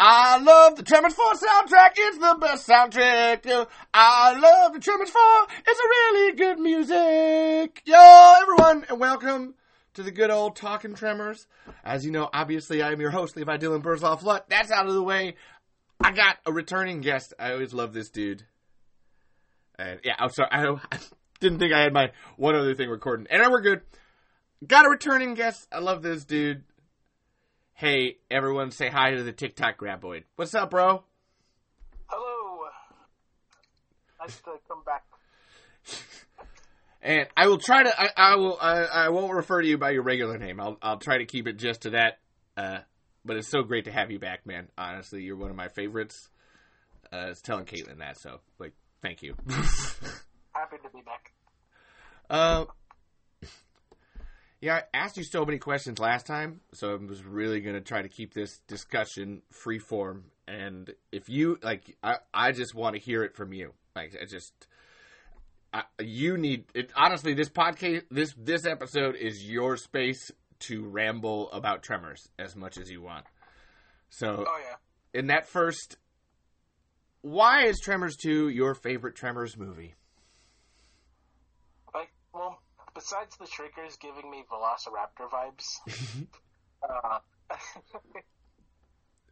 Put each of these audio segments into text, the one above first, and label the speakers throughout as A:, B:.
A: I love the Tremors 4 soundtrack. It's the best soundtrack. I love the Tremors 4. It's a really good music. Yo, everyone, and welcome to the good old Talking Tremors. As you know, obviously, I am your host, Levi Dylan Burzloff Lutt. That's out of the way. I got a returning guest. I always love this dude. And yeah, I'm sorry. I, didn't think I had my one other thing recording. And we're good. Got a returning guest. I love this dude. Hey, everyone, say hi to the TikTok graboid. What's up, bro?
B: Hello. Nice to come back.
A: And I will try to. I, I will. I, I won't refer to you by your regular name. I'll. I'll try to keep it just to that. Uh, but it's so great to have you back, man. Honestly, you're one of my favorites. Uh, I was telling Caitlin that, so like, thank you.
B: Happy to be back.
A: Uh, yeah, I asked you so many questions last time, so I was really gonna try to keep this discussion free form. And if you like, I I just want to hear it from you. Like, I just. I, you need it honestly this podcast this this episode is your space to ramble about tremors as much as you want so
B: Oh yeah.
A: in that first why is tremors 2 your favorite tremors movie
B: besides the Shriekers giving me Velociraptor vibes, uh, uh,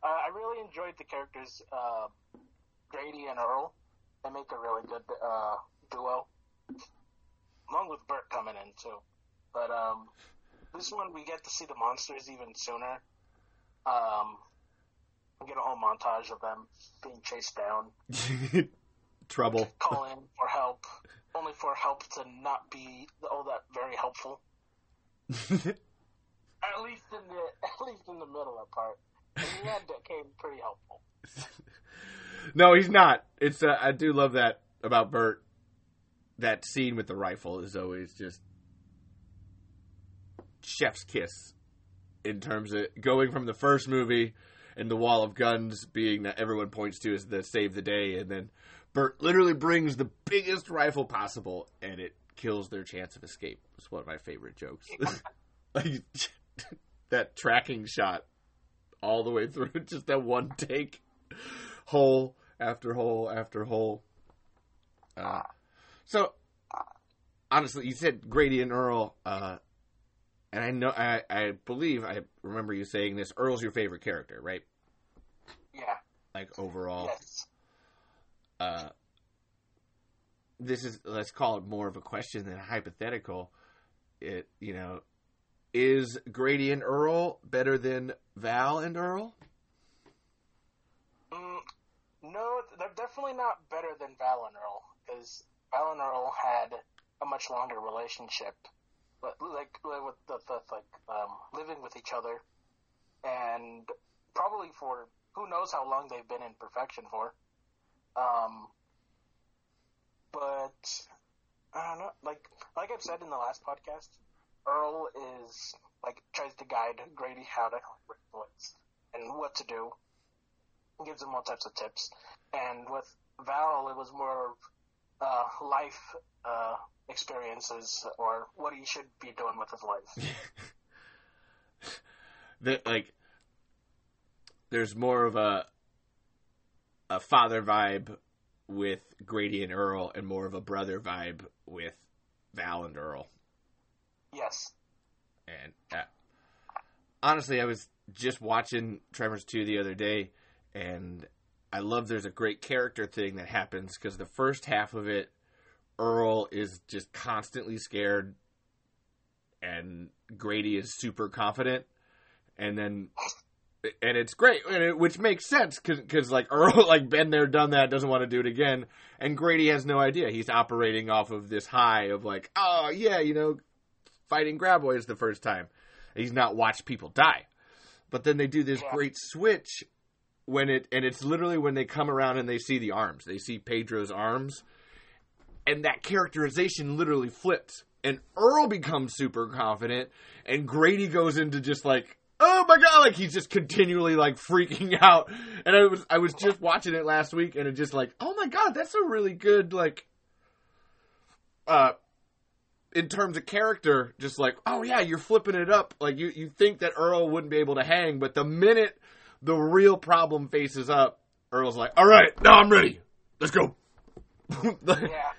B: I really enjoyed the characters uh, Grady and Earl. They make a really good uh, duo, along with Bert coming in too. But um, this one we get to see the monsters even sooner. Um, we get a whole montage of them being chased down.
A: trouble
B: call in for help, only for help to not be all that very helpful. At least in the at least in the middle of part. The end, it came pretty helpful.
A: no he's not it's uh, i do love that about bert that scene with the rifle is always just chef's kiss in terms of going from the first movie and the wall of guns being that everyone points to as the save the day and then bert literally brings the biggest rifle possible and it kills their chance of escape it's one of my favorite jokes like that tracking shot all the way through just that one take hole after hole after hole uh, so honestly you said grady and earl uh, and I know I, I believe I remember you saying this. Earl's your favorite character, right?
B: Yeah.
A: Like overall.
B: Yes.
A: Uh, this is let's call it more of a question than a hypothetical. It you know, is Grady and Earl better than Val and Earl?
B: Mm, no, they're definitely not better than Val and Earl because Val and Earl had a much longer relationship, but like with the, the like um, living with each other, and probably for who knows how long they've been in perfection for. Um, but I don't know, like like I've said in the last podcast, Earl is like tries to guide Grady how to what's and what to do, gives him all types of tips, and with Val it was more uh, life uh, experiences or what he should be doing with his life.
A: that like there's more of a a father vibe with Grady and Earl and more of a brother vibe with Val and Earl.
B: yes.
A: And uh, honestly, I was just watching Tremors 2 the other day, and I love there's a great character thing that happens because the first half of it, Earl is just constantly scared, and Grady is super confident, and then. And it's great, and it, which makes sense because like Earl, like been there, done that, doesn't want to do it again, and Grady has no idea. He's operating off of this high of like, oh yeah, you know, fighting graboids the first time. He's not watched people die. But then they do this
B: Yeah.
A: great switch when it and it's literally when they come around and they see the arms. They see Pedro's arms and that characterization literally flips. And Earl becomes super confident and Grady goes into just like Oh my god! Like he's just continually like freaking out, and I was I was just watching it last week, and it just like, oh my god, that's a really good like, uh, in terms of character, just like, oh yeah, you're flipping it up. Like you, you think that Earl wouldn't be able to hang, but the minute the real problem faces up, Earl's like, all right, now I'm ready. Let's go.
B: Yeah.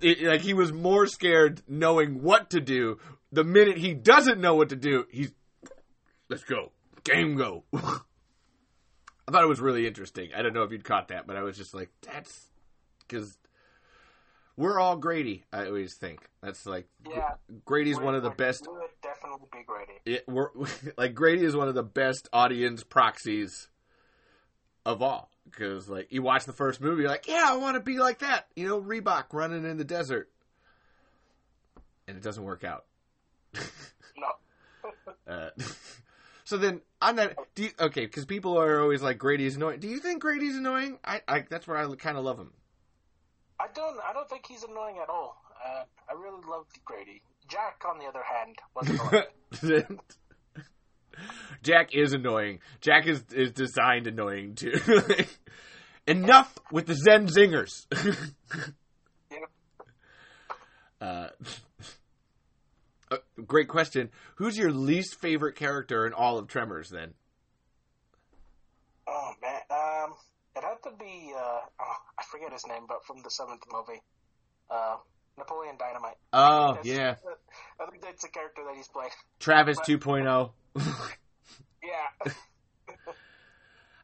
A: It- like he was more scared knowing what to do. The minute he doesn't know what to do, he's let's go, game go. I thought it was really interesting. I don't know if you'd caught that, but I was just like, that's because we're all Grady. I always think that's like
B: Yeah.
A: Grady's one of the best.
B: Definitely be Grady.
A: It, we're like Grady is one of the best audience proxies of all because like you watch the first movie, you're like, yeah, I want to be like that. You know, Reebok running in the desert, and it doesn't work out.
B: No.
A: Uh, so then on that, do you, okay, because people are always like Grady's annoying. Do you think Grady's annoying? I, I that's where I kind of love him.
B: I don't. I don't think he's annoying at all. Uh, I really loved Grady. Jack, on the other hand, was annoying.
A: Jack is annoying. Jack is is designed annoying too. Enough with the Zen zingers.
B: Yep.
A: uh, uh, great question. Who's your least favorite character in all of Tremors? Then
B: Oh man, um, it had to be. Uh, oh, I forget his name, but from the seventh movie, uh, Napoleon Dynamite.
A: oh
B: That's-
A: yeah,
B: I think that's the character that he's played.
A: Travis oh. 2.0.
B: Yeah.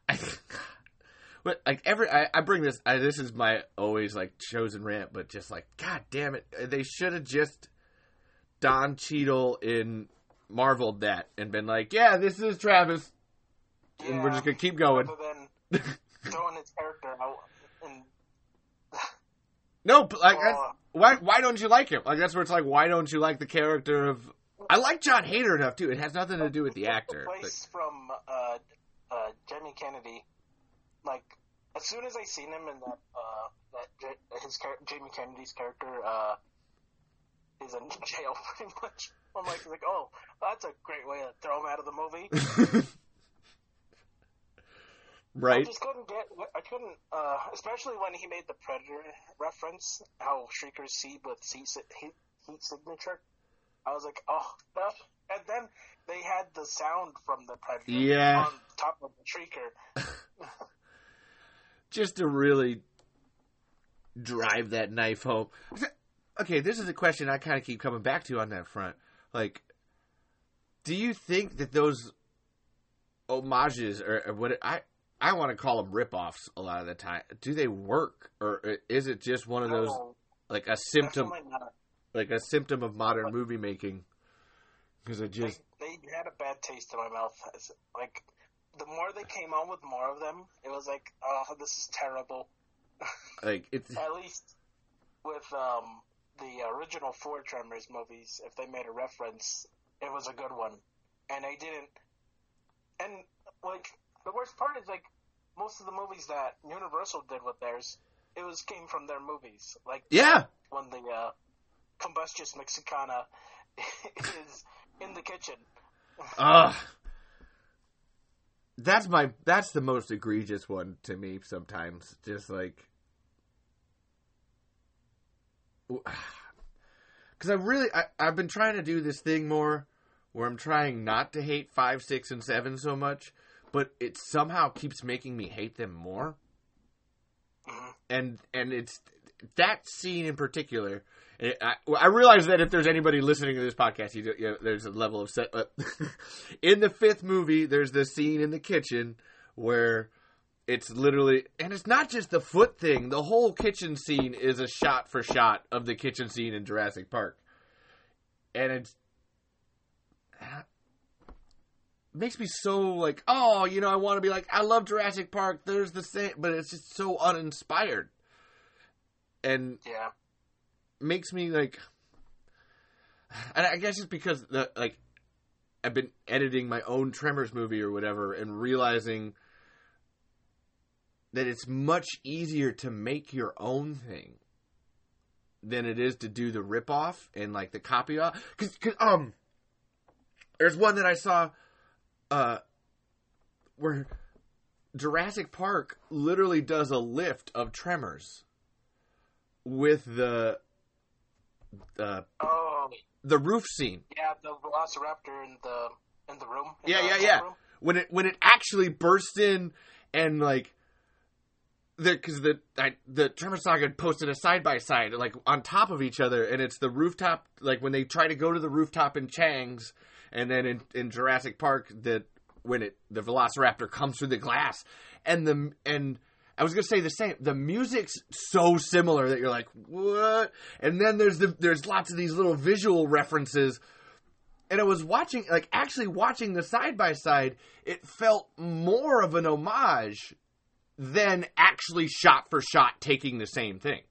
A: but like every, I, I bring this. I, this is my always like chosen rant, but just like, god damn it, they should have just Don Cheadle in Marveled that and been like, yeah, this is Travis, and we're just gonna keep going.
B: Throwing his character out and
A: No, but, like
B: uh,
A: why why don't you like him? Like that's where it's like, why don't you like the character of? I like Jon Heder enough too. It has nothing to do with the actor.
B: The
A: but-
B: from uh, uh, Jamie Kennedy. Like as soon as I seen him in that uh, that his Jamie Kennedy's character is in jail pretty much. I'm like, like, oh, that's a great way to throw him out of the movie.
A: Right.
B: I just couldn't get. I couldn't, uh, especially when he made the Predator reference, how Shriekers see with heat, heat, heat signature. I was like, oh, no. And then they had the sound from the Predator
A: Yeah.
B: on top of the Shrieker.
A: just to really drive that knife home. Okay, this is a question I kind of keep coming back to on that front. Like, do you think that those homages or, or what I I want to call them ripoffs a lot of the time? Do they work, or is it just one of those like a symptom, like a symptom of modern movie making? Because it
B: They,
A: just
B: they had a bad taste in my mouth. It's like, the more they came on with more of them, it was like, oh, this is terrible.
A: like it's
B: At least with um, the original Four Tremors movies, if they made a reference, it was a good one. And they didn't. And, like, the worst part is, like, most of the movies that Universal did with theirs, it was came from their movies. Like,
A: yeah.
B: when the uh, Combustious Mexicana is in the kitchen.
A: Ugh. That's my that's the most egregious one to me sometimes. Just like because I really I, I've been trying to do this thing more where I'm trying not to hate five, six, and seven so much, but it somehow keeps making me hate them more.
B: Mhm.
A: And and it's that scene in particular. It, I, I realize that if there's anybody listening to this podcast, you, you know, there's a level of set. But in the fifth movie, there's the scene in the kitchen where it's literally, and it's not just the foot thing. The whole kitchen scene is a shot for shot of the kitchen scene in Jurassic Park, and it's makes me so like, oh, you know, I want to be like, I love Jurassic Park. There's the same, but it's just so uninspired, and
B: Yeah.
A: makes me like and I guess it's because the like I've been editing my own Tremors movie or whatever and realizing that it's much easier to make your own thing than it is to do the ripoff and like the copy off cuz um there's one that I saw uh where Jurassic Park literally does a lift of Tremors with the uh,
B: Oh,
A: the roof scene.
B: yeah, the Velociraptor in the in the room. in
A: Yeah,
B: the
A: yeah, yeah.
B: room.
A: When it when it actually burst in and like the because the I, the Tremor Saga posted a side by side like on top of each other, and it's the rooftop like when they try to go to the rooftop in Chang's, and then in, in Jurassic Park that when it the Velociraptor comes through the glass, and the and I was gonna say the same. The music's so similar that you're like what, and then there's the there's lots of these little visual references and I was watching, like, actually watching the side by side, it felt more of an homage than actually shot for shot taking the same thing.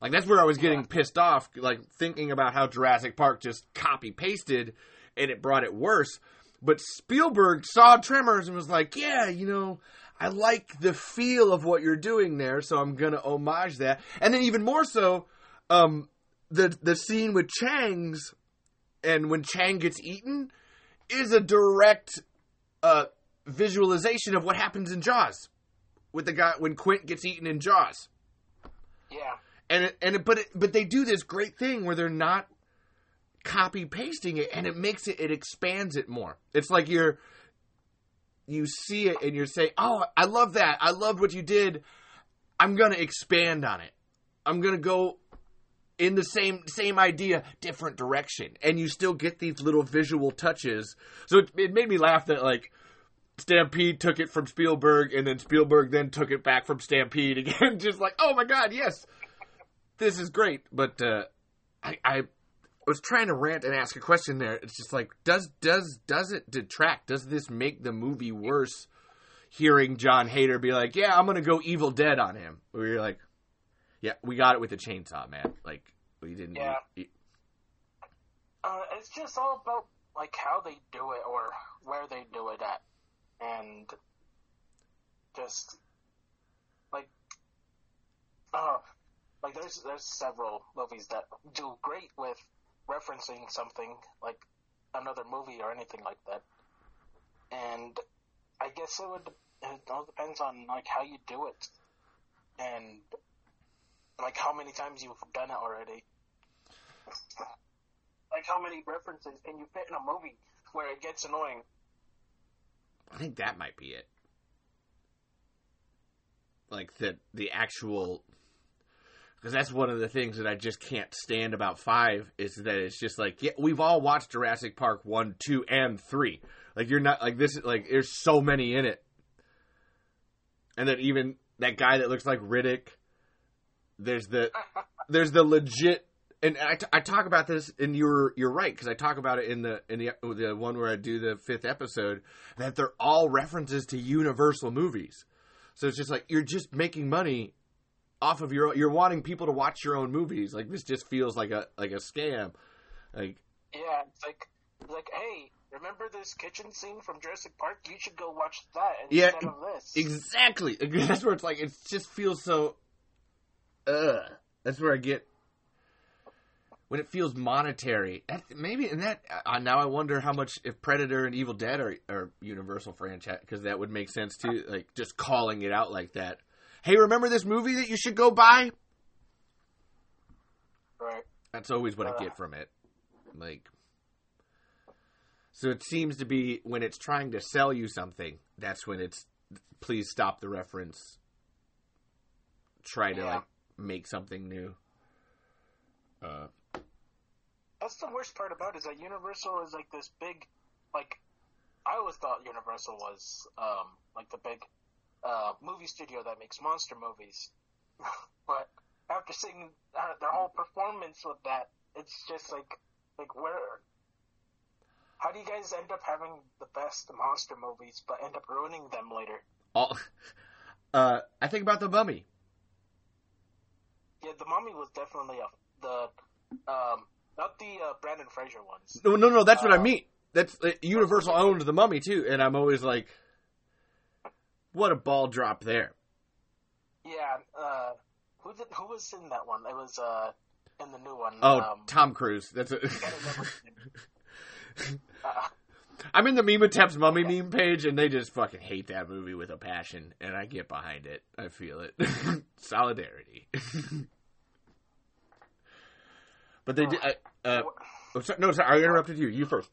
A: Like, that's where I was getting pissed off, like, thinking about how Jurassic Park just copy pasted and it brought it worse. But Spielberg saw Tremors and was like, yeah, you know, I like the feel of what you're doing there, so I'm gonna homage that. And then even more so, um, the the scene with Chang's and when Chang gets eaten is a direct uh, visualization of what happens in Jaws with the guy when Quint gets eaten in Jaws.
B: Yeah,
A: And it, and it, but it, but they do this great thing where they're not copy pasting it, and it makes it it expands it more. It's like you're you see it and you're saying, "Oh, I love that. I loved what you did. I'm gonna expand on it. I'm gonna go." in the same same idea, different direction, and you still get these little visual touches. So it, it made me laugh that like Stampede took it from Spielberg, and then Spielberg then took it back from Stampede again. Just like, oh my god, yes, this is great. But uh, I, I was trying to rant and ask a question there. It's just like, does does does it detract? Does this make the movie worse? Hearing Jon Heder be like, "Yeah, I'm gonna go Evil Dead on him," where you're like, "Yeah, we got it with the chainsaw, man." Like we didn't.
B: Yeah. uh, it's just all about like how they do it or where they do it at, and just like, uh, like there's there's several movies that do great with referencing something like another movie or anything like that, and I guess it would it all depends on like how you do it, and like how many times you've done it already. Like how many references can you fit in a movie where it gets annoying?
A: I think that might be it. Like the the actual because that's one of the things that I just can't stand about five is that it's just like yeah we've all watched Jurassic Park one, two, and three. Like you're not like this is like there's so many in it, and then even that guy that looks like Riddick. There's the there's the legit and I, t- I talk about this and you're you're right because I talk about it in the in the the one where I do the fifth episode that they're all references to Universal movies. So it's just like you're just making money off of your you're wanting people to watch your own movies. Like this just feels like a like a scam. Like
B: Yeah, it's like like hey, remember this kitchen scene from Jurassic Park? You should go watch that
A: Yeah,
B: instead of this.
A: exactly. That's where it's like it just feels so. Ugh. That's where I get when it feels monetary. That, maybe and that uh, now I wonder how much if Predator and Evil Dead are, are Universal franchise because that would make sense too. Like just calling it out like that. Hey, remember this movie that you should go buy?
B: right.
A: That's always what I
B: Uh.
A: get from it. Like, so it seems to be when it's trying to sell you something, that's when it's please stop the reference. Try to
B: Yeah.
A: like make something new. Uh,
B: That's the worst part about it is that Universal is like this big, like I always thought Universal was um, like the big uh, movie studio that makes monster movies, but after seeing uh, their whole performance with that, it's just like like where. How do you guys end up having the best monster movies, but end up ruining them later?
A: all, uh, I think about the Mummy.
B: Yeah, the Mummy was definitely a, the um, not the uh, Brendan Fraser ones.
A: No, no, no. That's what I
B: Uh,
A: mean. That's uh, Universal owned the Mummy too, and I'm always like, what a ball drop there.
B: Yeah, uh, who did, who was in that one? It was uh, in the new one.
A: Oh,
B: um,
A: Tom Cruise. That's a.
B: can't remember his name. Uh,
A: I'm in the Memeteps Mummy meme page, and they just fucking hate that movie with a passion, and I get behind it. I feel it. Solidarity. But they did. Uh, uh, oh, sorry, no, sorry, I interrupted you. You first.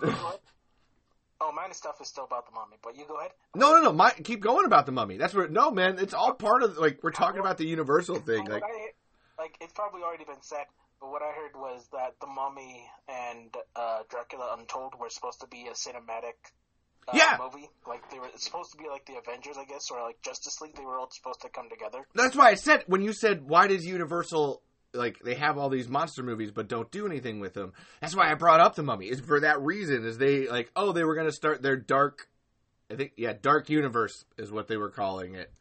B: Oh, my stuff is still about the mummy, but you go ahead.
A: no, no, no. My, keep going about the mummy. That's where. No, man. It's all part of like we're talking about the Universal thing. Like,
B: I, like it's probably already been said, but what I heard was that the Mummy and uh, Dracula Untold were supposed to be a cinematic uh,
A: Yeah.
B: movie. Like they were supposed to be like the Avengers, I guess, or like Justice League. They were all supposed to come together.
A: That's why I said when you said why does Universal like they have all these monster movies but don't do anything with them. That's why I brought up the Mummy. Is for that reason. Is they like oh they were going to start their dark, I think yeah Dark Universe is what they were calling it,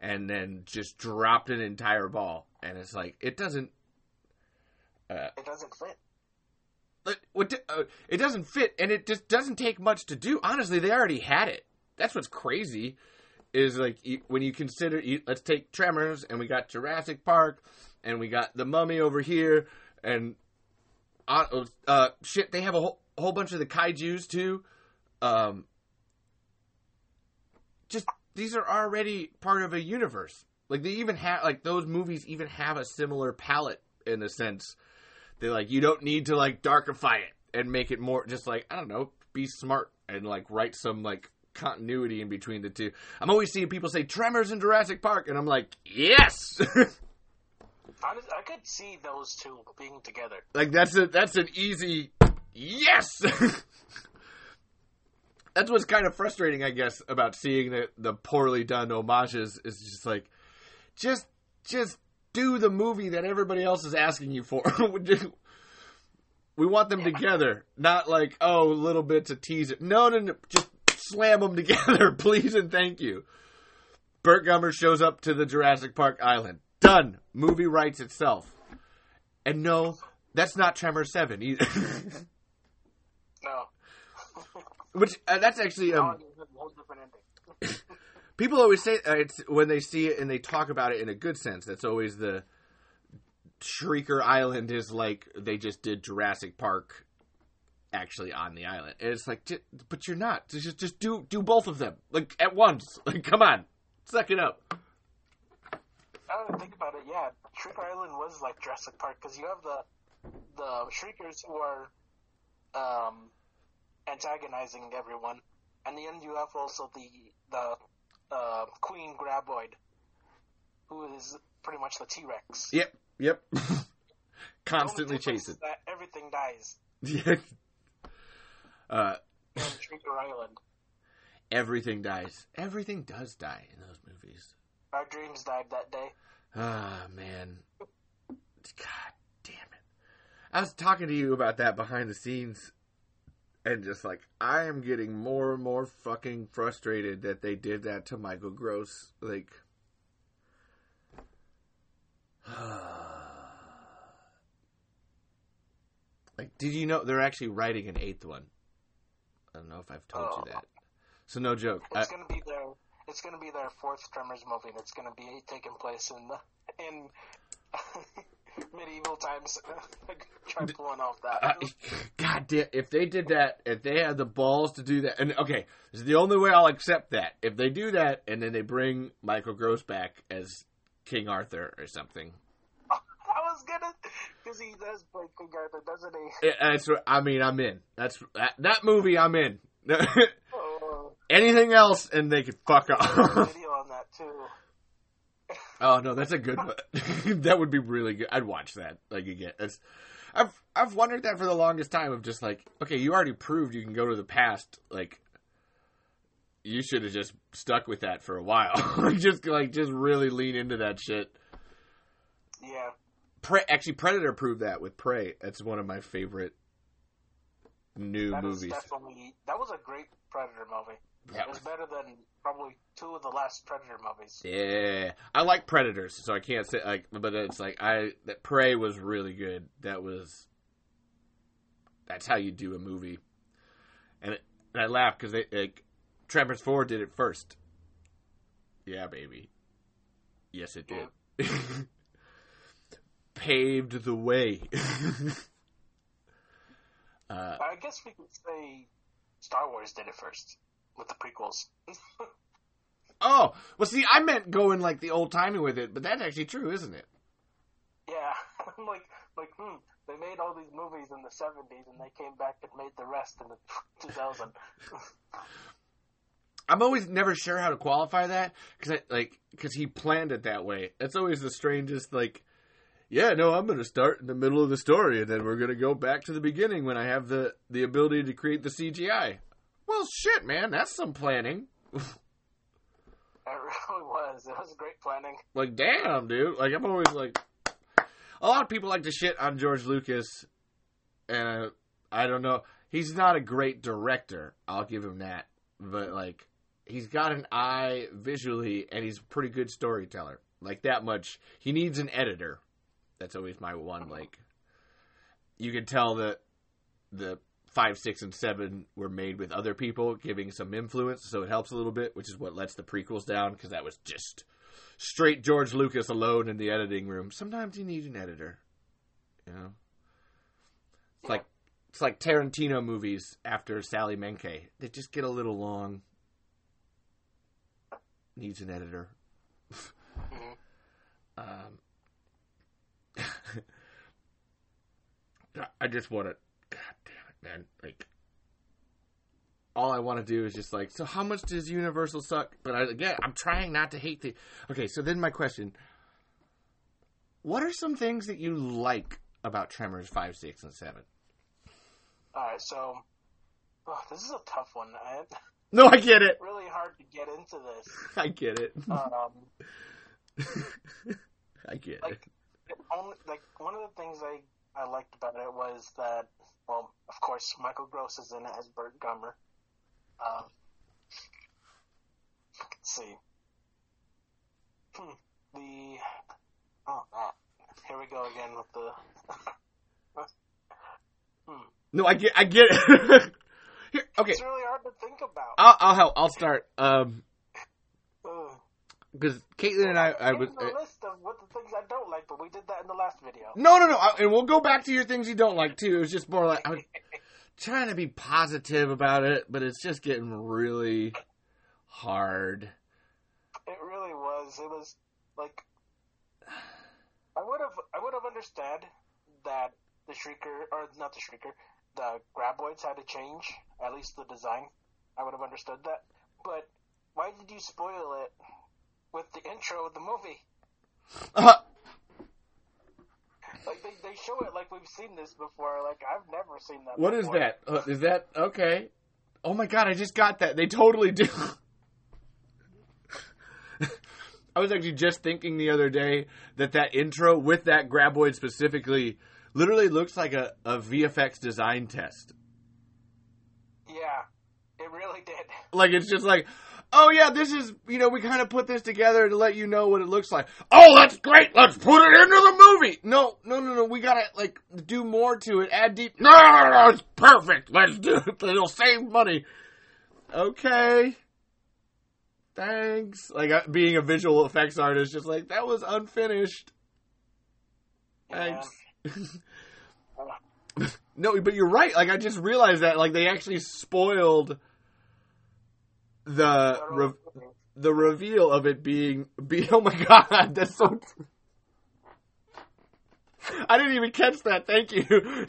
A: and then just dropped an entire ball and it's like it doesn't. Uh,
B: It doesn't fit.
A: what uh, it doesn't fit and it just doesn't take much to do honestly they already had it that's what's crazy is like when you consider let's take tremors and we got jurassic park and we got the mummy over here and uh, uh shit they have a whole, whole bunch of the kaijus too. Um just these are already part of a universe. Like they even have like those movies even have a similar palette in a sense. They like you don't need to like darkify it and make it more just like I don't know, be smart and like write some like continuity in between the two. I'm always seeing people say Tremors and Jurassic Park, and I'm like, yes,
B: I could see those two being together.
A: like that's a that's an easy yes. that's what's kind of frustrating, I guess, about seeing the the poorly done homages is just like, just just do the movie that everybody else is asking you for. we want them together, not like oh little bits of teaser. No, no, no, just slam them together, please and thank you. Burt Gummer shows up to the Jurassic Park island. Done. Movie writes itself. And no, that's not Tremor Seven either.
B: No,
A: Which uh, that's actually um,
B: no, it's a whole different ending.
A: people always say uh, it's when they see it and they talk about it in a good sense. That's always the Shrieker Island is like they just did Jurassic Park actually on the island. And it's like, but you're not. Just just do do both of them like at once. Like, come on, suck it up.
B: Now that I think about it, yeah, Shrieker Island was like Jurassic Park because you have the the Shriekers who are um, antagonizing everyone, and then you have also the the uh, Queen Graboid, who is pretty much the T Rex.
A: Yep, yep. Constantly chasing.
B: That everything dies
A: Yeah. uh,
B: Shrieker Island.
A: everything dies. Everything does die in those movies.
B: Our dreams died that day.
A: Ah, man. God damn it. I was talking to you about that behind the scenes, and just like, I am getting more and more fucking frustrated that they did that to Michael Gross. Like, like, did you know they're actually writing an eighth one? I don't know if I've told
B: Oh.
A: you that. So, no joke. I,
B: It's gonna be their it's gonna be their fourth Tremors movie. and It's gonna be taking place in the in medieval times. Try pulling off that.
A: Uh, God damn! If they did that, if they had the balls to do that, and okay, this is the only way I'll accept that. If they do that, and then they bring Michael Gross back as King Arthur or something,
B: I was gonna because he does play King Arthur, doesn't he?
A: it- that's what- I mean. I'm in. That's that, that movie. I'm in.
B: Oh,
A: Anything else, and they could fuck off.
B: video on that too.
A: oh no, that's a good one. that would be really good. I'd watch that. Like again, that's. I've I've wondered that for the longest time. Of just like, okay, you already proved you can go to the past. Like, you should have just stuck with that for a while. just like just really lean into that shit.
B: Yeah,
A: Pre- actually, Predator proved that with Prey. That's one of my favorite new
B: that
A: movies.
B: definitely that was a great Predator movie.
A: Yeah.
B: It was better than probably two of the last Predator movies.
A: Yeah, I like Predators, so I can't say like, but it's like I that Prey was really good. That was that's how you do a movie, and, it, and I laugh because they like Tremors Four did it first. Yeah, baby. Yes, it did. Paved the way. uh,
B: I guess we could say Star Wars did it first with the prequels.
A: oh, well, see, I meant going like the old timey with it, but that's actually true, isn't it?
B: Yeah, I'm like, like, hmm, they made all these movies in the '70s, and they came back and made the rest in the 2000.
A: I'm always never sure how to qualify that because like because he planned it that way. That's always the strangest. Like, yeah, no, I'm going to start in the middle of the story and then we're going to go back to the beginning when I have the the ability to create the CGI. Well, shit, man, that's some planning.
B: It really was. It was great planning.
A: Like, damn, dude. Like, I'm always like, a lot of people like to shit on George Lucas, and uh, I don't know. He's not a great director. I'll give him that. But like, he's got an eye visually, and he's a pretty good storyteller. Like that much. He needs an editor. That's always my one. Like, you can tell that the five, six, and seven were made with other people giving some influence, so it helps a little bit, which is what lets the prequels down because that was just straight George Lucas alone in the editing room. Sometimes you need an editor, you know. It's like it's like Tarantino movies after Sally Menke. They just get a little long. Needs an editor. um, I just want to. God it, man! Like, all I want to do is just like, so how much does Universal suck? But I, again, I'm trying not to hate the. Okay, so then my question: What are some things that you like about Tremors five, six, and seven?
B: All right, so oh, this is a tough one. I,
A: No, I get it.
B: really hard to get into this.
A: I get it.
B: Um,
A: I get it.
B: like, it only, like one of the things I I liked about it was that, well, of course, Michael Gross is in it as Bert Gummer. Um, let's see. Hmm, the oh, that. Here we go again with the. hmm.
A: No, I get, I get it. Here, okay,
B: It's really hard to think about.
A: I'll, I'll help. I'll start. Um. Because Caitlin and I, I was.
B: a uh, list of what the things I don't like, but we did that in the last video.
A: No, no, no. I, and we'll go back to your things you don't like too. It was just more like I'm trying to be positive about it, but it's just getting really hard.
B: It really was. It was like I would have I would have understood that the shrieker or not the shrieker, the graboids had to change at least the design. I would have understood that. But why did you spoil it with the intro of the movie?
A: Uh,
B: Like they, they show it like we've seen this before. Like I've never seen that.
A: what is
B: before.
A: that? Uh, is that okay? Oh my god! I just got that. They totally do. I was actually just thinking the other day that that intro with that graboid specifically literally looks like a, a VFX design test.
B: Yeah, it really did.
A: Like it's just like, oh yeah, this is you know we kind of put this together to let you know what it looks like. Oh, that's great. Let's put it into the movie. No, no, no, no. We gotta like do more to it. Add deep. No, no, no, it's perfect. Let's do it. It'll save money. Okay. Thanks. Like uh, being a visual effects artist, just like that was unfinished.
B: Yeah.
A: Thanks. no, but you're right. Like I just realized that like they actually spoiled the re- the reveal of it being be oh my god that's so. I didn't even catch that. Thank you.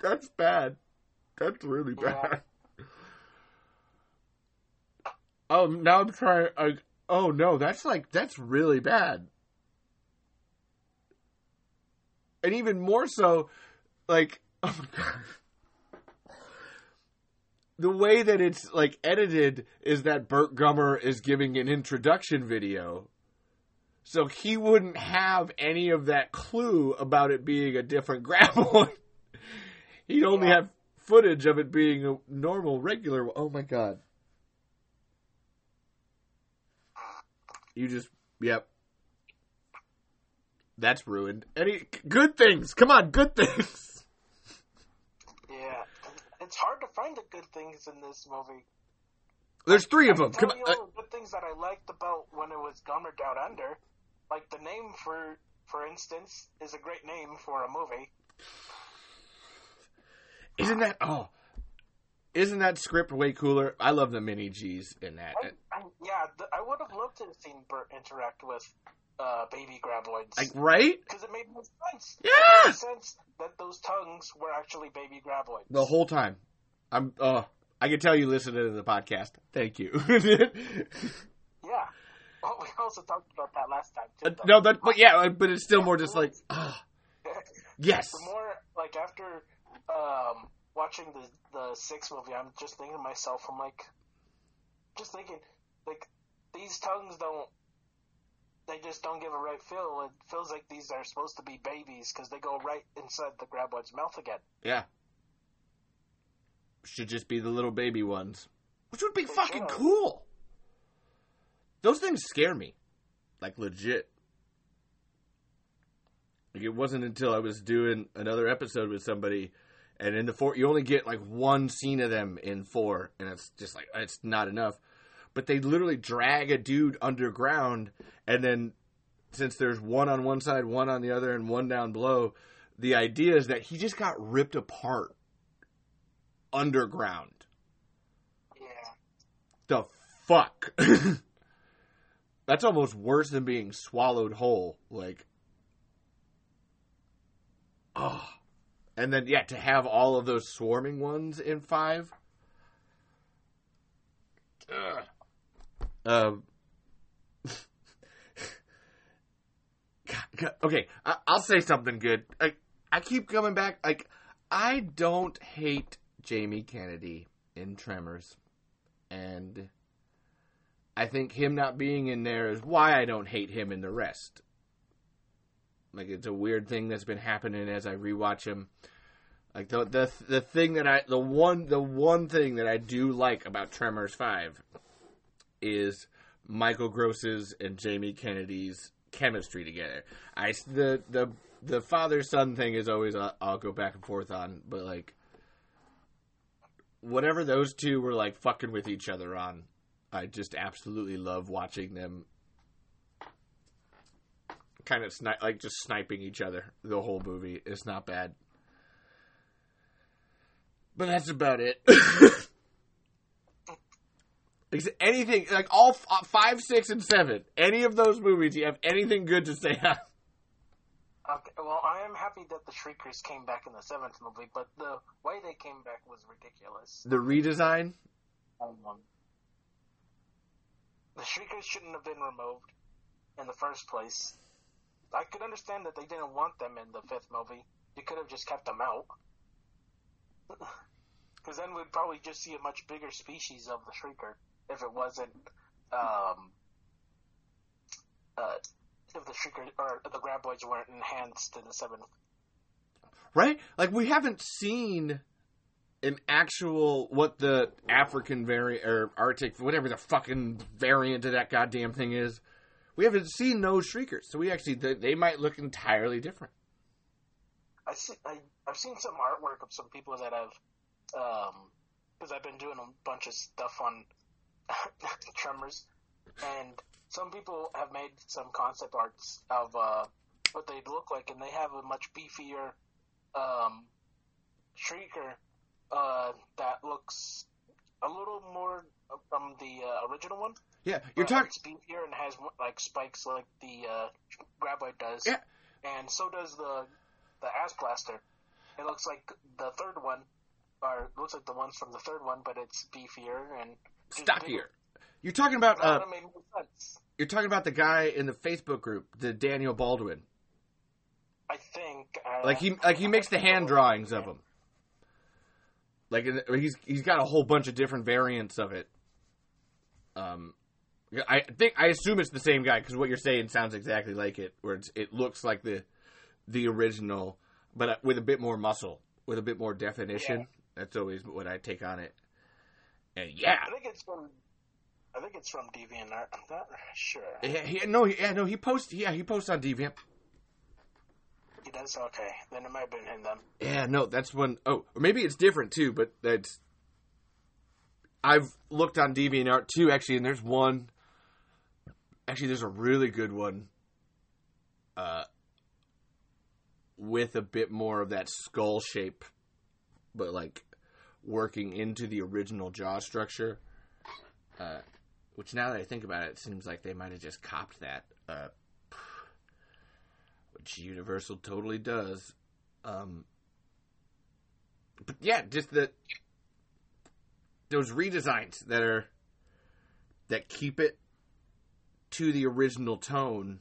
A: that's bad. That's really bad. Oh, now I'm trying. I, oh no, that's like that's really bad. And even more so, like oh my god the way that it's like edited is that Burt Gummer is giving an introduction video. So he wouldn't have any of that clue about it being a different graboid. He'd only
B: Yeah.
A: have footage of it being a normal, regular. Oh my god. You just, yep. That's ruined. Any good things? Come on, good things.
B: Yeah, it's hard find the good things in this movie.
A: There's three of
B: I
A: them. Come
B: tell
A: on.
B: all the good things that I liked about when it was Gummer Down Under. Like the name for, for instance, is a great name for a movie.
A: Isn't that oh? Isn't that script way cooler? I love the mini G's in that.
B: I, I, yeah, th- I would have loved to have seen Bert interact with uh, baby graboids.
A: Like right?
B: Because it made no sense.
A: Yeah.
B: It made sense that those tongues were actually baby graboids.
A: The whole time. I'm. Uh, I can tell you listened to the podcast. Thank you.
B: Yeah. Well, we also talked about that last time too. though.
A: no, that. But yeah, but it's still more just like. ah, yes.
B: the more like after um, watching the the sixth movie, I'm just thinking to myself, I'm like, just thinking, like these tongues don't, they just don't give a right feel. It feels like these are supposed to be babies because they go right inside the graboid's mouth again.
A: Yeah. Should just be the little baby ones, which would be
B: They
A: fucking cool. Those things scare me, like legit. Like it wasn't until I was doing another episode with somebody, and in the four, you only get like one scene of them in four, and it's just like it's not enough. But they literally drag a dude underground, and then since there's one on one side, one on the other, and one down below, the idea is that he just got ripped apart underground.
B: Yeah.
A: The fuck? That's almost worse than being swallowed whole. Like, oh. And then, yeah, to have all of those swarming ones in five. Ugh. Um. God, God, okay, I, I'll say something good. I, I keep coming back. Like, I don't hate Jamie Kennedy in Tremors, and I think him not being in there is why I don't hate him in the rest. Like, it's a weird thing that's been happening as I rewatch him. Like the the the thing that I the one the one thing that I do like about Tremors Five is Michael Gross's and Jamie Kennedy's chemistry together. I the the the father son thing is always uh, I'll go back and forth on, but like whatever those two were like fucking with each other on, I just absolutely love watching them kind of sni- like just sniping each other the whole movie. It's not bad. But that's about it. Anything like all f- uh, five, six, and seven? Any of those movies? You have anything good to say?
B: Okay, well, I am happy that the Shriekers came back in the seventh movie, but the way they came back was ridiculous.
A: the redesign?
B: Um, the Shriekers shouldn't have been removed in the first place. I could understand that they didn't want them in the fifth movie. You could have just kept them out. Because then we'd probably just see a much bigger species of the Shrieker if it wasn't, um, uh, if the Shrieker, or the Graboids weren't enhanced in the seventh.
A: right? Like we haven't seen an actual what the African variant or Arctic, whatever the fucking variant of that goddamn thing is. We haven't seen those shriekers, so we actually they, they might look entirely different.
B: I see, I, I've seen some artwork of some people that have, um, because I've been doing a bunch of stuff on Tremors, and some people have made some concept arts of uh, what they'd look like, and they have a much beefier um, Shrieker uh, that looks a little more from the uh, original one.
A: Yeah, you're talking.
B: It's beefier and has like spikes like the uh, Graboid does.
A: Yeah.
B: And so does the the Ass Blaster. It looks like the third one, or looks like the ones from the third one, but it's beefier and
A: Stockier. You're talking about uh,
B: would've made more sense.
A: you're talking about the guy in the Facebook group, the Daniel Baldwin.
B: I think. Uh,
A: Like he like he makes the hand drawings of him. Like he's he's got a whole bunch of different variants of it. Um, I think I assume it's the same guy because what you're saying sounds exactly like it, where it's, it looks like the the original, but uh, with a bit more muscle, with a bit more definition.
B: Yeah.
A: That's always what I take on it. And yeah,
B: I think it's from. I think it's from DeviantArt. I'm not sure.
A: yeah, he, no, he- yeah, no, he posts, yeah, he posts on Deviant.
B: He does okay. Then it might have been him then.
A: Yeah, no, that's one oh or maybe it's different too, but that's. I've looked on DeviantArt too, actually, and there's one. Actually, there's a really good one. Uh, with a bit more of that skull shape, but like working into the original jaw structure. Uh, which now that I think about it, it seems like they might have just copped that. Uh, which Universal totally does. Um, but yeah, just the those redesigns that are that keep it to the original tone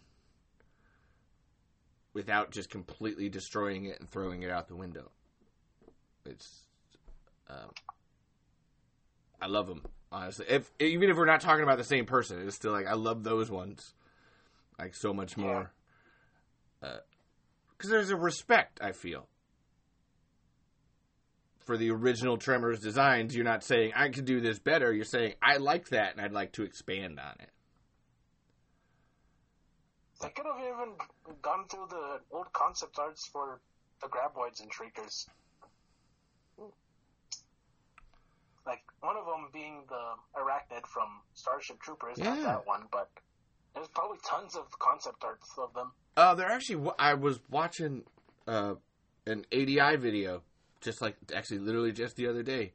A: without just completely destroying it and throwing it out the window. It's, um, I love them honestly. If even if we're not talking about the same person, it's still like I love those ones like so much more. Because uh, there's a respect I feel for the original Tremors designs. You're not saying I could do this better. You're saying I like that and I'd like to expand on it.
B: They could have even gone through the old concept arts for the graboids and shriekers. One of them being the arachnid from Starship Troopers,
A: Yeah.
B: not that one, but there's probably tons of concept arts of them.
A: Uh, they're actually. I was watching uh, an ADI video, just like actually, literally just the other day,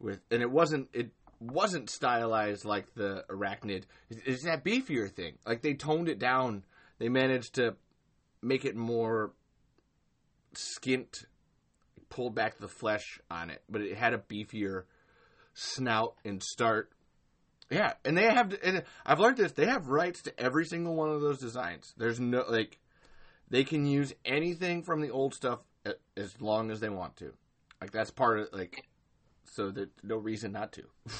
A: with, and it wasn't it wasn't stylized like the arachnid. It's, it's that beefier thing. Like they toned it down. They managed to make it more skint, pulled back the flesh on it, but it had a beefier snout and start. Yeah, and they have. And I've learned this. They have rights to every single one of those designs. There's no like, they can use anything from the old stuff as long as they want to. Like that's part of like, so there's no reason not to.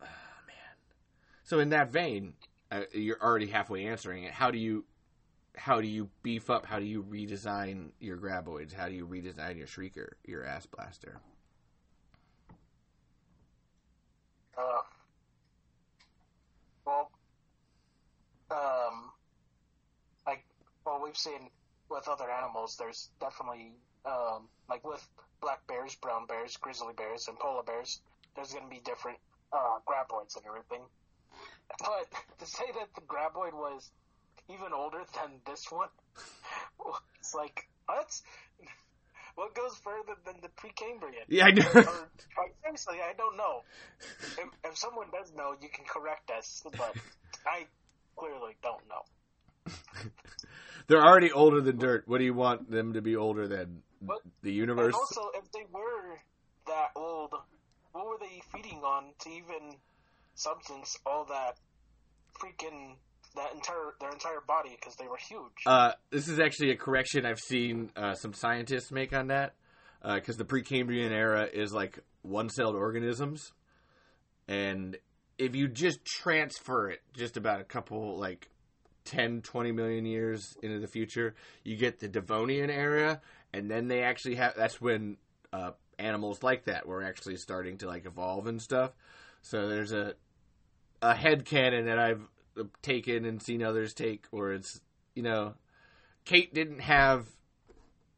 A: Ah, man. So in that vein, uh, you're already halfway answering it. How do you, how do you beef up? How do you redesign your graboids? How do you redesign your shrieker, your ass blaster?
B: Uh, well, um, like, well, we've seen with other animals, there's definitely, um, like with black bears, brown bears, grizzly bears, and polar bears, there's going to be different, uh, graboids and everything. But to say that the graboid was even older than this one, it's like, what? What goes further than the Precambrian?
A: Yeah, I know.
B: or, or seriously, I don't know. If, if someone does know, you can correct us, but I clearly don't know.
A: They're already older than dirt. What do you want them to be older than?
B: But-
A: the
B: And
A: universe?
B: also, if they were that old, what were they feeding on to even substance all that freaking that entire their entire body because they were huge.
A: Uh, this is actually a correction I've seen uh, some scientists make on that. Because the Precambrian era is like one celled organisms. And if you just transfer it just about a couple, like 10, 20 million years into the future, you get the Devonian era. And then they actually have, that's when uh, animals like that were actually starting to like evolve and stuff. So there's a, a head canon that I've taken and seen others take or it's you know kate didn't have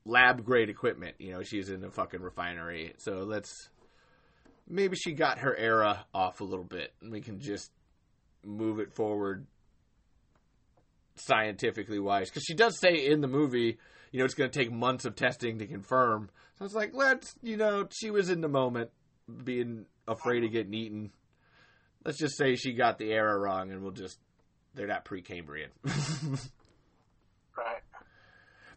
A: lab grade equipment you know she's in a fucking refinery so let's maybe she got her era off a little bit and we can just move it forward scientifically wise because she does say in the movie you know it's going to take months of testing to confirm so it's like let's you know she was in the moment being afraid of getting eaten. Let's just say she got the era wrong and we'll just they're not pre-cambrian.
B: Right.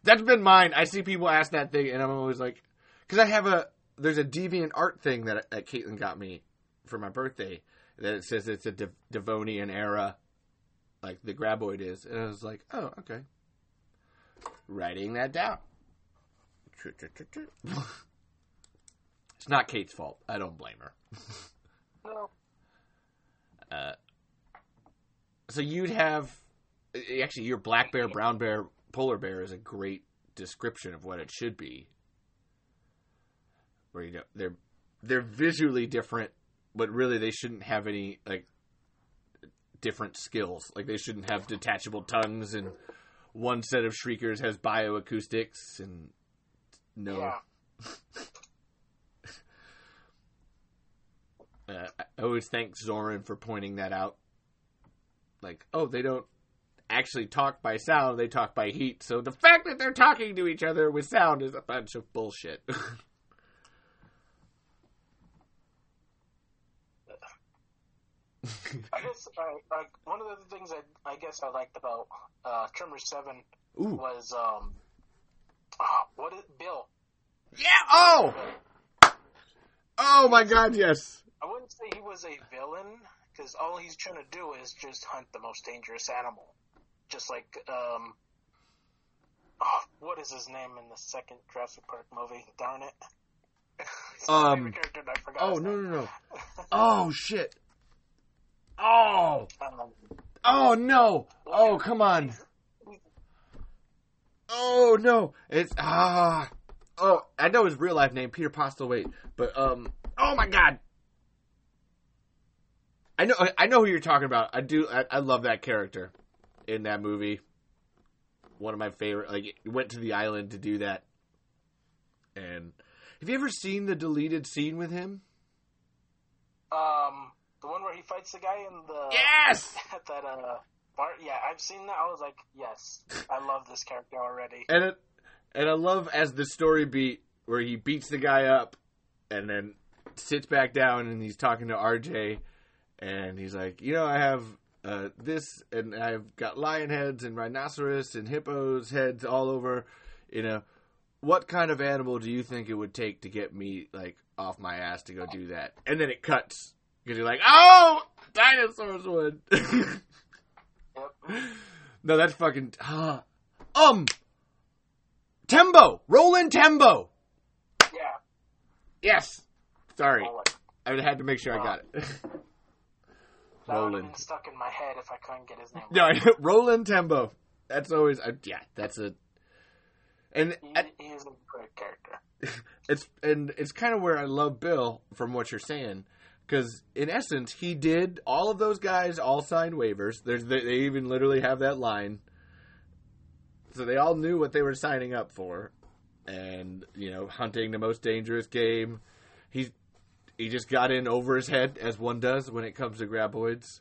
A: that's been mine. I see people ask that thing and i'm always like because i have a there's a deviant art thing that, that caitlin got me for my birthday that it says it's a De- devonian era like the graboid is and i was like oh okay. Writing that down. It's not kate's fault. I don't blame her.
B: No.
A: Uh, so you'd have actually your black bear, brown bear, polar bear is a great description of what it should be. Where you know they're they're visually different, but really they shouldn't have any like different skills. Like they shouldn't have detachable tongues, and one set of shriekers has bioacoustics, and no.
B: Yeah.
A: Uh, I always thank Zoran for pointing that out. Like, oh, they don't actually talk by sound; they talk by heat. So the fact that they're talking to each other with sound is a bunch of bullshit.
B: I guess I, like one of the things I I guess I liked about uh, Tremors Seven
A: Ooh.
B: was um, oh, what is Bill?
A: Yeah. Oh. Oh my God. Yes.
B: I wouldn't say he was a villain because all he's trying to do is just hunt the most dangerous animal, just like um, oh, what is his name in the second Jurassic Park movie? Darn it.
A: Um,
B: character, I forgot
A: Oh no no no. Oh shit. Oh. Oh no. Oh come on. Oh no. It's ah. Oh, I know his real life name, Peter Postlethwaite, but um. Oh my god. I know. I know who you're talking about. I do. I, I love that character in that movie. One of my favorite. Like, went to the island to do that. And have you ever seen the deleted scene with him?
B: um, the one where he fights the guy in the
A: Yes.
B: at that uh bar. Yeah, I've seen that. I was like, yes, I love this character already.
A: And it, and I love as the story beat where he beats the guy up and then sits back down and he's talking to RJ and he's like, you know, I have uh, this and I've got lion heads and rhinoceros and hippos heads all over. You know, what kind of animal do you think it would take to get me like off my ass to go do that? And then it cuts because you're like, oh, dinosaurs would. No, that's fucking. ah. um, Tembo, Roland Tembo.
B: Yeah.
A: Yes. Sorry. I had to make sure I got it.
B: That
A: Roland.
B: been stuck in my head if I couldn't get his name.
A: No, Roland Tembo. That's always uh, yeah. That's a. And
B: He, he is a great character.
A: it's and it's kind of where I love Bill from what you're saying because in essence he did all of those guys all signed waivers. There's they, they even literally have that line, so they all knew what they were signing up for, and you know hunting the most dangerous game. He he just got in over his head as one does when it comes to graboids,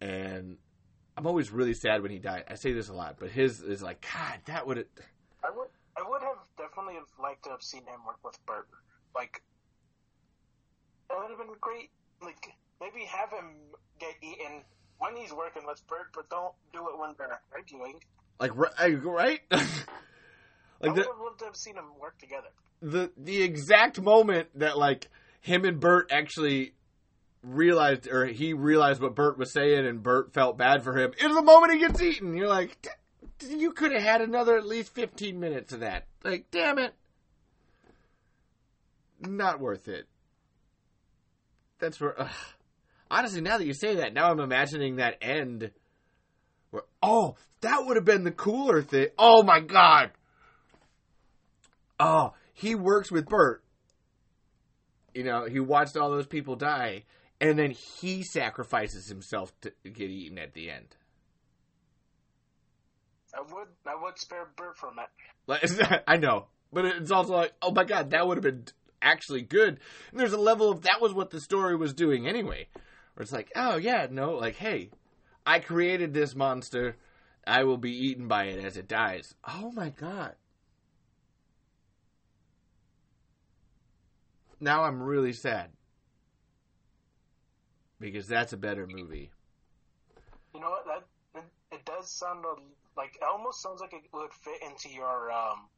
A: and I'm always really sad when he died. I say this a lot, but his is like God. That would
B: I would I would have definitely have liked to have seen him work with Bert. Like that would have been great. Like maybe have him get eaten when he's working with Bert, but don't do it when they're arguing.
A: like ri- right.
B: I
A: like
B: would
A: the,
B: have loved to have seen them work together.
A: the the exact moment that like him and Bert actually realized or he realized what Bert was saying and Bert felt bad for him is the moment he gets eaten. You're like "D- you could have had another at least 15 minutes of that. Like damn it. Not worth it. That's where ugh. honestly now that you say that now I'm imagining that end where oh that would have been the cooler thing. Oh my god. Oh, he works with Bert. You know, he watched all those people die, and then he sacrifices himself to get eaten at the end.
B: I would I would spare Bert from it.
A: Like, I know, but it's also like, oh my god, that would have been actually good. And there's a level of that was what the story was doing anyway, where it's like, oh yeah, no, like, hey, I created this monster, I will be eaten by it as it dies. Oh my god. Now I'm really sad. Because that's a better movie.
B: You know what? That it, does sound a, like it almost sounds like it would fit into your um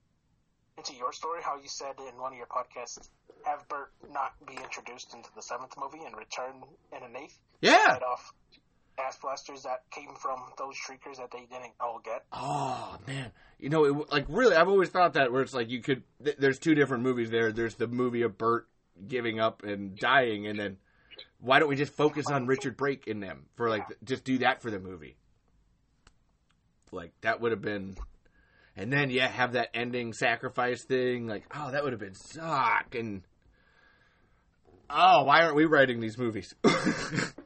B: into your story. How you said in one of your podcasts, have Bert not be introduced into the seventh movie and return in an eighth.
A: Yeah.
B: Fight off ass blasters that came from those shriekers that they didn't all get.
A: Oh man, you know, it, like really, I've always thought that where it's like you could. Th- there's two different movies there. There's the movie of Bert giving up and dying, and then why don't we just focus on Richard Brake in them for like just do that for the movie? Like that would have been, and then yeah, have that ending sacrifice thing. Like oh, that would have been suck and. Oh, why aren't we writing these movies?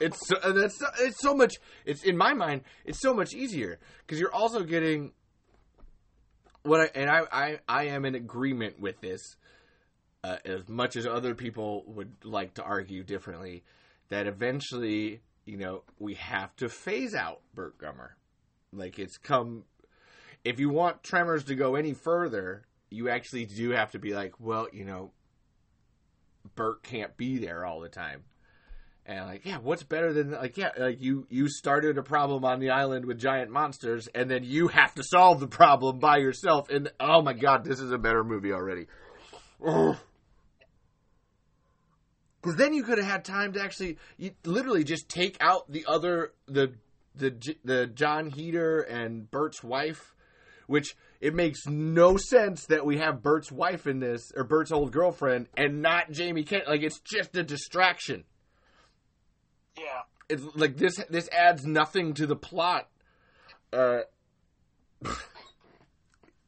A: It's so, that's it's so much. It's in my mind, it's so much easier because you're also getting what I and I I, I am in agreement with this. Uh, as much as other people would like to argue differently, that eventually, you know, we have to phase out Burt Gummer. Like it's come. If you want Tremors to go any further, you actually do have to be like, well, you know, Burt can't be there all the time And like, yeah, what's better than like, yeah, like you you started a problem on the island with giant monsters, and then you have to solve the problem by yourself. And oh my god, this is a better movie already. Because then you could have had time to actually, you literally just take out the other the the the Jon Heder and Bert's wife, which it makes no sense that we have Bert's wife in this or Bert's old girlfriend and not Jamie Kent. Like it's just a distraction.
B: Yeah.
A: It's like this this adds nothing to the plot. Uh,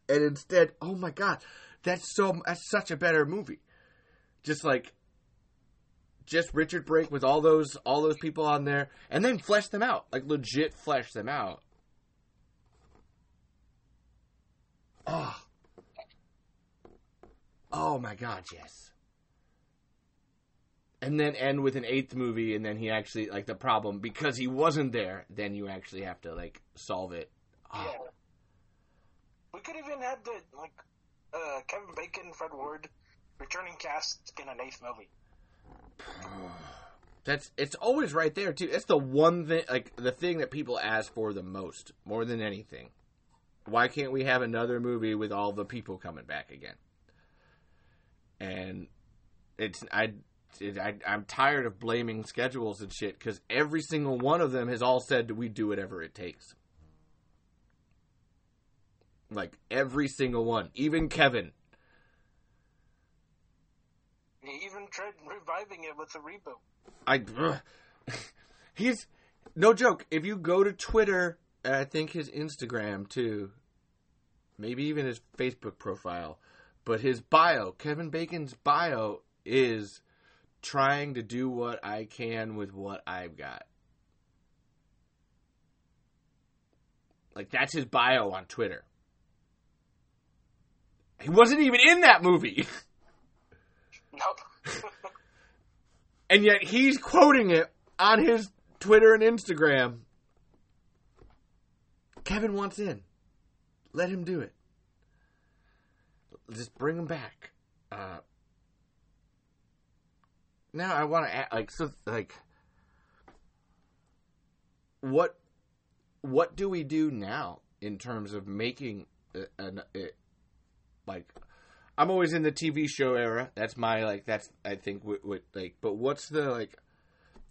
A: and instead, oh my god, that's so that's such a better movie. Just like just Richard Brake with all those all those people on there, and then flesh them out, like legit flesh them out. Oh, oh my God, yes. And then end with an eighth movie, and then he actually like the problem because he wasn't there. Then you actually have to like solve it. Oh.
B: Yeah. We could even have the like uh, Kevin Bacon, Fred Ward, returning cast in an eighth movie.
A: That's it's always right there too. It's the one thing like the thing that people ask for the most, more than anything. Why can't we have another movie with all the people coming back again? And it's I, it, I I'm tired of blaming schedules and shit because every single one of them has all said we do whatever it takes. Like every single one, even Kevin.
B: He even tried reviving it with a reboot.
A: I ugh. he's no joke. If you go to Twitter, I think his Instagram too, maybe even his Facebook profile, but his bio, Kevin Bacon's bio is trying to do what I can with what I've got. Like that's his bio on Twitter. He wasn't even in that movie.
B: Nope.
A: and yet he's quoting it on his Twitter and Instagram. Kevin wants in. Let him do it. Just bring him back. Uh, now I want to like so like what what do we do now in terms of making a, a, a, like I'm always in the TV show era. That's my like. That's I think what, what like. But what's the like?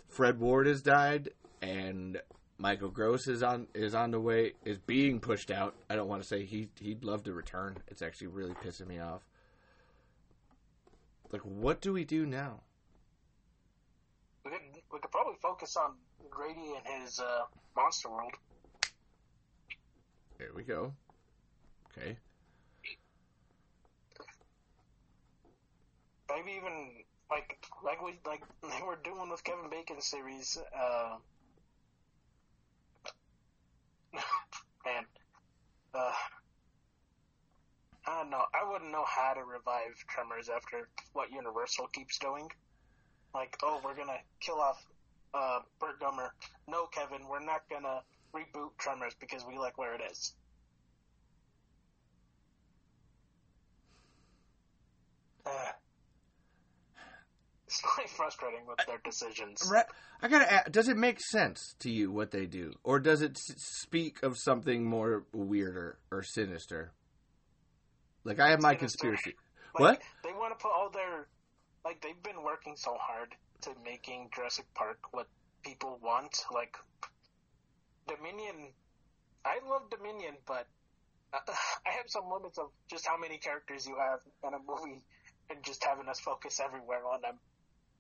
A: Fred Ward has died, and Michael Gross is on is on the way is being pushed out. I don't want to say he he'd love to return. It's actually really pissing me off. Like, what do we do now?
B: We could we could probably focus on Grady and his uh, Monster World.
A: There we go. Okay.
B: Maybe even like like we like they were doing with Kevin Bacon's series. Uh, man, uh, I don't know. I wouldn't know how to revive Tremors after what Universal keeps doing. Like, oh, we're gonna kill off uh, Burt Gummer. No, Kevin, we're not gonna reboot Tremors because we like where it is. Uh, it's quite frustrating with their decisions.
A: Right. I gotta. Ask, does it make sense to you what they do, or does it speak of something more weirder or sinister? Like I have my
B: Sinister.
A: conspiracy.
B: Like,
A: What?
B: They want to put all their like they've been working so hard to making Jurassic Park what people want. Like Dominion, I love Dominion, but uh, I have some limits of just how many characters you have in a movie, and just having us focus everywhere on them.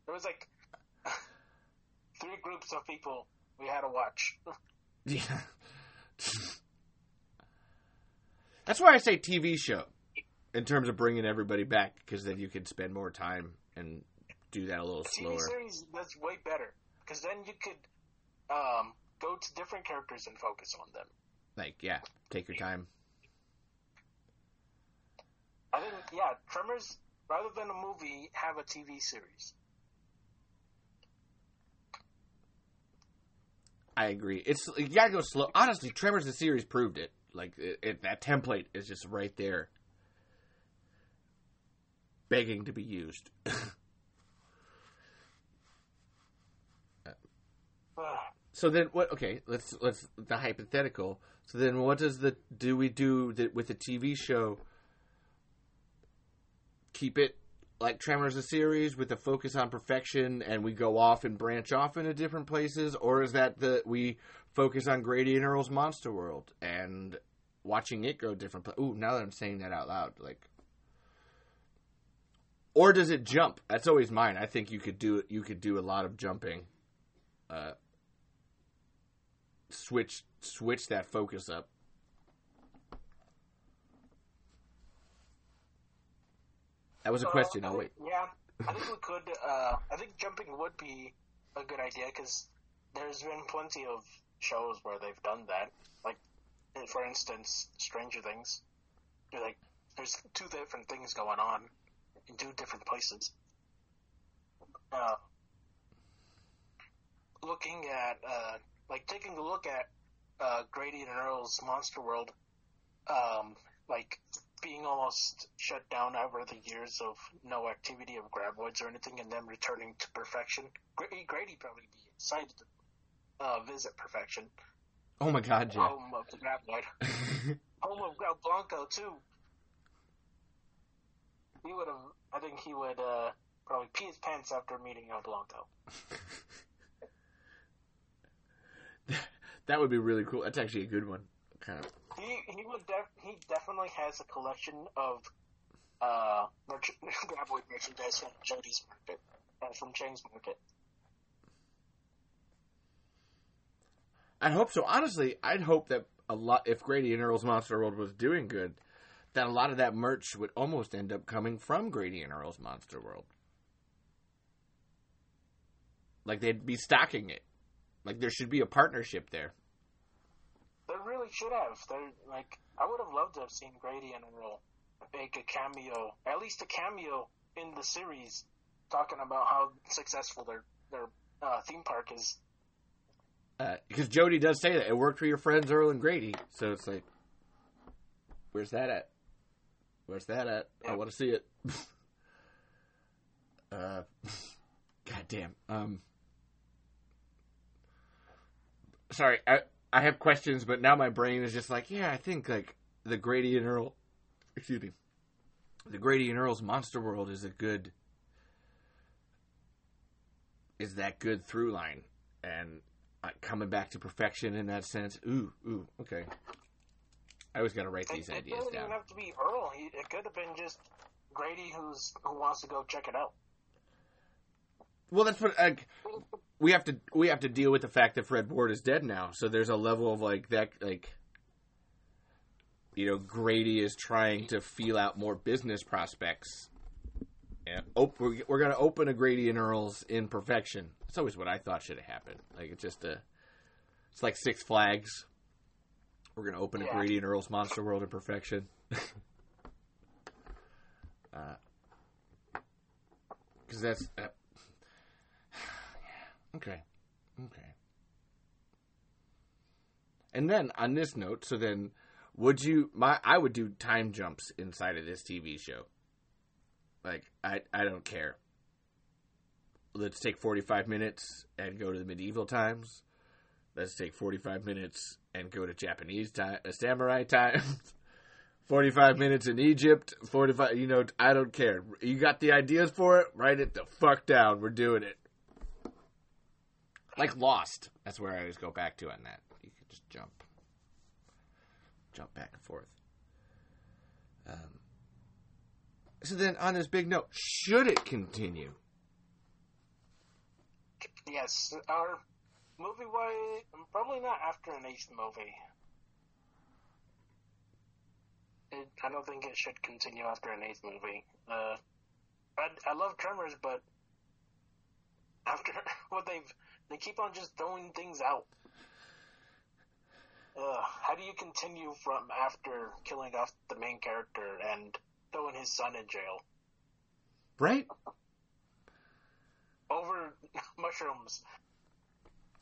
B: There was like three groups of people we had to watch.
A: Yeah. That's why I say TV show in terms of bringing everybody back because then you can spend more time and do that a little
B: TV
A: slower.
B: series that's way better because then you could um, go to different characters and focus on them.
A: Like, yeah, take your time.
B: I think, yeah, Tremors, rather than a movie, have a TV series.
A: I agree. It's you gotta go slow. Honestly, Tremors the series proved it. Like it, it, that template is just right there, begging to be used. So then what? Okay, let's let's the hypothetical. So then, what does the do we do with the TV show? Keep it like Tremors a series with a focus on perfection, and we go off and branch off into different places, or is that the we focus on Grady and Earl's Monster World and watching it go different places? Ooh, now that I'm saying that out loud, like. Or does it jump? That's always mine. I think you could do you could do a lot of jumping. Uh, switch switch that focus up. That was a question.
B: Uh,
A: I'll wait.
B: Yeah, I think we could. Uh, I think jumping would be a good idea because there's been plenty of shows where they've done that. Like, for instance, Stranger Things. You're like, there's two different things going on in two different places. Uh, looking at, uh, like, taking a look at uh, Grady and Earl's Monster World, um, like being almost shut down over the years of no activity of graboids or anything, and then returning to perfection. Grady, Grady probably be excited to uh, visit perfection.
A: Oh my god, yeah.
B: Home of the graboid. Home of Grab Blanco too. He would have. I think he would uh, probably pee his pants after meeting El Blanco.
A: that would be really cool. That's actually a good one. Kind of.
B: He he would def- he definitely has a collection of uh merch- graboid merchandise from Jody's Market and from Chang's Market.
A: I'd hope so. Honestly, I'd hope that a lot if Grady and Earl's Monster World was doing good, that a lot of that merch would almost end up coming from Grady and Earl's Monster World. Like they'd be stocking it. Like there should be a partnership there.
B: They really should have. They're like I would have loved to have seen Grady and Earl make a cameo, at least a cameo in the series, talking about how successful their their uh, theme park is.
A: Uh, because Jody does say that it worked for your friends Earl and Grady, so it's like, where's that at? Where's that at? I want to see it. uh, God damn. Um, sorry, I I have questions, but now my brain is just like, yeah, I think like the Grady and Earl, excuse me, the Grady and Earl's Monster World is a good, is that good through line, and uh, coming back to perfection in that sense. Ooh, ooh, okay. I always got to write
B: It,
A: these
B: it
A: ideas
B: doesn't
A: down.
B: even have to be Earl. It could have been just Grady who's who wants to go check it out.
A: Well, that's what like, we have to we have to deal with the fact that Fred Ward is dead now. So there's a level of like that like you know Grady is trying to feel out more business prospects. Op- we're, we're going to open a Grady and Earl's in perfection. It's always what I thought should have happened. Like it's just a it's like Six Flags. We're going to open a Grady and Earl's Monster World in perfection. uh, because that's uh, okay, okay. And then on this note, so then would you my I would do time jumps inside of this TV show. Like I I don't care. Let's take 45 minutes and go to the medieval times. Let's take 45 minutes and go to Japanese time, uh, samurai times. 45 minutes in Egypt, 45, you know, I don't care. You got the ideas for it? Write it the fuck down. We're doing it. Like Lost. That's where I always go back to on that. You can just jump. Jump back and forth. Um, so then, on this big note, should it continue?
B: Yes, our movie wise, probably not after an eighth movie. It, I don't think it should continue after an eighth movie. Uh, I, I love Tremors, but after what they've, they keep on just throwing things out. Uh, how do you continue from after killing off the main character and throwing his son in jail
A: Right?
B: over mushrooms?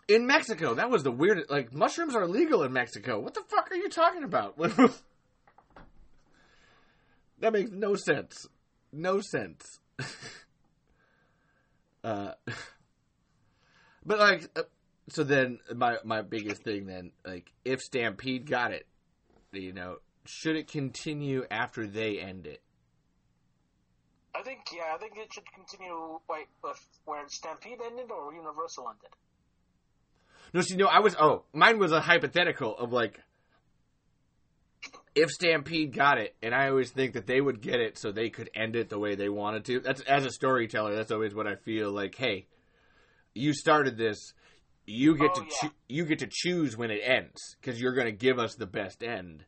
A: In Mexico. That was the weirdest. Like, mushrooms are illegal in Mexico. What the fuck are you talking about? that makes no sense. No sense. uh, but, like, uh, so then my my biggest thing then like if Stampede got it, you know, should it continue after they end it?
B: I think yeah, I think it should continue like where Stampede ended or Universal ended.
A: No, see, no, I was oh, mine was a hypothetical of like if Stampede got it, and I always think that they would get it so they could end it the way they wanted to. That's as a storyteller, that's always what I feel like. Hey, you started this, you get
B: Oh,
A: to
B: yeah.
A: choo- you get to choose when it ends because you're going to give us the best end.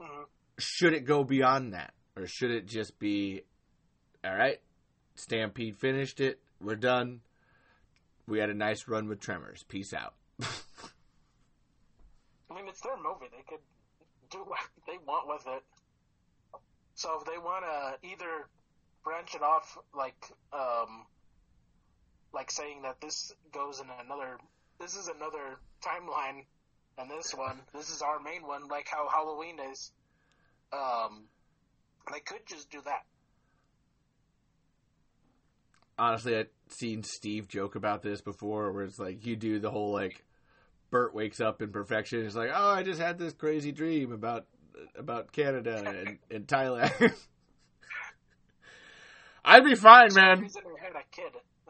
B: hmm
A: Should it go beyond that, or should it just be, all right, Stampede finished it, we're done. We had a nice run with Tremors. Peace out.
B: I mean, it's their movie. They could do what they want with it. So if they want to either branch it off, like, um, like saying that this goes in another, this is another timeline, and this one, this is our main one, like how Halloween is. Um, they could just do that.
A: honestly, I've seen Steve joke about this before, where it's like you do the whole like Bert wakes up in perfection. It's like, oh, I just had this crazy dream about about Canada and, and Thailand. I'd be fine, man.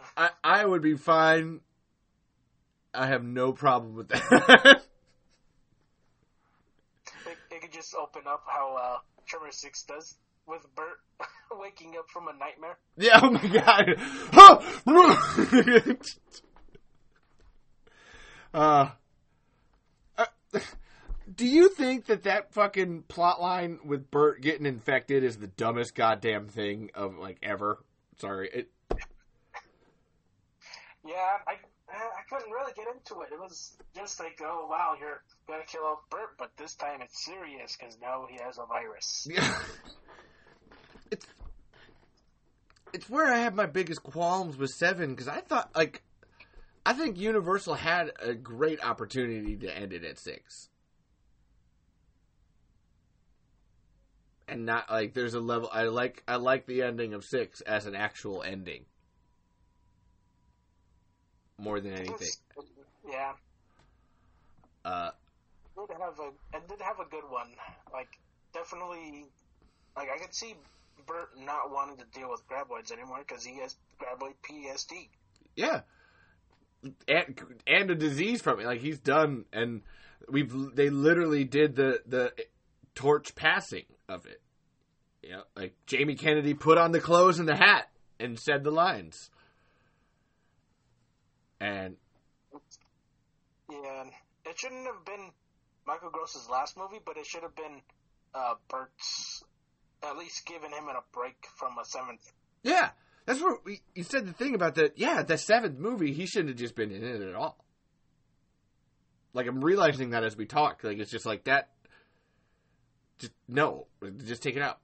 B: He's in her head, a kid.
A: I I would be fine. I have no problem with that.
B: They, they could just open up how uh, Tremor Six does with Bert waking up from a nightmare.
A: yeah, oh my god. uh, uh, do you think that that fucking plot line with Bert getting infected is the dumbest goddamn thing of like ever? Sorry, it,
B: Yeah, I eh, I couldn't really get into it. It was just like, oh wow, you're gonna kill off Bert, but this time it's serious because now he has a virus.
A: Yeah. it's it's where I have my biggest qualms with Seven because I thought like I think Universal had a great opportunity to end it at six, and not like there's a level I like I like the ending of six as an actual ending more than anything.
B: Yeah,
A: Uh,
B: it did have a it did have a good one. Like definitely, like I could see Bert not wanting to deal with graboids anymore because he has graboid PSD.
A: Yeah, and and a disease from it. Like he's done, and we've they literally did the the torch passing of it. Yeah, like Jamie Kennedy put on the clothes and the hat and said the lines, and
B: Yeah, it shouldn't have been Michael Gross's last movie, but it should have been uh, Bert's. At least giving him a break from a seventh.
A: yeah, that's what we, you said. The thing about that, yeah, the seventh movie, he shouldn't have just been in it at all. Like I'm realizing that as we talk, like it's just like that. Just no, just take it out.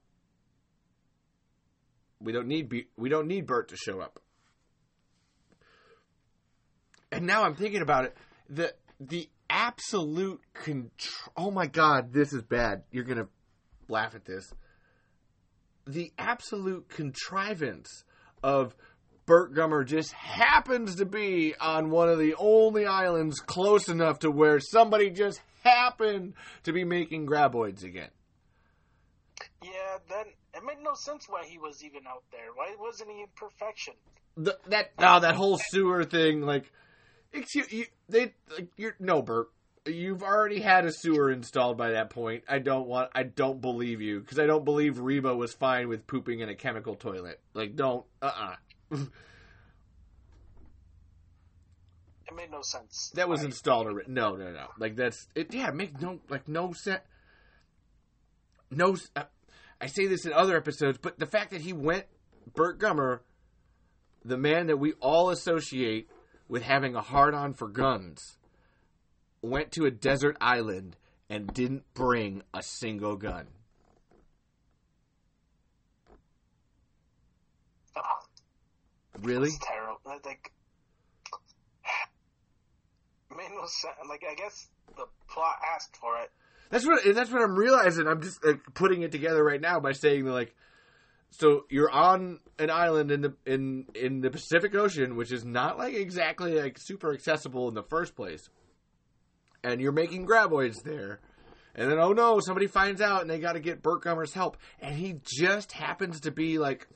A: We don't need we don't need Bert to show up. And now I'm thinking about it. The the absolute control. Oh my god, this is bad. You're gonna laugh at this. The absolute contrivance of Bert Gummer just happens to be on one of the only islands close enough to where somebody just happened to be making graboids again.
B: Yeah, then it made no sense why he was even out there. Why wasn't he in perfection?
A: the, that oh, that whole sewer thing, like, excuse you, they, like, you're no Bert. You've already had a sewer installed by that point. I don't want. I don't believe you because I don't believe Reba was fine with pooping in a chemical toilet. Like, don't. Uh. uh
B: It made no sense.
A: That was
B: Why-
A: installed already. No, no, no. Like that's it. Yeah, make no like no sense. No, uh, I say this in other episodes, but the fact that he went, Burt Gummer, the man that we all associate with having a hard on for guns, went to a desert island and didn't bring a single gun.
B: Oh,
A: Really?
B: it's terrible. It made no sense. Like I guess the plot asked for it.
A: That's what that's what I'm realizing. I'm just like, putting it together right now by saying that like so you're on an island in the in in the Pacific Ocean, which is not like exactly like super accessible in the first place, and you're making graboids there. And then, oh no, somebody finds out and they got to get Burt Gummer's help. And he just happens to be like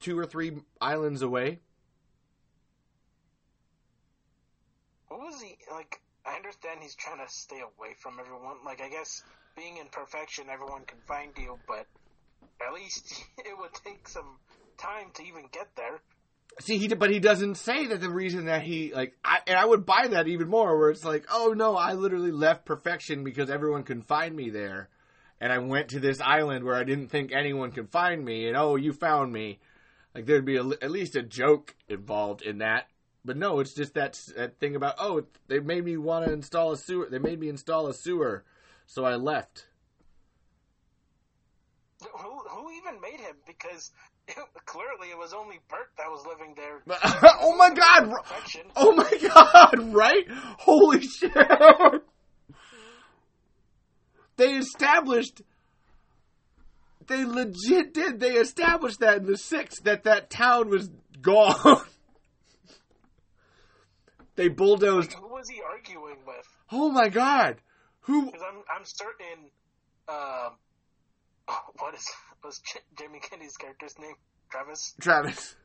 A: two or three islands away.
B: What was he like? I understand he's trying to stay away from everyone. Like, I guess being in perfection, everyone can find you, but at least it would take some time to even get there.
A: See, he but he doesn't say that the reason that he like, I, and I would buy that even more. Where it's like, oh no, I literally left perfection because everyone can find me there, and I went to this island where I didn't think anyone could find me, and oh, you found me. Like there'd be a, at least a joke involved in that. But no, it's just that, that thing about oh, they made me want to install a sewer. They made me install a sewer, so I left.
B: Who who even made him? Because it, clearly it was only Burt that was living there.
A: oh my god! Oh my god! Right? Holy shit! They established. They legit did. They established that in the six that that town was gone. they bulldozed.
B: Who was he arguing with?
A: Oh my god! Who?
B: Because I'm I'm certain. Um, what is was Jamie Kennedy's character's name? Travis.
A: Travis.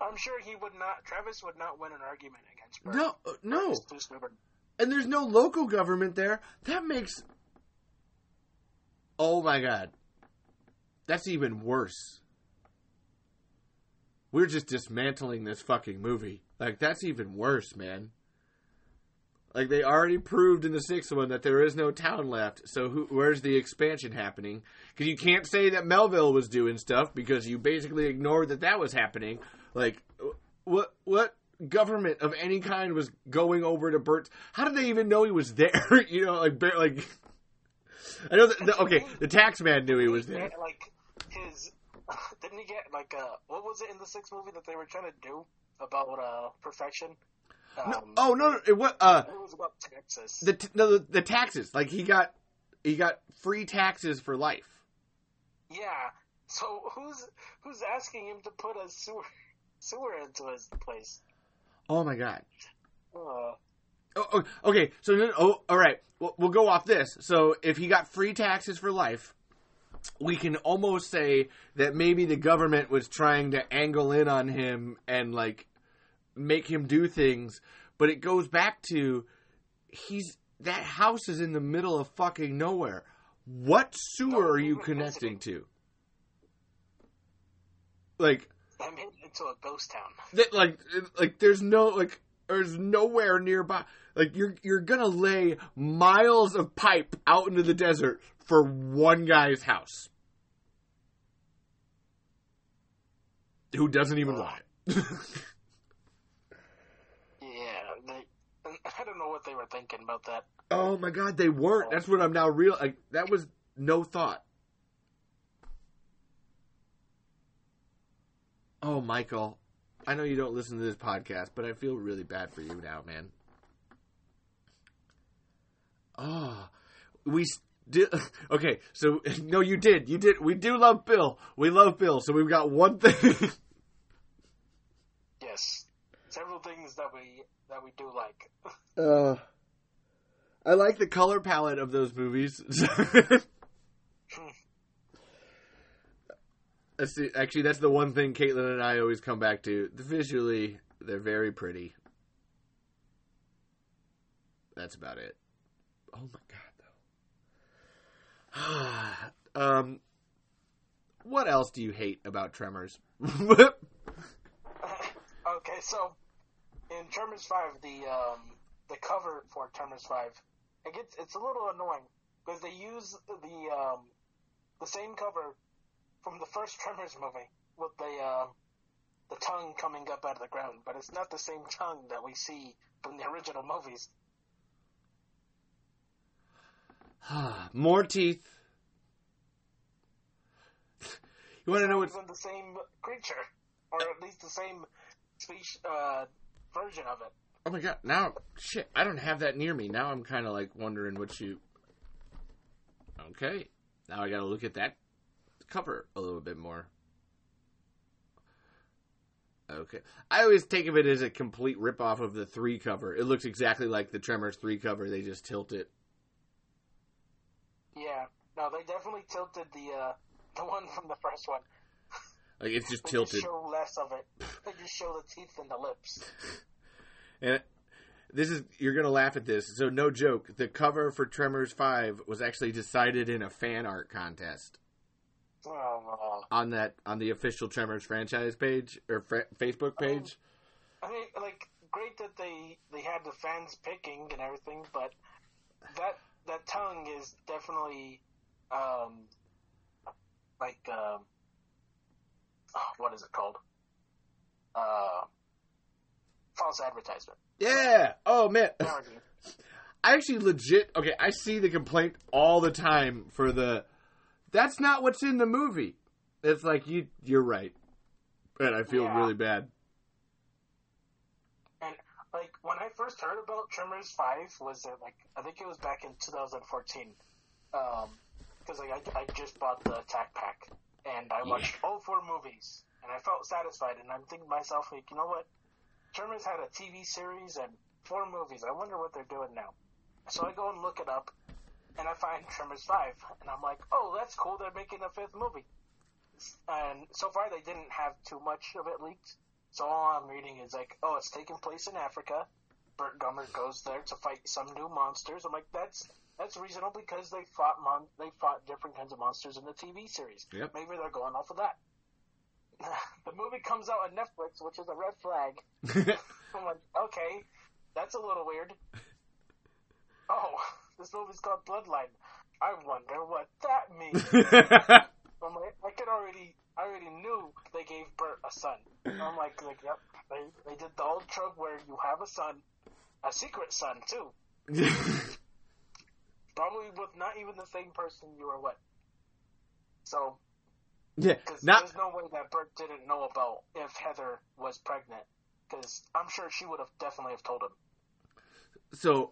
B: I'm sure he would not. Travis would not win an argument against Burt.
A: No, uh, no.
B: He's too stubborn.
A: and there's no local government there. That makes. Oh my god. That's even worse. We're just dismantling this fucking movie. Like, that's even worse, man. Like, they already proved in the sixth one that there is no town left, so who, where's the expansion happening? Because you can't say that Melville was doing stuff because you basically ignored that that was happening. Like, what, what government of any kind was going over to Burt's. How did they even know he was there? you know, like like. I know that. The, okay, the tax man knew he was there.
B: Like his, didn't he get like uh, what was it in the sixth movie that they were trying to do about uh perfection? Um,
A: No, oh no, no, it was uh
B: it was about Texas.
A: the t- no, the, the taxes. Like he got he got free taxes for life.
B: yeah. So who's who's asking him to put a sewer sewer into his place?
A: Oh my god.
B: Uh,
A: Oh, okay, so oh, all right. We'll, we'll go off this. So if he got free taxes for life, we can almost say that maybe the government was trying to angle in on him and like make him do things, but it goes back to he's that house is in the middle of fucking nowhere. What sewer are you connecting to? Like
B: into a ghost town.
A: that like like there's no like there's nowhere nearby like you're you're gonna lay miles of pipe out into the desert for one guy's house who doesn't even want it
B: Yeah, they. I don't know what they were thinking about that.
A: oh my god they weren't. That's what i'm now real like that was no thought. Oh michael i know you don't listen to this podcast but i feel really bad for you now man. Oh we did okay so no you did. You did we do love bill. We love bill so we've got one thing.
B: Yes, several things that we that we do like.
A: uh i like the color palette of those movies That's the, actually that's the one thing Caitlin and I always come back to. Visually, they're very pretty. That's about it. Oh my god, though. um, what else do you hate about Tremors?
B: okay, so in Tremors Five, the um the cover for Tremors Five, it gets it's a little annoying because they use the um the same cover from the first Tremors movie with the uh, the tongue coming up out of the ground, but it's not the same tongue that we see from the original movies.
A: More teeth. You want to know
B: It's
A: what?
B: even the same creature, or at least the same species uh, version of it.
A: Oh my god! Now, shit, I don't have that near me. Now I'm kind of like wondering what you. Okay, now I got to look at that cover a little bit more. Okay. I always think of it as a complete ripoff of the 3 cover. It looks exactly like the Tremors 3 cover, they just tilt it.
B: Yeah. No, they definitely tilted the uh, the one from the first one.
A: Like it's just
B: They
A: tilted.
B: Just show less of it. They just show the teeth and the lips.
A: And this is you're gonna laugh at this. So no joke, the cover for Tremors Five was actually decided in a fan art contest
B: Oh,
A: on that on the official Tremors franchise page or fra- Facebook page.
B: I mean, like, great that they they had the fans picking and everything, but that that tongue is definitely um like um oh, what is it called? Uh, false advertisement.
A: Yeah. Oh man, I actually legit. Okay, I see the complaint all the time for the. That's not what's in the movie. It's like you. You're right, and I feel
B: Yeah.
A: really bad.
B: And like when I first heard about Tremors Five, was it like I think it was back in 2014, because like I, I just bought the attack pack and I watched all four movies and I felt satisfied. And I'm thinking to myself, like, you know what? Tremors had a TV series and four movies. I wonder what they're doing now. So I go and look it up, and I find Tremors Five, and I'm like, oh, that's cool. They're making a fifth movie. And so far, they didn't have too much of it leaked. So all I'm reading is like, oh, it's taking place in Africa. Burt Gummer goes there to fight some new monsters. I'm like, that's that's reasonable because they fought mon- they fought different kinds of monsters in the TV series.
A: Yep.
B: Maybe they're going off of that. the movie comes out on Netflix, which is a red flag. I'm like, okay, that's a little weird. Oh, this movie's called Bloodline. I wonder what that means. I'm like, I could already, I already knew they gave Burt a son. I'm like, like, yep, they, they did the old trope where you have a son, a secret son too, probably with not even the same person you were with. So,
A: yeah,
B: because
A: not
B: there's no way that Burt didn't know about if Heather was pregnant, because I'm sure she would have definitely have told him.
A: so.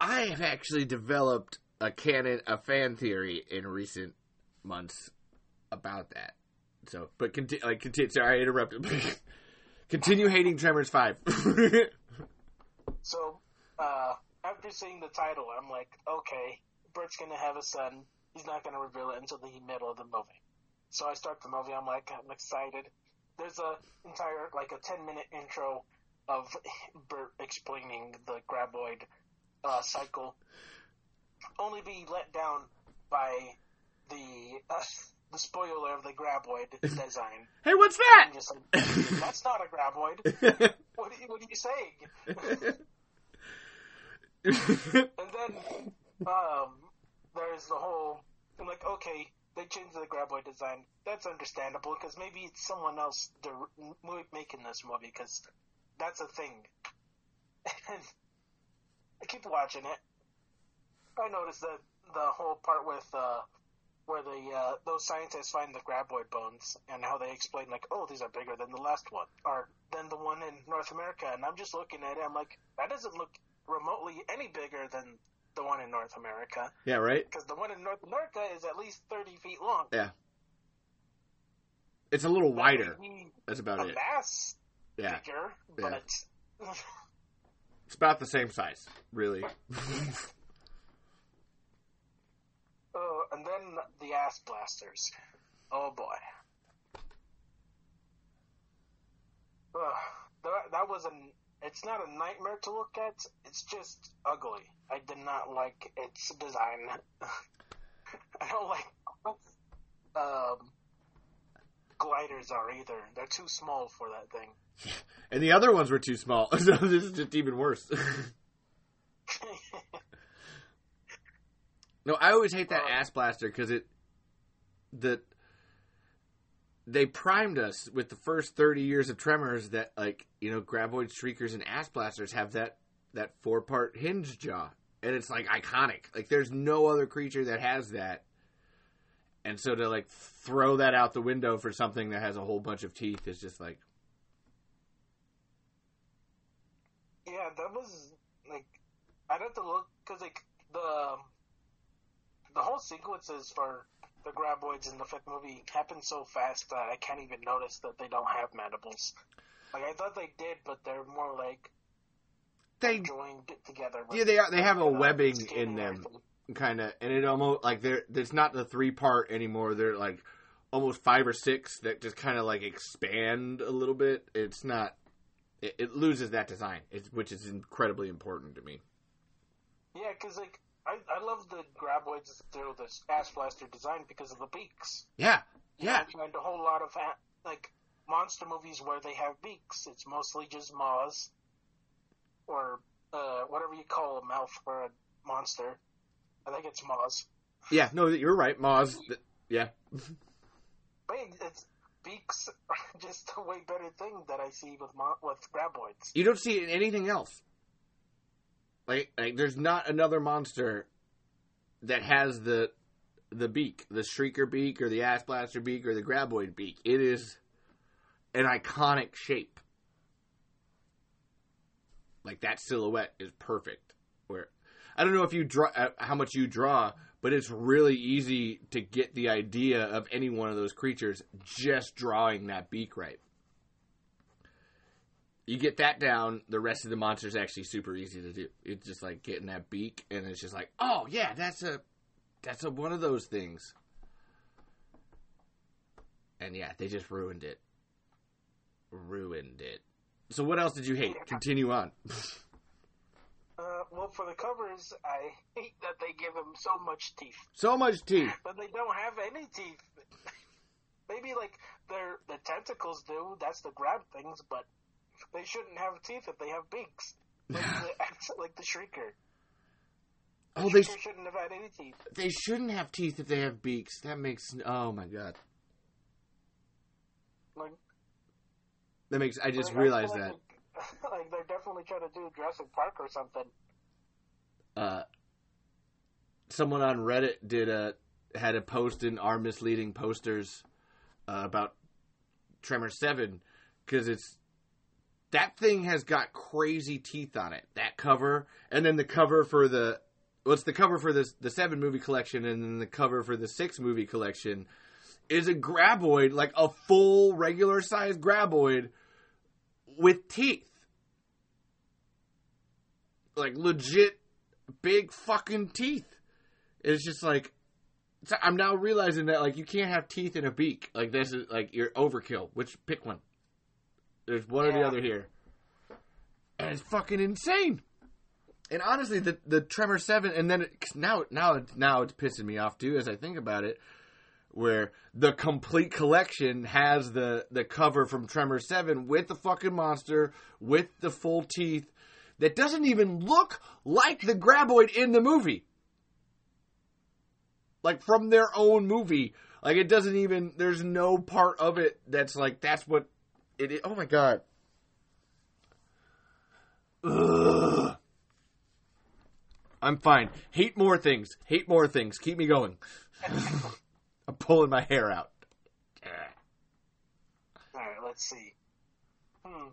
A: I have actually developed a canon, a fan theory in recent months about that. So, but continue. Like, continue. Sorry, I interrupted. continue hating Tremors Five.
B: So, uh, after seeing the title, I'm like, okay, Burt's gonna have a son. He's not gonna reveal it until the middle of the movie. So I start the movie. I'm like, I'm excited. There's a entire like a 10 minute intro of Bert explaining the graboid uh, cycle. Only be let down by the uh, the spoiler of the graboid design.
A: hey, what's
B: just like, that's not a graboid. What are you, what are you saying? And then um, there's the whole. I'm like, okay, they changed the graboid design. That's understandable because maybe it's someone else making this movie because that's a thing. And I keep watching it. I noticed that the whole part with uh, where the uh, those scientists find the graboid bones and how they explain like, oh, these are bigger than the last one or than the one in North America. And I'm just looking at it. I'm like, that doesn't look remotely any bigger than the one in North America
A: yeah, right.
B: because the one in North America is at least 30 feet long.
A: Yeah, it's a little wider. That's about
B: a
A: it.
B: mass
A: Yeah,
B: figure,
A: Yeah.
B: but
A: it's about the same size, really.
B: Oh, and then the ass blasters. Oh boy. Ugh, that, that was an. It's not a nightmare to look at. It's just ugly. I did not like its design. I don't like um, gliders are either. They're too small for that thing.
A: and the other ones were too small, so this is just even worse. no, I always hate that
B: Uh,
A: ass blaster because it the they primed us with the first thirty years of Tremors that like you know graboid shriekers and ass blasters have that that four part hinge jaw, and it's like iconic. Like there's no other creature that has that. And so to like throw that out the window for something that has a whole bunch of teeth is just like
B: Yeah, that was like I'd have to look because like the the whole sequences for the graboids in the fifth movie happen so fast that I can't even notice that they don't have mandibles. Like I thought they did, but they're more like
A: They
B: joined together.
A: yeah they are they have a webbing in them kind of, and it almost like they're it's not the three part anymore. They're like almost five or six that just kind of like expand a little bit. It's not. It, it loses that design, which is incredibly important to me.
B: Yeah, because like I, I love the graboids through the ass blaster design because of the beaks.
A: Yeah,
B: You
A: yeah,
B: don't find a whole lot of like monster movies where they have beaks. It's mostly just maws or uh, whatever you call a mouth for a monster. I think it's maws.
A: yeah. No, you're right, th- Yeah,
B: But it's beaks are just a way better thing that I see with mo- with graboids.
A: you don't see it in anything else. Like, like there's not another monster that has the the beak, the shrieker beak, or the ass blaster beak, or the graboid beak. It is an iconic shape. Like that silhouette is perfect. Where I don't know if you draw uh, how much you draw, but it's really easy to get the idea of any one of those creatures just drawing that beak right. You get that down, the rest of the monsters actually super easy to do. It's just like getting that beak, and it's just like, oh yeah, that's a that's a one of those things. And yeah, they just ruined it. Ruined it. So what else did you hate? Continue on.
B: Uh, well, for the covers, I hate that they give them so much teeth,
A: so much teeth.
B: but they don't have any teeth. Maybe like their the tentacles do. That's the grab things, but they shouldn't have teeth if they have beaks. Like the, like the shrieker.
A: Oh, they
B: Shrieker shouldn't have had any teeth.
A: they shouldn't have teeth if they have beaks. That makes oh my god.
B: Like
A: That makes I just
B: like,
A: realized that.
B: like, like they're definitely trying to do Jurassic Park or something.
A: uh, someone on Reddit did a had a post in our misleading posters uh, about Tremor Seven because it's that thing has got crazy teeth on it. That cover, and then the cover for the well, the cover for the the seven movie collection, and then the cover for the six movie collection is a graboid, like a full regular size graboid with teeth, like legit big fucking teeth. It's just like I'm now realizing that like you can't have teeth in a beak. Like this is like you're overkill. Which pick one? There's one or the other here, and it's fucking insane. And honestly, the the Tremor Seven, and then it, 'cause now now it's now it's pissing me off too as I think about it. Where the complete collection has the the cover from Tremor Seven with the fucking monster with the full teeth that doesn't even look like the graboid in the movie. Like from their own movie. Like it doesn't even there's no part of it that's like that's what Oh my god. Ugh. I'm fine. Hate more things. Hate more things. Keep me going. I'm pulling my hair out.
B: All right, let's see. Hmm.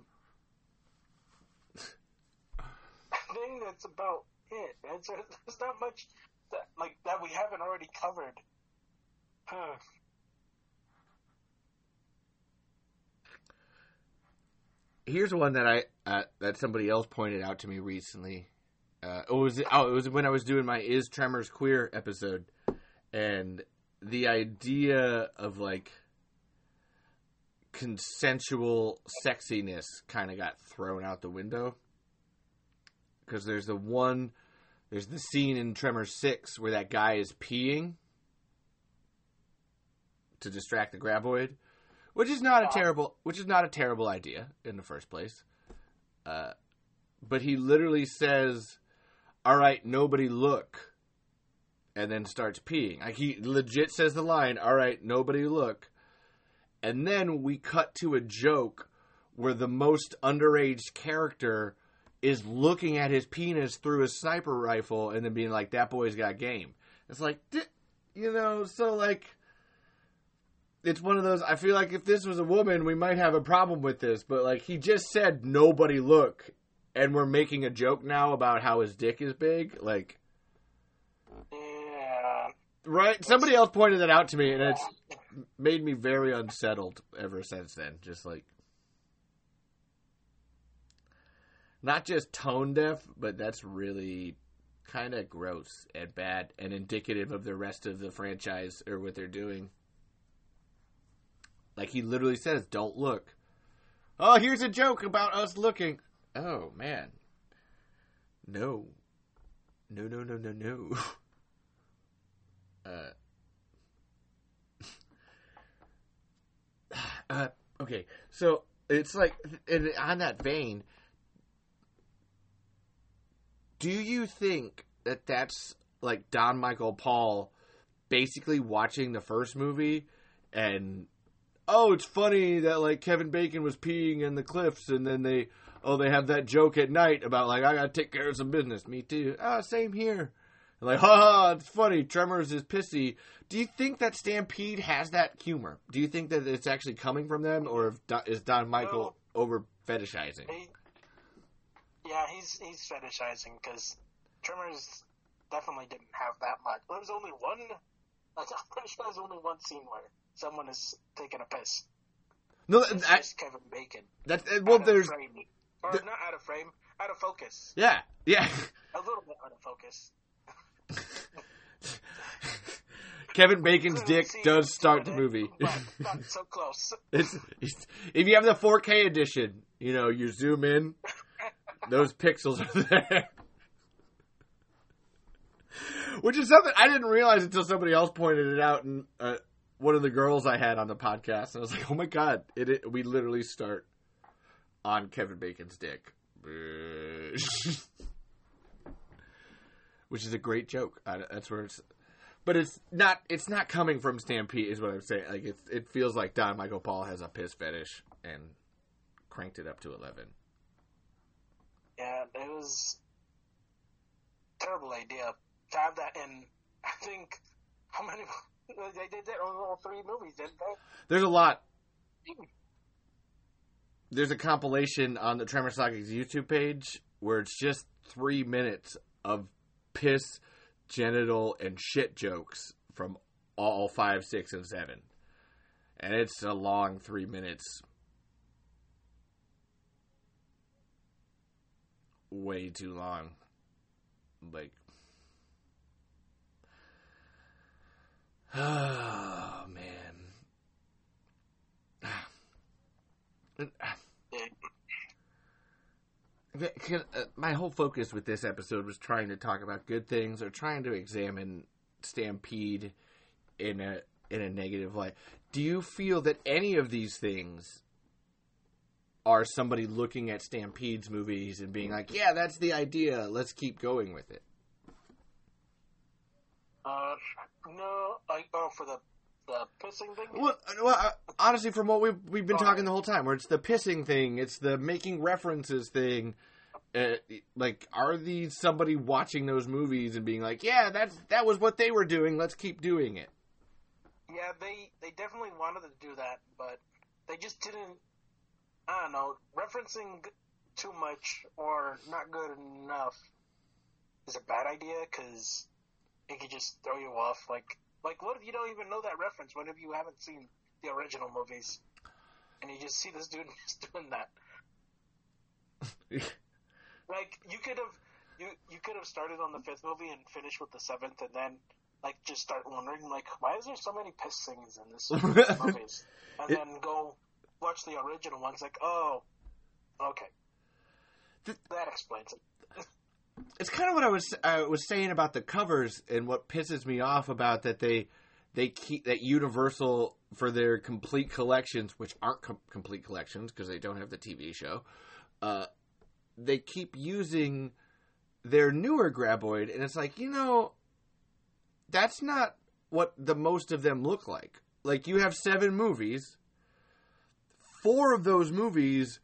B: I think that's about it. There's not much that, like that we haven't already covered. Huh.
A: Here's one that I uh, that somebody else pointed out to me recently. Uh, it was oh, it was when I was doing my "Is Tremors Queer" episode, and the idea of like consensual sexiness kind of got thrown out the window. Because there's the one there's the scene in Tremor 6 where that guy is peeing to distract the graboid which is not a terrible which is not a terrible idea in the first place. Uh, but he literally says all right nobody look and then starts peeing. Like he legit says the line all right nobody look. And then we cut to a joke where the most underage character is looking at his penis through a sniper rifle and then being like, "That boy's got game." It's like, you know, so like, it's one of those. I feel like if this was a woman, we might have a problem with this, but like, he just said, "Nobody look," and we're making a joke now about how his dick is big. Like,
B: Yeah.
A: Right? Somebody else pointed that out to me, and it's made me very unsettled ever since then. Just like. Not just tone deaf, but that's really kind of gross and bad and indicative of the rest of the franchise or what they're doing. Like he literally says, "Don't look." Oh, here's a joke about us looking. Oh man, no, no, no, no, no, no. Uh, uh, okay, so it's like, and on that vein, do you think that that's like Don Michael Paul basically watching the first movie and oh, it's funny that like Kevin Bacon was peeing in the cliffs and then they oh they have that joke at night about like I gotta take care of some business. Me too. Ah, same here. Like, ha, ha, it's funny. Tremors is pissy. Do you think that Stampede has that humor? Do you think that it's actually coming from them, or if Don, is Don Michael over fetishizing?
B: He, yeah, he's he's fetishizing because Tremors definitely didn't have that much. There was only one. Like, I'm pretty sure there's only one scene where someone is taking a piss.
A: No,
B: It's
A: I,
B: just Kevin Bacon.
A: that uh, well,
B: out
A: there's
B: frame. or
A: the-
B: not out of frame, out of focus.
A: yeah, yeah.
B: A little bit out of focus.
A: Kevin Bacon's dick does start the movie.
B: so close.
A: It's, it's if you have the 4K edition, you know, you zoom in, those pixels are there. Which is something I didn't realize until somebody else pointed it out, and uh, one of the girls I had on the podcast, and I was like, "Oh my god!" It, it we literally start on Kevin Bacon's dick, which is a great joke. I, that's where it's, but it's not. It's not coming from Stampede, is what I'm saying. Like it, it feels like Don Michael Paul has a piss fetish and cranked it up to eleven.
B: Yeah, it was terrible idea to have that in. I think how many they did that on all three movies, didn't they?
A: There's a lot. Hmm. There's a compilation on the Tremor Saga's YouTube page where it's just three minutes of piss, genital, and shit jokes from all five, six, and seven. And it's a long three minutes. Way too long. Like. Oh, man. Uh, My whole focus with this episode was trying to talk about good things or trying to examine Stampede in a in a negative light. Do you feel that any of these things are somebody looking at Stampede's movies and being like, "Yeah, that's the idea. Let's keep going with it."
B: Uh, no, like oh for the the pissing thing.
A: Well, well uh, honestly, from what we've we've been talking the whole time, where it's the pissing thing, it's the making references thing. Uh, like, are these somebody watching those movies and being like, "Yeah, that's that was what they were doing. Let's keep doing it."
B: Yeah, they they definitely wanted to do that, but they just didn't. I don't know, referencing too much or not good enough is a bad idea because it could just throw you off. Like, like what if you don't even know that reference? What if you haven't seen the original movies and you just see this dude just doing that? Like, you could have you you could have started on the fifth movie and finished with the seventh, and then like just start wondering like why is there so many piss scenes in this movies, and
A: It-
B: then go watch the original ones. Like, oh, okay,
A: Th-
B: that explains it.
A: It's kind of what I was I was saying about the covers and what pisses me off about that they they keep that Universal for their complete collections, which aren't com- complete collections because they don't have the TV show. Uh, they keep using their newer graboid, and it's like you know, that's not what the most of them look like. Like you have seven movies, four of those movies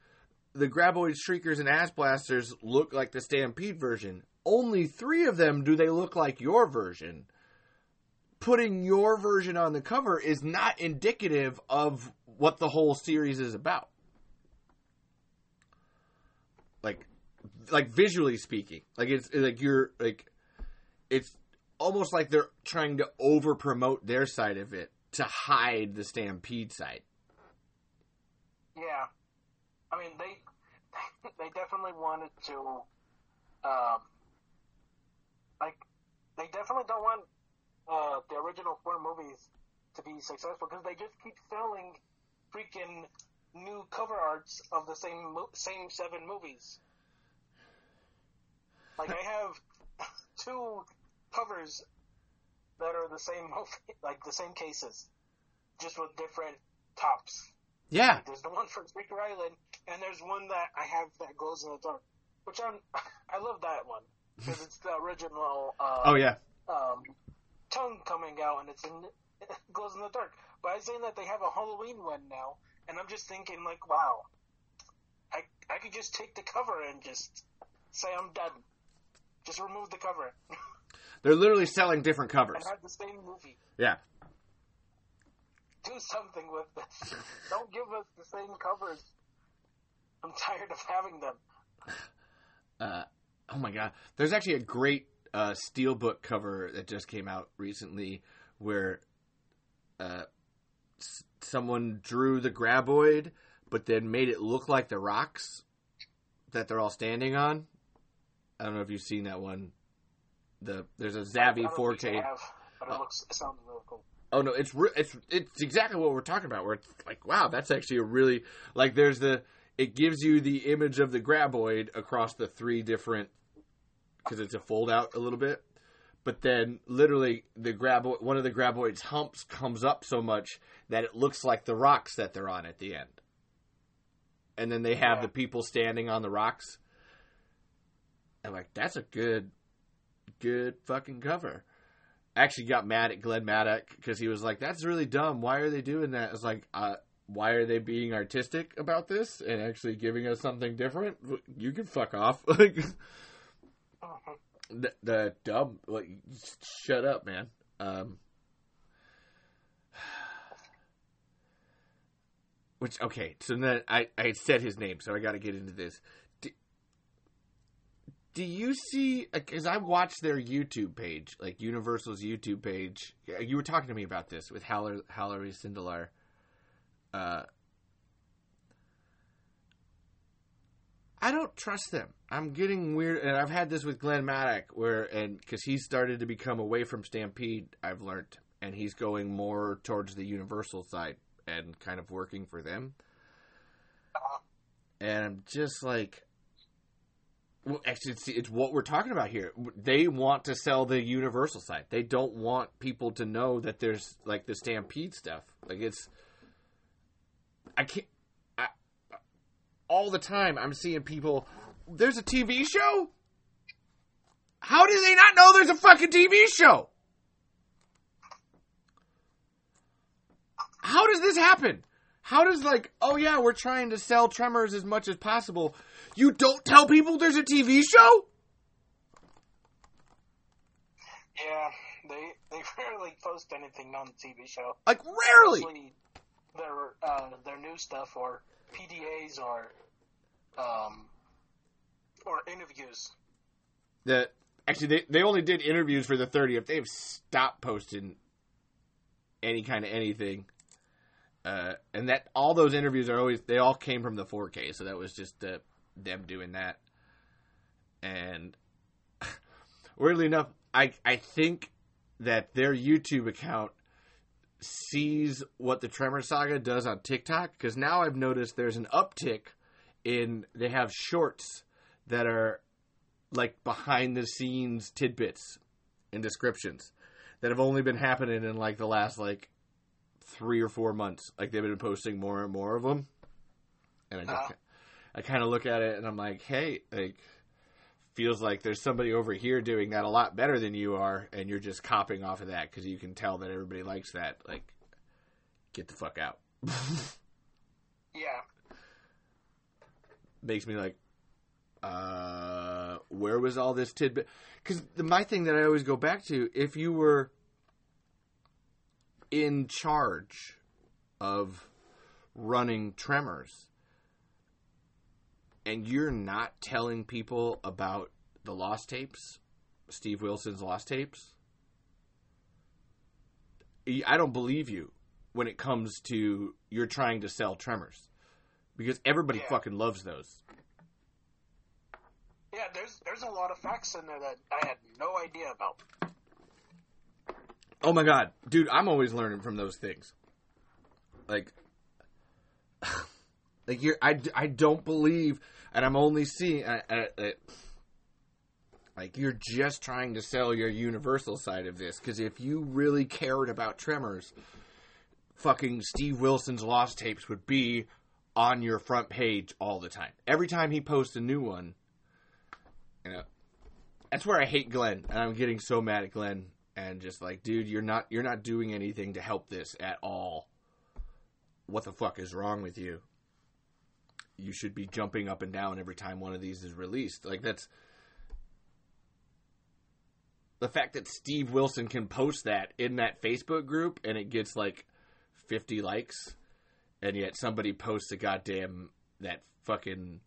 A: the Graboid Shriekers and Ass Blasters look like the Stampede version. Only three of them do they look like your version. Putting your version on the cover is not indicative of what the whole series is about. Like, like visually speaking, like it's like you're like, it's almost like they're trying to over promote their side of it to hide the Stampede side.
B: Yeah, I mean they they definitely wanted to, um, like they definitely don't want uh, the original four movies to be successful because they just keep selling freaking new cover arts of the same mo- same seven movies. Like I have two covers that are the same movie, like the same cases, just with different tops.
A: Yeah.
B: There's the one from Shrieker Island, and there's one that I have that glows in the dark, which I'm I love that one because it's the original. Uh,
A: Oh yeah.
B: um, tongue coming out, and it's in glows in the dark. But I'm saying that they have a Halloween one now, and I'm just thinking like, wow, I I could just take the cover and just say I'm done. Just remove the cover
A: They're literally selling different covers.
B: and have the same movie.
A: Yeah.
B: Do something with this. Don't give us the same covers. I'm tired of having them.
A: Uh, oh my god. There's actually a great uh, steelbook cover that just came out recently where uh, s- someone drew the graboid but then made it look like the rocks that they're all standing on. I don't know if you've seen that one. The there's a Zavi Forte.
B: have, but it
A: Oh.
B: looks it sounds really cool.
A: Oh no, it's re- it's it's exactly what we're talking about. Where it's like, wow, that's actually a really like. There's the it gives you the image of the graboid across the three different because it's a fold out a little bit, but then literally the graboid one of the graboid's humps comes up so much that it looks like the rocks that they're on at the end, and then they have
B: Yeah.
A: the people standing on the rocks. I'm like, that's a good, good fucking cover actually got mad at Glenn Maddock because he was like, "That's really dumb. Why are they doing that?" It's like, uh, "Why are they being artistic about this and actually giving us something different?" You can fuck off. Like the, the dumb. Like, shut up, man. Um, which okay, so then I I said his name, so I got to get into this. Do, you see? Because I watched their YouTube page, like Universal's YouTube page. You were talking to me about this with Haller, Hallery Sindelar. Uh, I don't trust them. I'm getting weird, and I've had this with Glenn Maddock, where and because he started to become away from Stampede, I've learned, and he's going more towards the Universal side and kind of working for them. And I'm just like, well, actually, it's, it's what we're talking about here. They want to sell the Universal side. They don't want people to know that there's like the Stampede stuff. Like it's, I can't. I, all the time, I'm seeing people. There's a TV show. How do they not know there's a fucking TV show? How does this happen? How does like, oh yeah, we're trying to sell Tremors as much as possible. You don't tell people there's a TV show?
B: Yeah, they they rarely post anything on the TV show.
A: Like rarely.
B: Mostly their uh, their new stuff or PDAs or um or interviews.
A: The actually they they only did interviews for the 30th. They've stopped posting any kind of anything. Uh, and that all those interviews are always they all came from the 4K, so that was just uh, them doing that. And weirdly enough, I I think that their YouTube account sees what the Tremor Saga does on TikTok because now I've noticed there's an uptick in they have shorts that are like behind the scenes tidbits and descriptions that have only been happening in like the last like three or four months. Like they've been posting more and more of them, and I just
B: Ah.
A: I kind of look at it and I'm like, hey, like feels like there's somebody over here doing that a lot better than you are, and you're just copying off of that because you can tell that everybody likes that. Like, get the fuck out.
B: Yeah,
A: makes me like, uh, where was all this tidbit? Because my thing that I always go back to, if you were in charge of running Tremors, and you're not telling people about the lost tapes, Steve Wilson's lost tapes, I don't believe you when it comes to you're trying to sell Tremors because everybody
B: Yeah.
A: fucking loves those.
B: Yeah, there's there's a lot of facts in there that I had no idea about.
A: Oh my god, dude, I'm always learning from those things. Like, like you're, I, I don't believe, and I'm only seeing, I, I, I- like you're just trying to sell your Universal side of this. Because if you really cared about Tremors, fucking Steve Wilson's Lost Tapes would be on your front page all the time. Every time he posts a new one, you know, that's where I hate Glenn, and I'm getting so mad at Glenn and just like, dude, you're not you're not doing anything to help this at all. What the fuck is wrong with you? You should be jumping up and down every time one of these is released. Like that's the fact that Steve Wilson can post that in that Facebook group and it gets like 50 likes and yet somebody posts a goddamn that fucking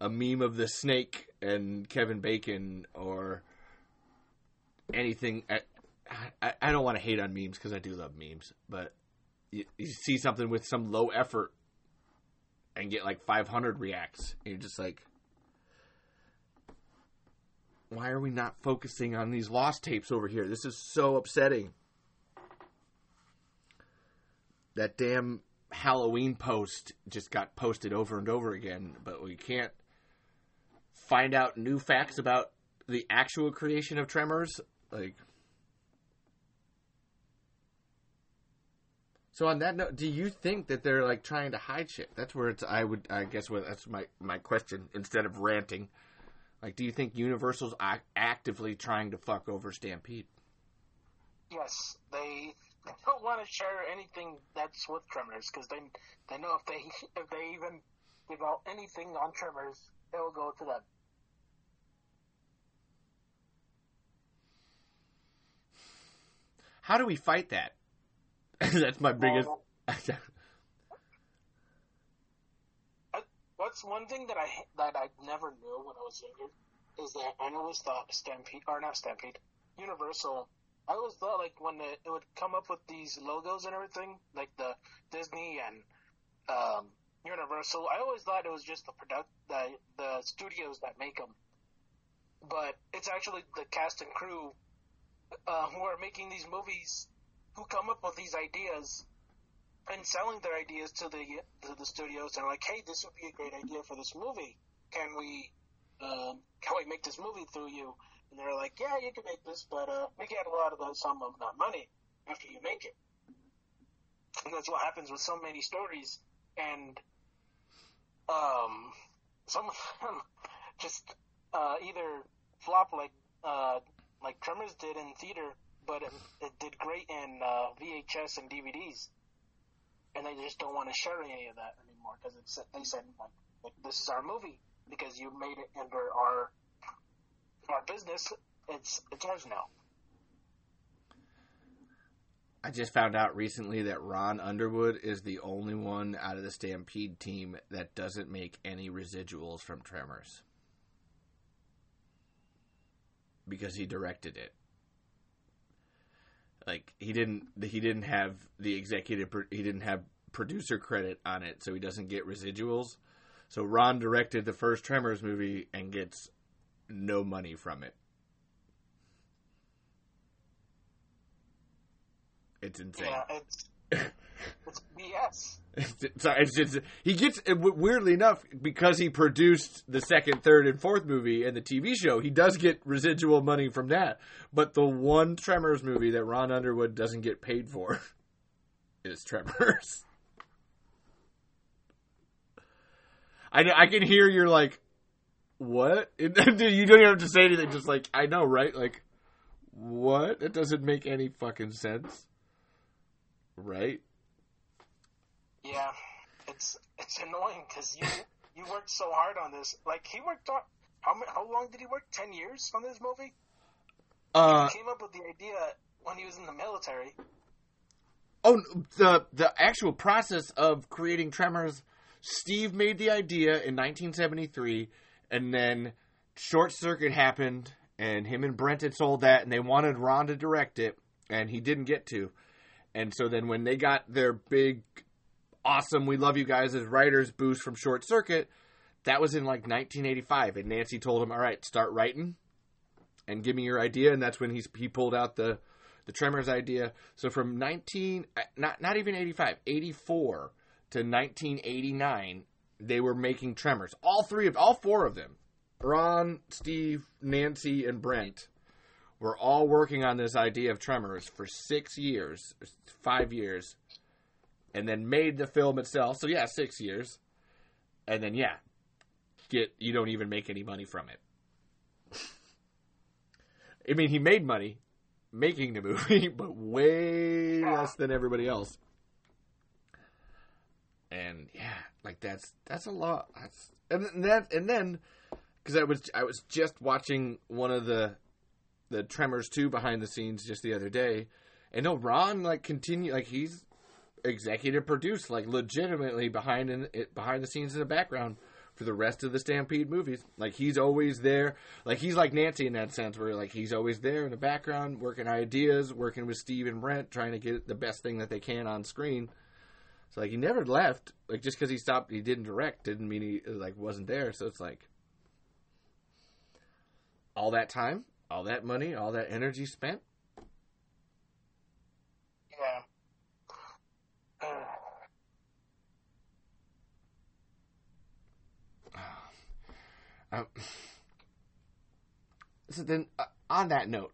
A: a meme of the snake and Kevin Bacon or anything. I, I, I don't want to hate on memes because I do love memes, but you, you see something with some low effort and get like 500 reacts, and you're just like, why are we not focusing on these lost tapes over here? This is so upsetting. That damn Halloween post just got posted over and over again, but we can't find out new facts about the actual creation of Tremors. Like, so on that note, do you think that they're like trying to hide shit? That's where it's. I would. I guess what that's my my question instead of ranting. Like, do you think Universal's ac- actively trying to fuck over Stampede?
B: Yes, they don't want to share anything that's with Tremors because they they know if they if they even give out anything on Tremors, it will go to them.
A: How do we fight that? that's my biggest.
B: Well, What's one thing that I that I never knew when I was younger is that I always thought Stampede or not Stampede, Universal. I always thought like when it, it would come up with these logos and everything, like the Disney and um, Universal. I always thought it was just the product the the studios that make them, but it's actually the cast and crew uh, who are making these movies who come up with these ideas and selling their ideas to the to the studios and like, hey, this would be a great idea for this movie. Can we um, can we make this movie through you? And they're like, yeah, you can make this, but uh, we get a lot of the sum of that money after you make it. And that's what happens with so many stories, and um, some of them just uh, either flop like uh, like Tremors did in theater, but it, it did great in uh, VHS and DVDs and they just don't want to share any of that anymore because it's they said like, this is our movie because you made it under our our business. It's it's ours now.
A: I just found out recently that Ron Underwood is the only one out of the Stampede team that doesn't make any residuals from Tremors. Because he directed it. Like he didn't he didn't have the executive he didn't have producer credit on it so he doesn't get residuals. So Ron directed the first Tremors movie and gets no money from it. It's insane.
B: Yeah, it's it's BS.
A: so it's just he gets uh, weirdly enough because he produced the second, third, and fourth movie and the TV show. He does get residual money from that, but the one Tremors movie that Ron Underwood doesn't get paid for is Tremors. I I can hear you're like, what? you don't even have to say anything. Just like I know, right? Like, what? It doesn't make any fucking sense, right?
B: Yeah, it's it's annoying because you you worked so hard on this. Like he worked on how how long did he work? Ten years on this movie.
A: Uh,
B: He came up with the idea when he was in the military.
A: Oh, the the actual process of creating Tremors. Steve made the idea in 1973, and then Short Circuit happened, and him and Brent had sold that, and they wanted Ron to direct it, and he didn't get to. And so then when they got their big, awesome, we love you guys as writers boost from Short Circuit, that was in like 1985. And Nancy told him, all right, start writing and give me your idea. And that's when he's, he pulled out the, the Tremors idea. So from 19, uh, not, not even 85, 84 to 1989, they were making Tremors. All three of, all four of them, Ron, Steve, Nancy, and Brent were all working on this idea of Tremors for six years, five years, and then made the film itself. So yeah, six years, and then yeah, get you don't even make any money from it. I mean, he made money making the movie, but way less than everybody else. And yeah, like that's that's a lot. That's and that and then because I was I was just watching one of the the Tremors 2 behind the scenes just the other day. And no, Ron like continue like he's executive produced like legitimately behind in it behind the scenes in the background for the rest of the Stampede movies. Like he's always there. Like he's like Nancy in that sense where like he's always there in the background working ideas, working with Steve and Brent trying to get the best thing that they can on screen. So like he never left. Like just cuz he stopped he didn't direct didn't mean he like wasn't there. So it's like all that time all that money, all that energy spent.
B: Yeah. Uh.
A: Um, so then, uh, on that note,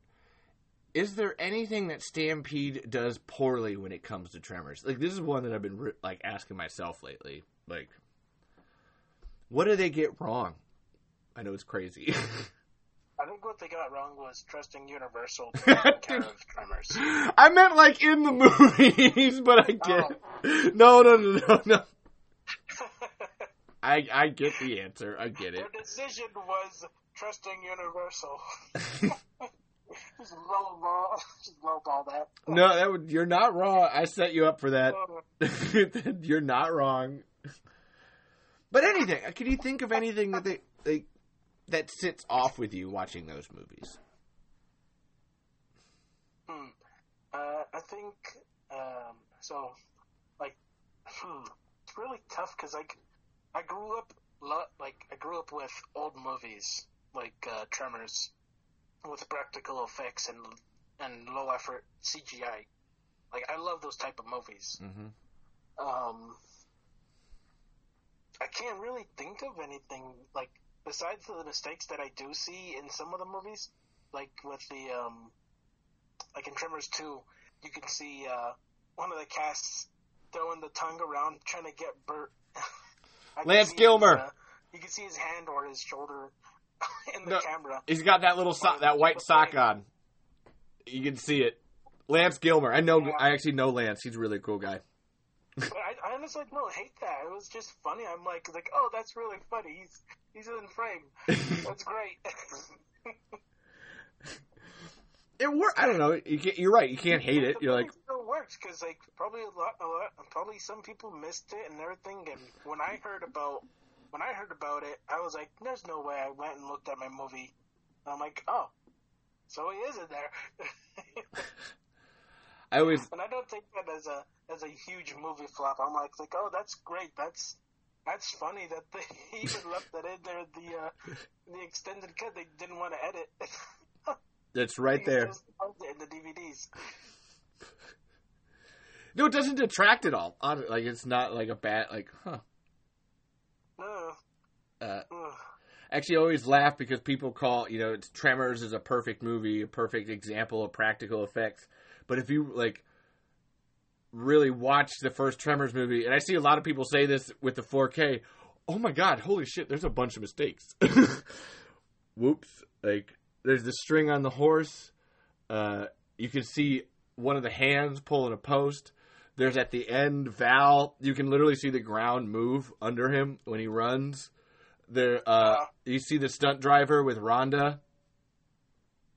A: is there anything that Stampede does poorly when it comes to Tremors? Like this is one that I've been re- like asking myself lately. Like, what do they get wrong? I know it's crazy.
B: I think what they got wrong was trusting Universal to care of Tremors.
A: I meant like in the movies, but I get oh. no, no, no, no, no. I I get the answer. I get it.
B: Their decision was trusting Universal. just lowball, just lowball that.
A: No, that would, you're not wrong. I set you up for that. you're not wrong. But anything, can you think of anything that they they that sits off with you watching those movies?
B: Hmm. Uh, I think um, so. Like, hmm, it's really tough because like I grew up lo- like I grew up with old movies like uh, Tremors with practical effects and and low effort CGI. Like I love those type of movies.
A: Mm-hmm.
B: Um, I can't really think of anything like besides the mistakes that I do see in some of the movies, like with the um, like in Tremors two, you can see uh, one of the casts throwing the tongue around trying to get Burt.
A: Lance Gilmer. His, uh,
B: you can see his hand or his shoulder in the no, camera.
A: He's got that little sock, that white sock on. You can see it. Lance Gilmer. I know. Yeah. I actually know Lance. He's a really cool guy.
B: I, I honestly don't hate that. It was just funny. I'm like, like, oh, that's really funny. He's he's in frame. That's great.
A: it worked. I don't know. You are right. You can't hate it. You're like,
B: works because like probably a lot, a lot, probably some people missed it and everything. And when I heard about when I heard about it, I was like, "There's no way." I went and looked at my movie. I'm like, "Oh, so he is in there."
A: I always
B: and I don't take that as a as a huge movie flop. I'm like, like, oh, that's great. That's that's funny that they even left that in there. The uh, the extended cut they didn't want to edit.
A: That's right there.
B: In the DVDs.
A: No, it doesn't detract at all. Like it's not like a bad like, huh?
B: No.
A: Uh, actually, I always laugh because people call you know it's Tremors is a perfect movie, a perfect example of practical effects. But if you like really watch the first Tremors movie, and I see a lot of people say this with the 4K. Oh my god, holy shit, there's a bunch of mistakes. Whoops. Like, there's the string on the horse. Uh, you can see one of the hands pulling a post. There's at the end Val. You can literally see the ground move under him when he runs. There, uh, you see the stunt driver with Rhonda.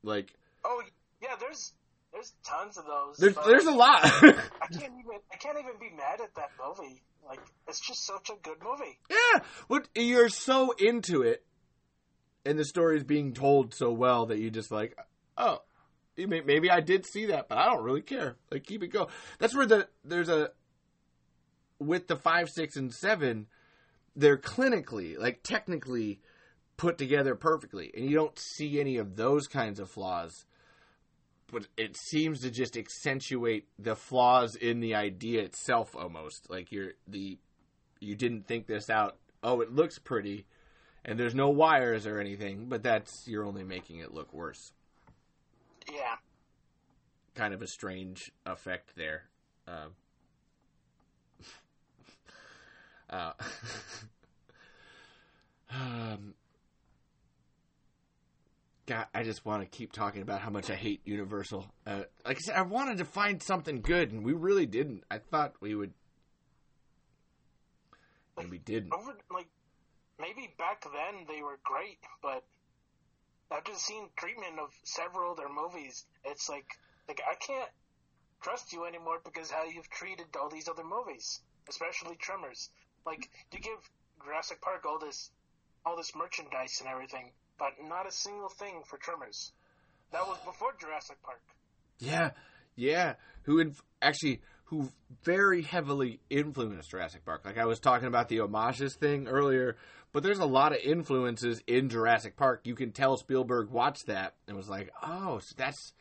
A: Like,
B: oh yeah, there's there's tons of those.
A: There's there's a lot.
B: I can't even I can't even be mad at that movie. Like it's just such a good movie.
A: Yeah, what you're so into it, and the story is being told so well that you just like, oh, Maybe I did see that, but I don't really care. Like keep it going. That's where the there's a with the five, six, and seven, they're clinically, like technically, put together perfectly, and you don't see any of those kinds of flaws. But it seems to just accentuate the flaws in the idea itself, almost like you're the you didn't think this out. Oh, it looks pretty, and there's no wires or anything, but that's you're only making it look worse.
B: Yeah.
A: Kind of a strange effect there. Um, uh, um, God, I just want to keep talking about how much I hate Universal. Uh, like I said, I wanted to find something good, and we really didn't. I thought we would, and we didn't.
B: Over, like maybe back then they were great, but after seen treatment of several of their movies, it's like like I can't trust you anymore because how you've treated all these other movies, especially Tremors. Like you give Jurassic Park all this all this merchandise and everything, but not a single thing for Tremors. That was before Jurassic Park.
A: Yeah, yeah. Who inf- actually who very heavily influenced Jurassic Park. Like I was talking about the homages thing earlier, but there's a lot of influences in Jurassic Park. You can tell Spielberg watched that and was like, "Oh, so that's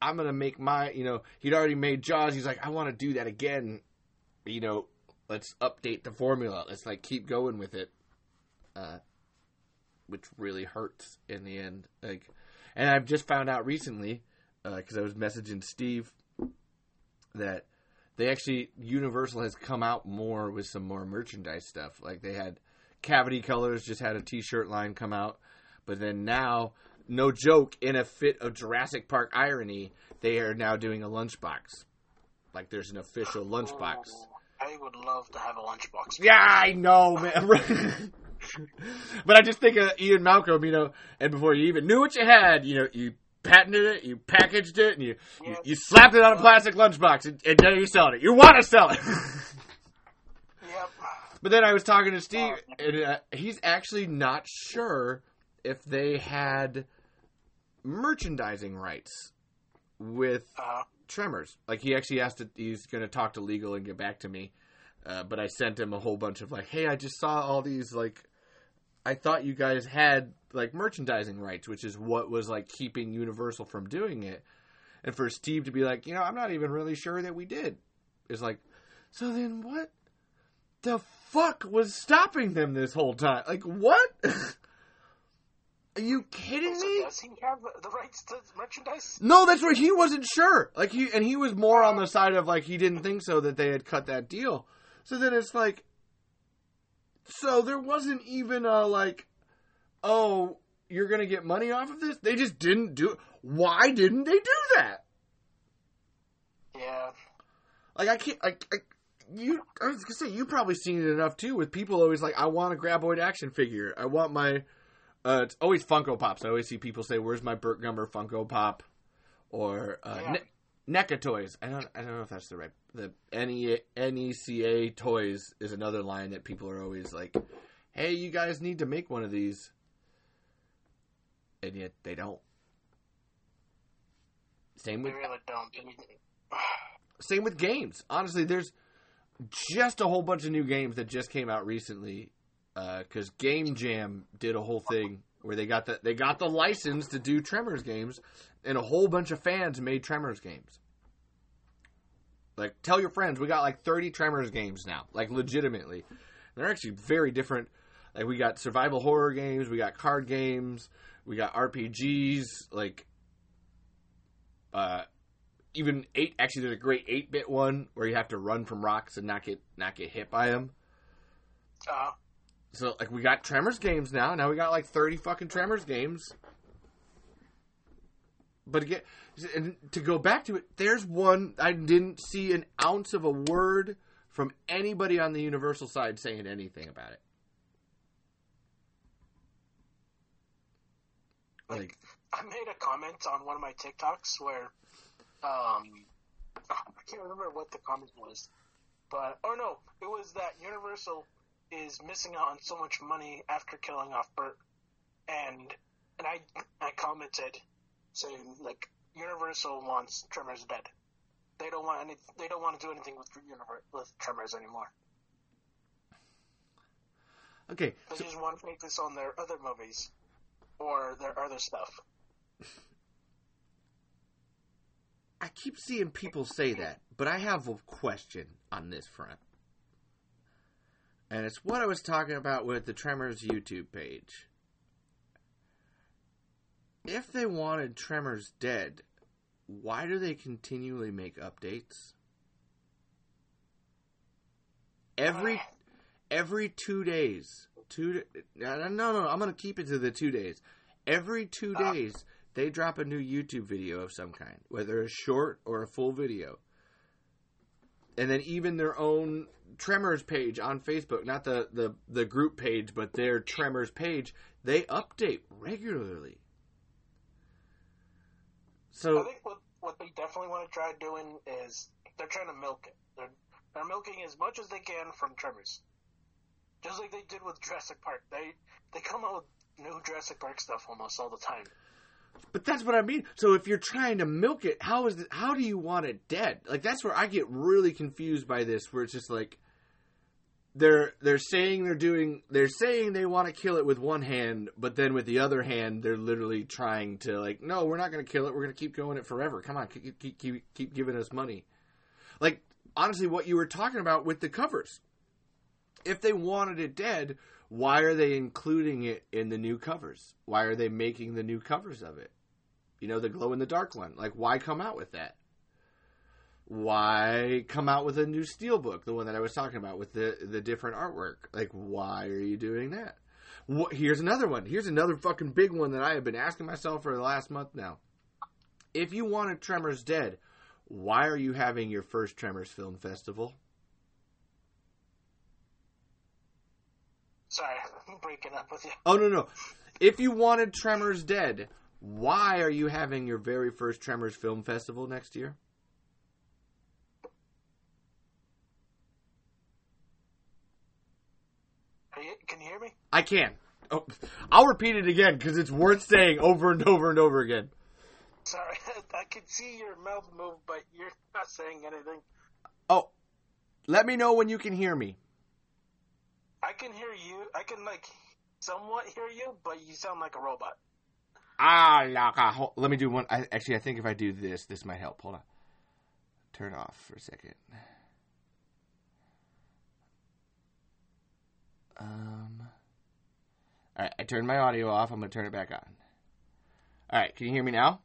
A: I'm gonna make my." You know, he'd already made Jaws. He's like, "I want to do that again." You know, let's update the formula. Let's like keep going with it. Uh, which really hurts in the end. Like, and I've just found out recently because uh, I was messaging Steve that they actually Universal has come out more with some more merchandise stuff. Like they had Cavity Colors just had a T-shirt line come out, but then now, no joke, in a fit of Jurassic Park irony, they are now doing a lunchbox. Like there's an official oh, lunchbox.
B: Oh, I would love to have a lunchbox.
A: Yeah, I know, man. but I just think of Ian Malcolm, you know, and before you even knew what you had, you know, you patented it, you packaged it, and you you, you, slapped it on a plastic lunchbox, and, and now you're selling it. You want to sell it.
B: yep.
A: But then I was talking to Steve, and uh, he's actually not sure if they had merchandising rights with
B: uh,
A: Tremors. Like he actually asked to, he's going to talk to legal and get back to me. Uh, but I sent him a whole bunch of like, hey, I just saw all these like, I thought you guys had like merchandising rights, which is what was like keeping Universal from doing it. And for Steve to be like, you know, I'm not even really sure that we did, is like, so then what the fuck was stopping them this whole time? Like, what? Are you kidding me?
B: Does he have the rights to merchandise?
A: No, that's right. He wasn't sure. Like he and he was more on the side of like he didn't think so that they had cut that deal. So then it's like, so there wasn't even a like, oh, you're gonna get money off of this. They just didn't do. it. Why didn't they do that?
B: Yeah.
A: Like I can't. Like I, you, I was gonna say you probably seen it enough too. With people always like, I want a Graboid action figure. I want my. Uh, it's always Funko Pops. I always see people say, "Where's my Burt Gummer Funko Pop?" Or uh,
B: Yeah.
A: ne- NECA Toys. I don't. I don't know if that's the right. The NE, NECA Toys is another line that people are always like, "Hey, you guys need to make one of these," and yet they don't. Same with
B: really don't.
A: same with games. Honestly, there's just a whole bunch of new games that just came out recently. Uh, because Game Jam did a whole thing where they got the they got the license to do Tremors games, and a whole bunch of fans made Tremors games. Like, tell your friends we got like 30 Tremors games now. Like, legitimately, they're actually very different. Like, we got survival horror games, we got card games, we got RPGs. Like, uh, even eight. Actually, there's a great eight bit one where you have to run from rocks and not get not get hit by them.
B: Uh,
A: So like we got Tremors games now. Now we got like thirty fucking Tremors games. But again, and to go back to it, there's one I didn't see an ounce of a word from anybody on the Universal side saying anything about it. Like,
B: I made a comment on one of my TikToks where, um, I can't remember what the comment was, but oh no, it was that Universal is missing out on so much money after killing off Burt, and and I I commented saying like Universal wants Tremors dead. They don't want any. They don't want to do anything with Univer- with Tremors anymore.
A: Okay,
B: They
A: so,
B: just want to focus on their other movies or their other stuff.
A: I keep seeing people say that, but I have a question on this front. And it's what I was talking about with the Tremors YouTube page. If they wanted Tremors dead, why do they continually make updates? Every every 2 days. 2 no no no, I'm going to keep it to the 2 days. Every 2
B: Ah.
A: days they drop a new YouTube video of some kind, whether a short or a full video. And then even their own Tremors page on Facebook, not the, the, the group page, but their Tremors page, they update regularly.
B: I think what what they definitely want to try doing is they're trying to milk it. They're they're milking as much as they can from Tremors, just like they did with Jurassic Park. They they come out with new Jurassic Park stuff almost all the time.
A: but that's what I mean. So if you're trying to milk it, how is it, how do you want it dead? Like that's where I get really confused by this, where it's just like they're they're saying they're doing they're saying they want to kill it with one hand, but then with the other hand they're literally trying to like, no, we're not going to kill it. We're going to keep going it forever. Come on, keep keep keep, keep giving us money. Like honestly, what you were talking about with the covers. If they wanted it dead, why are they including it in the new covers? Why are they making the new covers of it? You know, the glow in the dark one. Like, why come out with that? Why come out with a new steelbook, the one that I was talking about with the the different artwork? Like, why are you doing that? Wh- Here's another one. Here's another fucking big one that I have been asking myself for the last month now. If you wanted Tremors dead, why are you having your first Tremors film festival?
B: Sorry, I'm breaking up with you.
A: Oh no no. If you wanted Tremors dead, why are you having your very first Tremors film festival next year?
B: Are you, can you hear me?
A: I can. Oh, I'll repeat it again because it's worth saying over and over and over again.
B: Sorry, I can see your mouth move, but you're not saying anything.
A: Oh, let me know when you can hear me.
B: I can hear you. I can like somewhat hear you, but you sound like a robot.
A: Ah, laka. Let me do one. I, actually, I think if I do this, this might help. Hold on. Turn off for a second. Um. All right, I turned my audio off. I'm gonna turn it back on. All right, can you hear me now?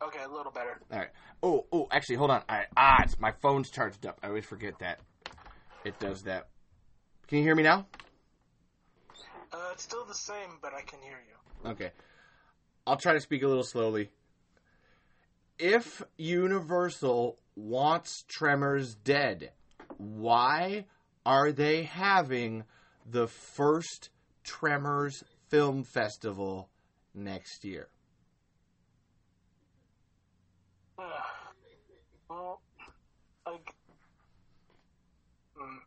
B: Okay, a little better.
A: All right. Oh, oh, actually, hold on. I, ah, it's my phone's charged up. I always forget that. It does that. Can you hear me now?
B: Uh, it's still the same, but I can hear you.
A: Okay. I'll try to speak a little slowly. If Universal wants Tremors dead, why are they having the first Tremors Film Festival next year?
B: well, like, mm,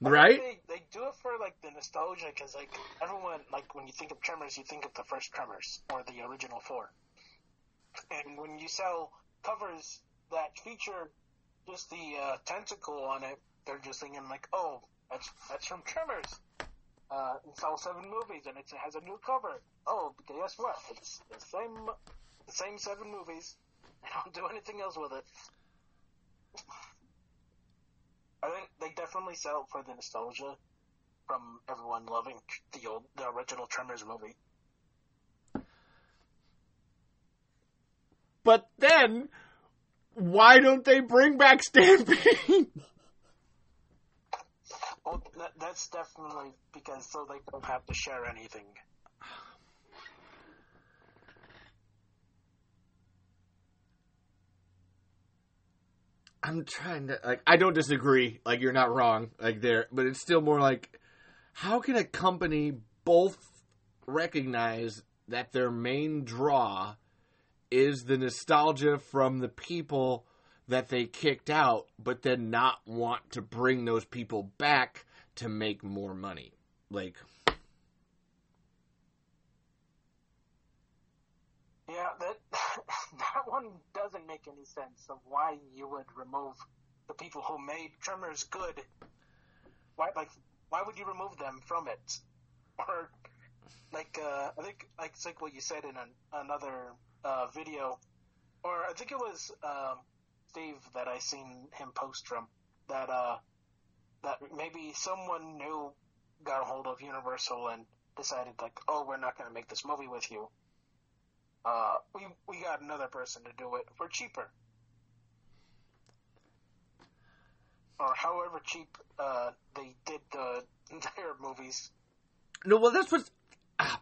A: Right?
B: They, they do it for like the nostalgia because like everyone like when you think of Tremors, you think of the first Tremors or the original four. And when you sell covers that feature just the uh, tentacle on it, they're just thinking like, oh, that's that's from Tremors. Uh, it's all seven movies and it has a new cover. Oh, guess what? It's the same the same seven movies. They don't do anything else with it. I think they definitely sell for the nostalgia from everyone loving the old, the original Tremors movie.
A: But then, why don't they bring back Stampede?
B: That, that's definitely because so they don't have to share anything.
A: I'm trying to like I don't disagree. Like you're not wrong. Like there, but it's still more like how can a company both recognize that their main draw is the nostalgia from the people that they kicked out, but then not want to bring those people back to make more money? Like
B: Yeah, that that one doesn't make any sense of why you would remove the people who made Tremors good. Why, like, why would you remove them from it? Or, like, uh, I think, like, it's like what you said in an, another uh, video, or I think it was um, Steve that I seen him post from that uh, that maybe someone new got a hold of Universal and decided like, oh, we're not going to make this movie with you. Uh, we we got another person to do it for cheaper, or however cheap uh, they did the their movies.
A: No, well, that's what's. ah,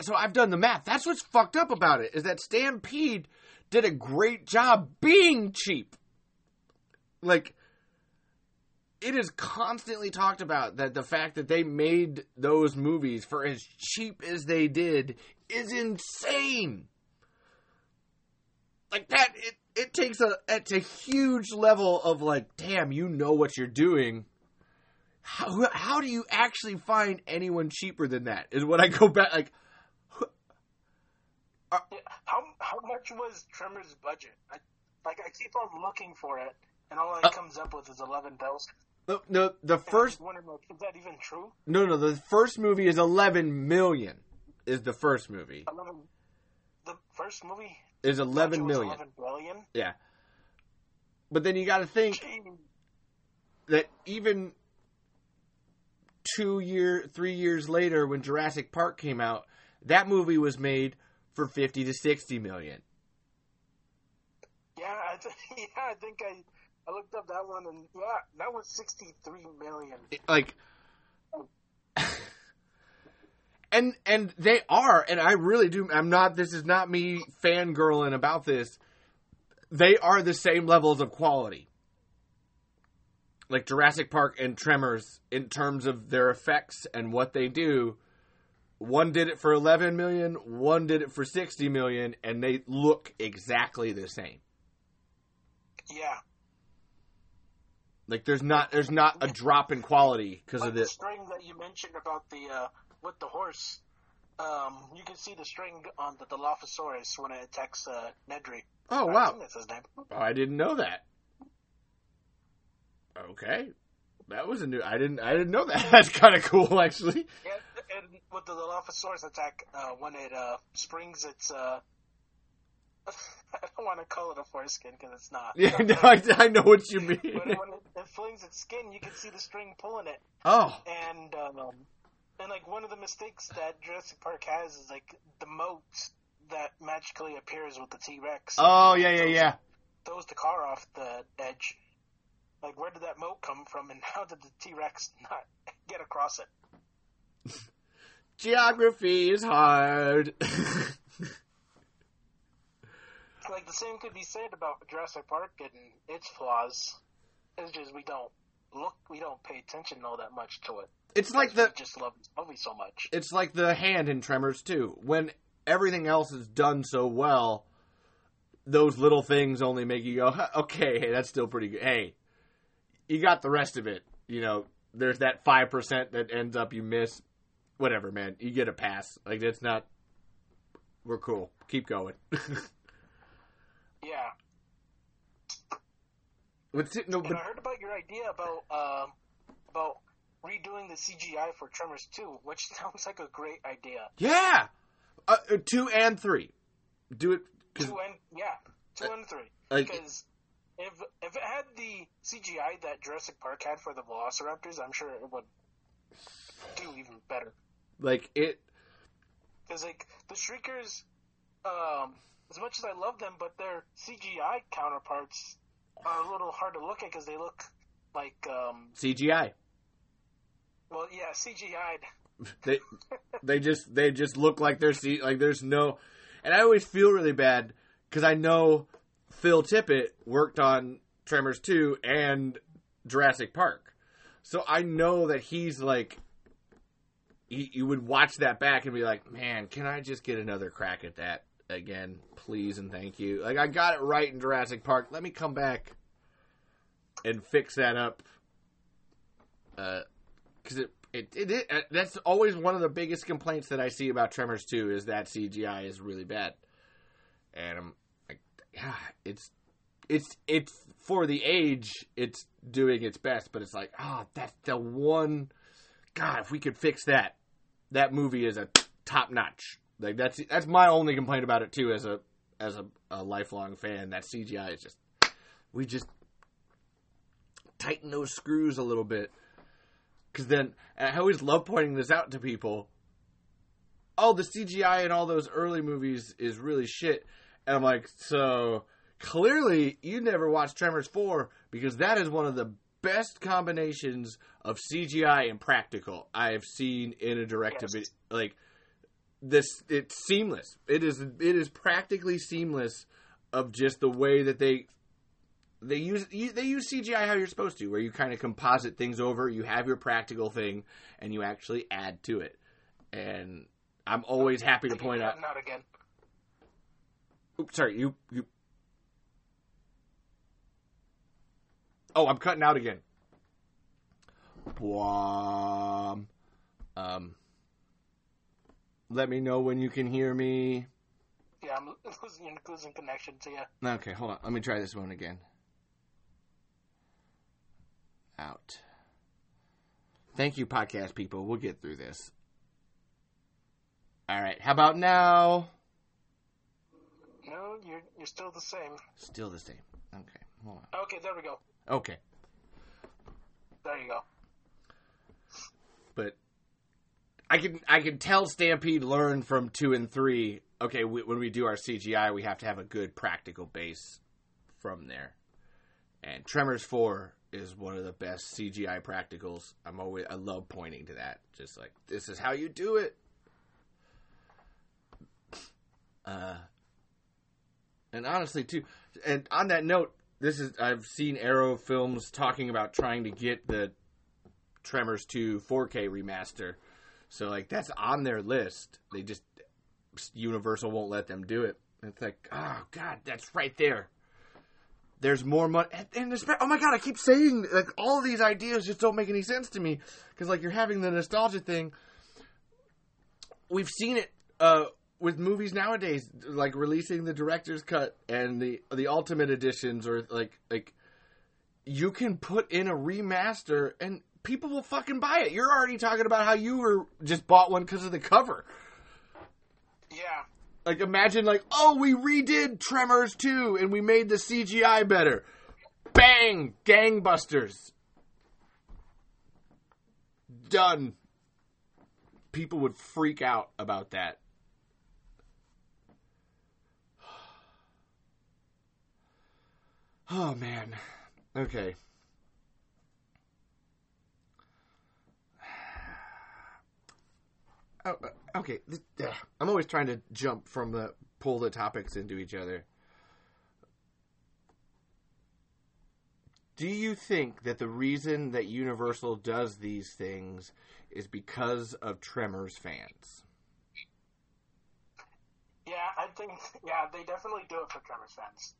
A: so I've done the math. That's what's fucked up about it is that Stampede did a great job being cheap. Like, it is constantly talked about that the fact that they made those movies for as cheap as they did is insane. Like that, it it takes a it's a huge level of like, damn, you know what you're doing. How how do you actually find anyone cheaper than that? Is what I go back like.
B: Yeah, How how much was Tremors' budget? I, like I keep on looking for it, and all it
A: Uh,
B: comes up with is eleven thousand.
A: The, the the first
B: wondering, like, is that even true?
A: no no the first movie is 11 million is the first movie
B: Eleven. The first movie.
A: is 11
B: was
A: million
B: Eleven billion.
A: yeah but then you got to think
B: Gee,
A: that even two year three years later when Jurassic Park came out that movie was made for 50 to 60 million.
B: Yeah, I th- yeah, I think I I looked up that one, and yeah, that was sixty three million.
A: like and and they are and i really do i'm not this is not me fangirling about this. They are the same levels of quality. Like jurassic park and tremors in terms of their effects and what they do one did it for 11 million one did it for 60 million and they look exactly the same
B: Yeah,
A: like there's not there's not a drop in quality because
B: like
A: of
B: the
A: this
B: string that you mentioned about the uh, with the horse. Um, you can see the string on the Dilophosaurus when it attacks uh, Nedry.
A: oh wow
B: that's his name.
A: Oh, I didn't know that. Okay, that was a new. I didn't. I didn't know that. That's kind of cool, actually.
B: Yeah, and with the Dilophosaurus attack, uh, when it uh, springs its, uh, I don't want to call it a foreskin because it's not.
A: Yeah, no, I, I know what you mean.
B: When, when it, it flings its skin, you can see the string pulling it,
A: Oh,
B: and um, and like one of the mistakes that Jurassic Park has is like the moat that magically appears with the T Rex.
A: oh yeah, yeah, yeah.
B: Throws the car off the edge. Like, where did that moat come from, and how did the T Rex not get across it?
A: Geography is hard.
B: Like the same could be said about Jurassic Park and its flaws. It's just we don't look, we don't pay attention all that much to it.
A: it's like the.
B: just love this movie so much.
A: It's like the hand in Tremors too. When everything else is done so well, those little things only make you go, okay, hey, that's still pretty good. Hey, you got the rest of it. You know, there's that five percent that ends up you miss. Whatever, man. You get a pass. Like it's not. We're cool. Keep going.
B: Yeah.
A: What's it? No, but
B: I heard about your idea about um about redoing the CGI for Tremors 2, which sounds like a great idea.
A: yeah, uh, uh, two and three. Do it. 'cause,
B: Two and yeah, two and three.
A: like,
B: Because if if it had the CGI that Jurassic Park had for the Velociraptors, I'm sure it would do even better.
A: Like it.
B: Because like the Shriekers, um, as much as I love them, but their CGI counterparts are a little hard to look at because they look like um,
A: CGI.
B: well, yeah, CGI'd.
A: They they just they just look like they're see like there's no, and I always feel really bad because I know Phil Tippett worked on Tremors two and Jurassic Park, so I know that he's like. You, you would watch that back and be like, man, can I just get another crack at that again, please and thank you. Like I got it right in Jurassic Park. Let me come back and fix that up. Uh, because it, it, it, it uh, that's always one of the biggest complaints that I see about Tremors 2 is that CGI is really bad. And I'm like, yeah, it's it's it's for the age, it's doing its best, but it's like, oh, that's the one. God, if we could fix that, that movie is a top notch. Like that's that's my only complaint about it too, as a as a, a lifelong fan. That CGI is just we just tighten those screws a little bit. Because then I always love pointing this out to people. Oh, the CGI in all those early movies is really shit. And I'm like, so clearly you never watched Tremors 4 because that is one of the best combinations of CGI and practical I have seen in a direct to
B: Yes.
A: like this it's seamless. It is it is practically seamless of just the way that they they use they use CGI how you're supposed to, where you kind of composite things over. You have your practical thing, and you actually add to it. And I'm always happy to point out.
B: Not again.
A: Oops, sorry, you you. Oh, I'm cutting out again. Um. Let me know when you can hear me.
B: Yeah, I'm losing, losing connection to you.
A: Okay, hold on. Let me try this one again. Out. Thank you, podcast people. We'll get through this. All right. How about now?
B: No, you're you're still the same.
A: Still the same. Okay. Hold on.
B: Okay, there we go.
A: Okay.
B: There you go.
A: But I can I can tell Stampede learned from two and three. Okay, we, when we do our CGI, we have to have a good practical base from there. And Tremors four is one of the best CGI practicals. I'm always I love pointing to that. Just like this is how you do it. Uh, and honestly, too, and on that note, this is I've seen Arrow films talking about trying to get the Tremors 2 4K remaster. So like that's on their list. They just Universal won't let them do it. It's like, oh god, that's right there. There's more money, and, oh my god, I keep saying like all these ideas just don't make any sense to me because like you're having the nostalgia thing. We've seen it uh, with movies nowadays, like releasing the director's cut and the the ultimate editions, or like like you can put in a remaster and people will fucking buy it. You're already talking about how you were just bought one because of the cover.
B: Yeah,
A: Like imagine like, oh, we redid Tremors 2 and we made the CGI better. Bang! Gangbusters. Done. People would freak out about that. Oh man. Okay. Oh, uh, okay. I'm always trying to jump from the pull the topics into each other. Do you think that the reason that Universal does these things is because of Tremors fans?
B: yeah, I think yeah they definitely do it for Tremors fans.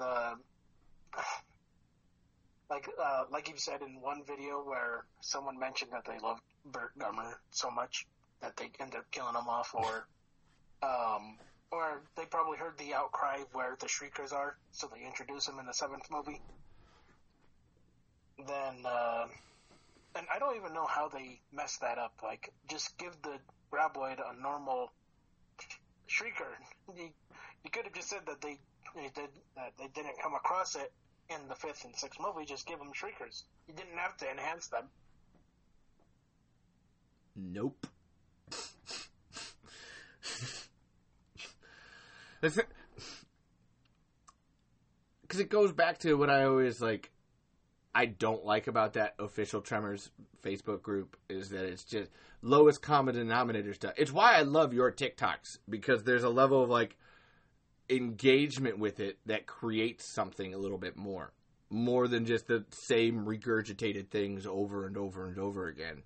B: The like uh, like you said in one video where someone mentioned that they loved Burt Gummer so much that they ended up killing him off, or um, or they probably heard the outcry where the Shriekers are, so they introduce him in the seventh movie. Then, uh, and I don't even know how they messed that up. Like, just give the Graboid a normal Shrieker. You, you could have just said that they they did that they didn't come across it in the fifth and sixth movie. Just give them Shriekers. You didn't have to enhance them.
A: Nope. Because it goes back to what I always like. I don't like about that official Tremors Facebook group is that it's just lowest common denominator stuff. It's why I love your TikToks because there's a level of like engagement with it that creates something a little bit more, more than just the same regurgitated things over and over and over again.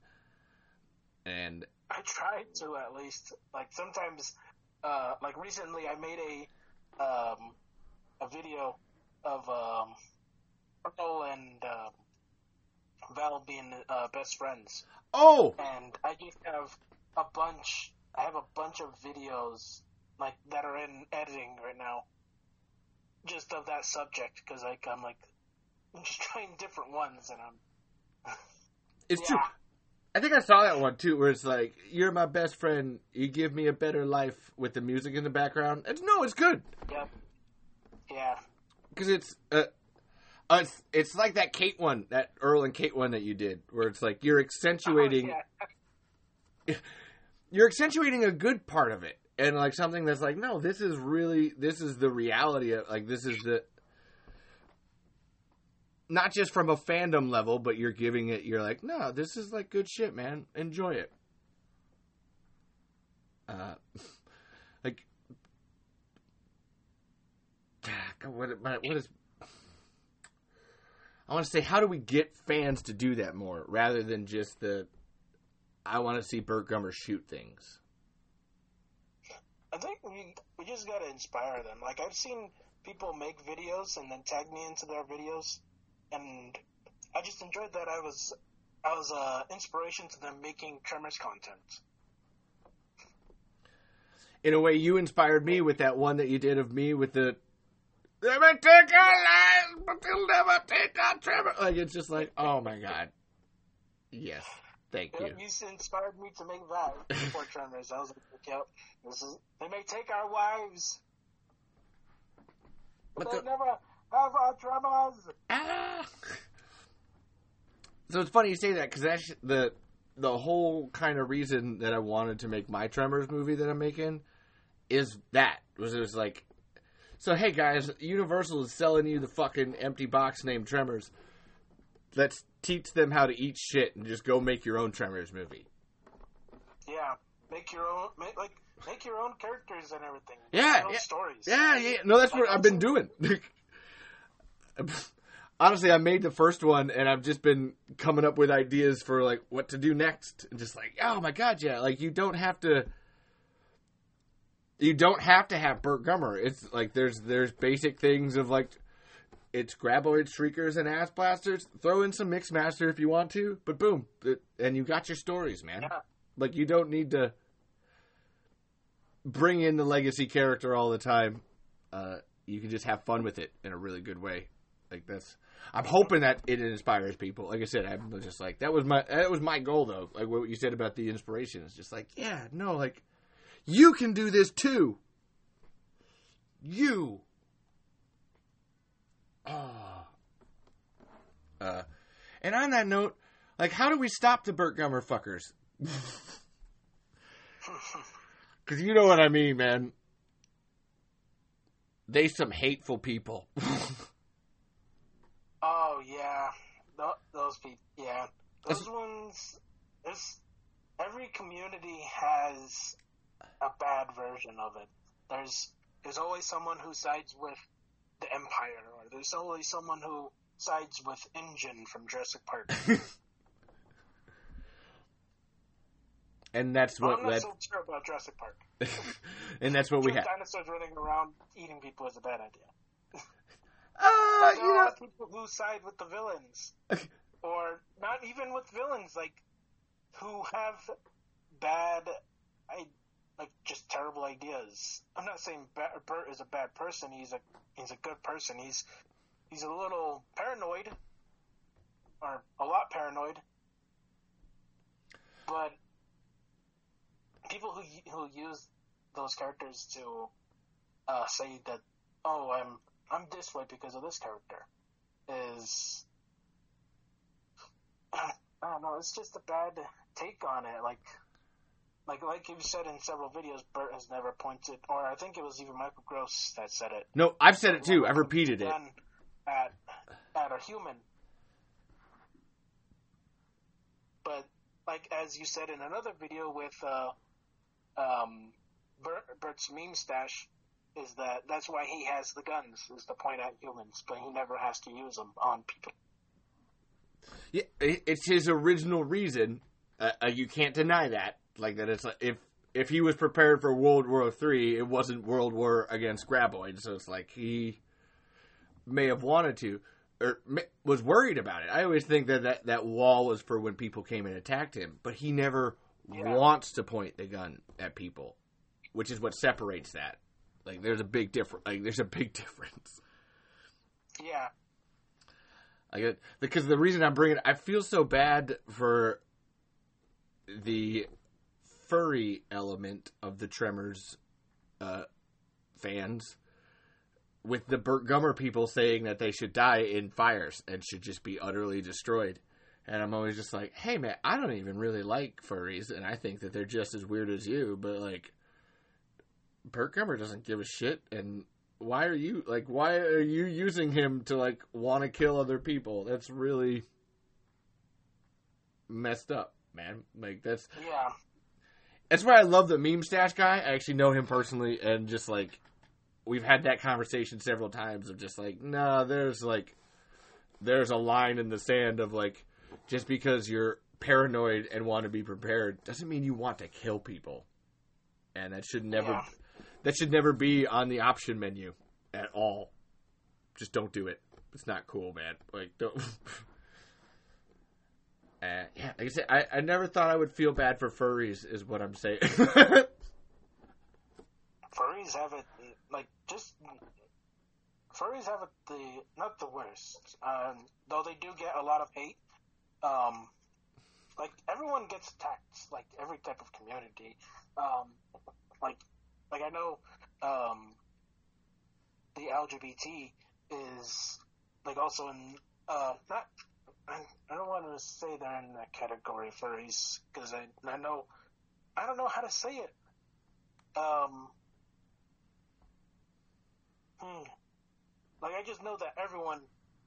A: And
B: I tried to at least. Like sometimes, uh, like recently, I made a um, a video of um, Earl and uh, Val being uh, best friends,
A: oh,
B: and I just have a bunch. I have a bunch of videos like that are in editing right now just of that subject because like I'm like I'm just trying different ones and I'm
A: It's
B: yeah.
A: true. I think I saw that one too, where it's like, "You're my best friend. You give me a better life with the music in the background." It's no, it's good
B: Yep. Yeah.
A: because it's uh, uh, it's, it's like that Kate one, that Earl and Kate one that you did, where it's like you're accentuating
B: Oh, yeah.
A: you're accentuating a good part of it and like something that's like no this is really this is the reality of like this is the not just from a fandom level but you're giving it you're like no this is like good shit man enjoy it uh like what, what is I want to say how do we get fans to do that more rather than just the I want to see Burt Gummer shoot things.
B: I think we we just gotta inspire them. Like I've seen people make videos and then tag me into their videos, and I just enjoyed that. I was I was uh, inspiration to them making Tremors content.
A: In a way, you inspired me with that one that you did of me with the. May take our lives, but they'll never take our tremor. Like it's just like, oh my god. Yes, thank you.
B: You inspired me to make that before Tremors. I was like, yep, this is. They may take our wives, but,
A: But
B: they
A: the-
B: never have our Tremors.
A: Ah. So it's funny you say that because that's the the whole kind of reason that I wanted to make my Tremors movie that I'm making is that was it was like, so hey guys, Universal is selling you the fucking empty box named Tremors. Let's teach them how to eat shit and just go make your own Tremors movie.
B: Yeah, make your own, make, like make your own characters and everything.
A: Yeah,
B: Make your own
A: yeah.
B: stories.
A: Yeah, yeah. No, that's what I've been doing. Honestly, I made the first one and I've just been coming up with ideas for like what to do next. And just like, oh my god, yeah. Like you don't have to you don't have to have Burt Gummer. It's like there's there's basic things of like it's graboid shriekers and ass blasters. Throw in some mix master if you want to, but boom, and you got your stories, man.
B: Yeah.
A: Like you don't need to bring in the legacy character all the time. Uh, you can just have fun with it in a really good way. Like that's, I'm hoping that it inspires people. Like I said, I'm just like that was my that was my goal though. Like what you said about the inspiration is just like yeah, no, like you can do this too. You. Oh. Uh, and on that note, like, how do we stop the Burt Gummer fuckers? Because you know what I mean, man. They some hateful people.
B: Oh yeah, Th- those people. Yeah, those ones. There's every community has a bad version of it. There's there's always someone who sides with the Empire, or there's always someone who sides with InGen from Jurassic Park.
A: and that's
B: Well,
A: what
B: I'm not
A: led.
B: so sure about Jurassic Park.
A: and that's what we have.
B: Dinosaurs running around eating people is a bad idea.
A: Uh, you know,
B: people who side with the villains, or not even with villains, like who have bad, I like just terrible ideas. I'm not saying Burt is a bad person. He's a he's a good person. He's he's a little paranoid, or a lot paranoid. But people who who use those characters to uh, say that oh I'm I'm this way because of this character is I don't know. It's just a bad take on it. Like like like you've said in several videos, Burt has never pointed, or I think it was even Michael Gross that said it.
A: no, I've said it too. I've repeated it.
B: At at a human. But like as you said in another video with uh, um, Burt, Burt's meme stash, is that that's why he has the guns is to point at humans, but he never has to use them on people.
A: Yeah, it's his original reason. Uh, uh, you can't deny that. Like that, it's like if if he was prepared for World War Three, it wasn't World War against Graboids. So it's like he may have wanted to or was worried about it. I always think that, that that wall was for when people came and attacked him, but he never
B: Yeah.
A: wants to point the gun at people, which is what separates that. Like there's a big difference. Like there's a big difference. Like because the reason I'm bringing, I feel so bad for the furry element of the Tremors uh, fans, with the Burt Gummer people saying that they should die in fires and should just be utterly destroyed. And I'm always just like, hey man, I don't even really like furries, and I think that they're just as weird as you, but like, Burt Gummer doesn't give a shit, and why are you like why are you using him to like want to kill other people that's really messed up man like that's
B: Yeah.
A: That's why i love the meme stash guy i actually know him personally and just like we've had that conversation several times of just like no there's like there's a line in the sand of like just because you're paranoid and want to be prepared doesn't mean you want to kill people and that should never
B: Yeah.
A: that should never be on the option menu at all. Just don't do it. It's not cool, man. Like don't. uh, yeah, like I said, I, I never thought I would feel bad for furries. Is what I'm saying.
B: Furries have it like just furries have it the not the worst. Um, though they do get a lot of hate. Um, like everyone gets attacked. Like every type of community. Um, like like I know um, the LGBT is like also in uh not. I, I don't want to say they're in that category furries because I I know I don't know how to say it. Um, Hmm. Like I just know that everyone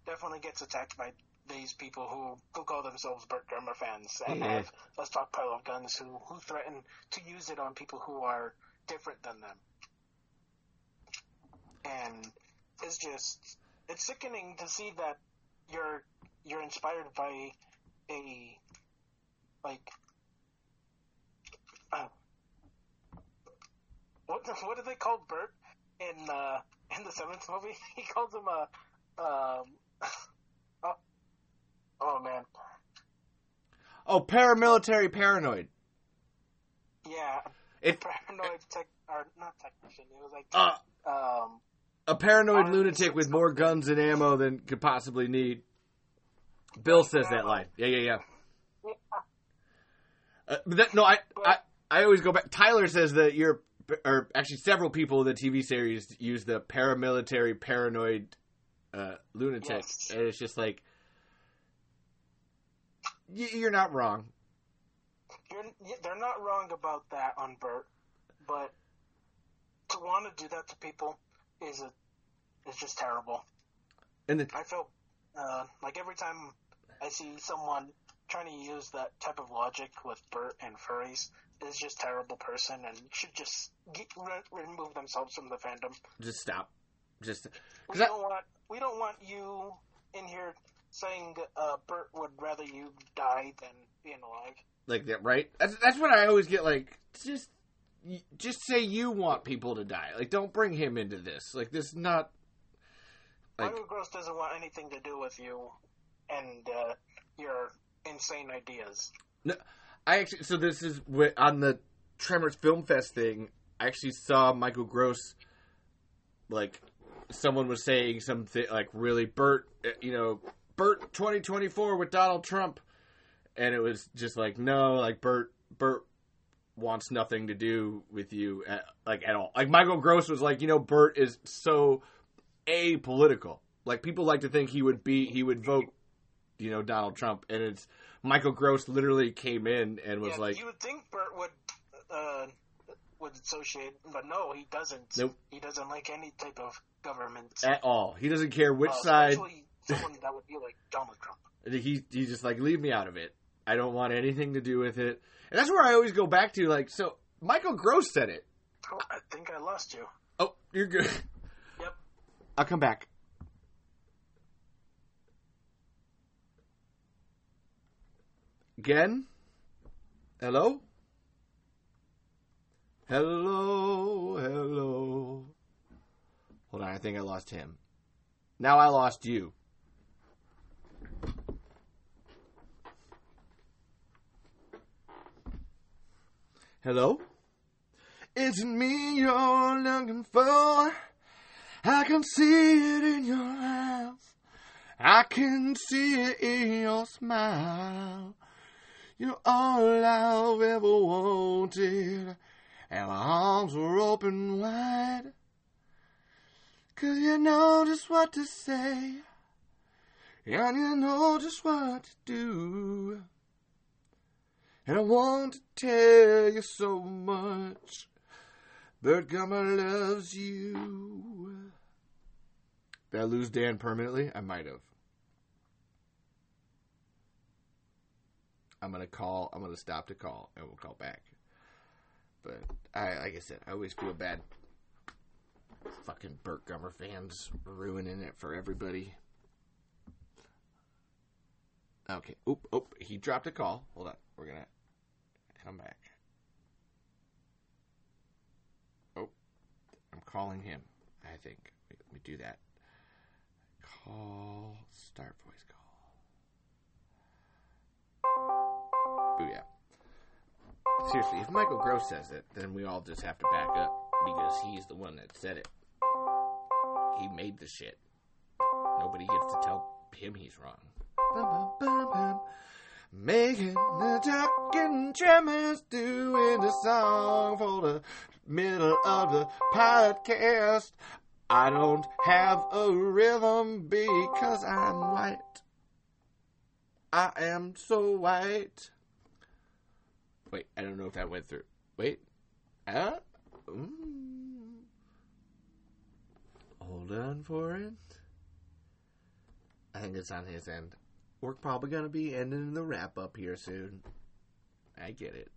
B: definitely gets attacked by these people who, who call themselves Burt Gummer fans and
A: Yeah.
B: have a stockpile of guns who, who threaten to use it on people who are different than them. And it's just it's sickening to see that you're you're inspired by a like uh, what what do they call Burt in uh, in the seventh movie? He calls him a um, oh, oh man,
A: oh, paramilitary paranoid.
B: yeah,
A: It
B: paranoid tech or not technician. It was like
A: uh,
B: um,
A: a paranoid lunatic with more guns and ammo than could possibly need. Bill says that line. Yeah, yeah, yeah. Uh, but that, no, I, I, I always go back. Tyler says that you're, or actually, several people in the TV series use the paramilitary paranoid uh, lunatic,
B: Yes.
A: and it's just like y- you're not wrong.
B: you're, they're not wrong about that on Burt, but to want to do that to people is a is just terrible.
A: And the,
B: I feel uh, like every time I see someone trying to use that type of logic with Burt and furries is just terrible person and should just get, re- remove themselves from the fandom.
A: just stop. Just
B: We don't want we don't want you in here saying uh, Burt would rather you die than being alive.
A: like that, right? That's that's what I always get. Like, just just say you want people to die. Like, don't bring him into this. Like, this is not like
B: Michael Gross doesn't want anything to do with you and uh, your insane ideas.
A: No, I actually. So this is what on the Tremors Film Fest thing. I actually saw Michael Gross. Like, someone was saying something like really Burt, uh, you know, Burt 2024 with Donald Trump, and it was just like no, like Burt, Burt wants nothing to do with you at, like at all. Like Michael Gross was like, you know, Burt is so apolitical. Like people like to think he would be he would vote, you know, Donald Trump, and it's Michael Gross literally came in and was
B: yeah,
A: like,
B: you would think Burt would uh, would associate, but no, he doesn't.
A: Nope.
B: He doesn't like any type of government.
A: at all. He doesn't care which
B: Uh,
A: side.
B: Someone that would be like Donald Trump.
A: He he's just like leave me out of it. I don't want anything to do with it. And that's where I always go back to. Like, so Michael Gross said it.
B: Oh, I think I lost you.
A: Oh, you're good. I'll come back. Again? Hello? Hello, hello. Hold on, I think I lost him. Now I lost you. Hello? Is it me you're looking for? I can see it in your eyes. I can see it in your smile. You're all I've ever wanted. And my arms were open wide. Cause you know just what to say. And you know just what to do. And I want to tell you so much. Burt Gummer loves you. Did I lose Dan permanently? I might have. I'm gonna call. I'm gonna stop the call, and we'll call back. But I, like I said, I always feel bad. Fucking Burt Gummer fans ruining it for everybody. Okay. Oop. Oop. He dropped a call. Hold on. We're gonna come back. Oh, I'm calling him. I think. Wait, let me do that. Call. Start voice call. Booyah. Seriously, if Michael Gross says it, then we all just have to back up because he's the one that said it. He made the shit. Nobody gets to tell him he's wrong. Bum, bum, bum, Making the talking tremors doing the song for the middle of the podcast. I don't have a rhythm because I'm white. I am so white. Wait, I don't know if that went through. Wait. Uh, mm. Hold on for it. I think it's on his end. We're probably going to be ending the wrap up here soon. I get it.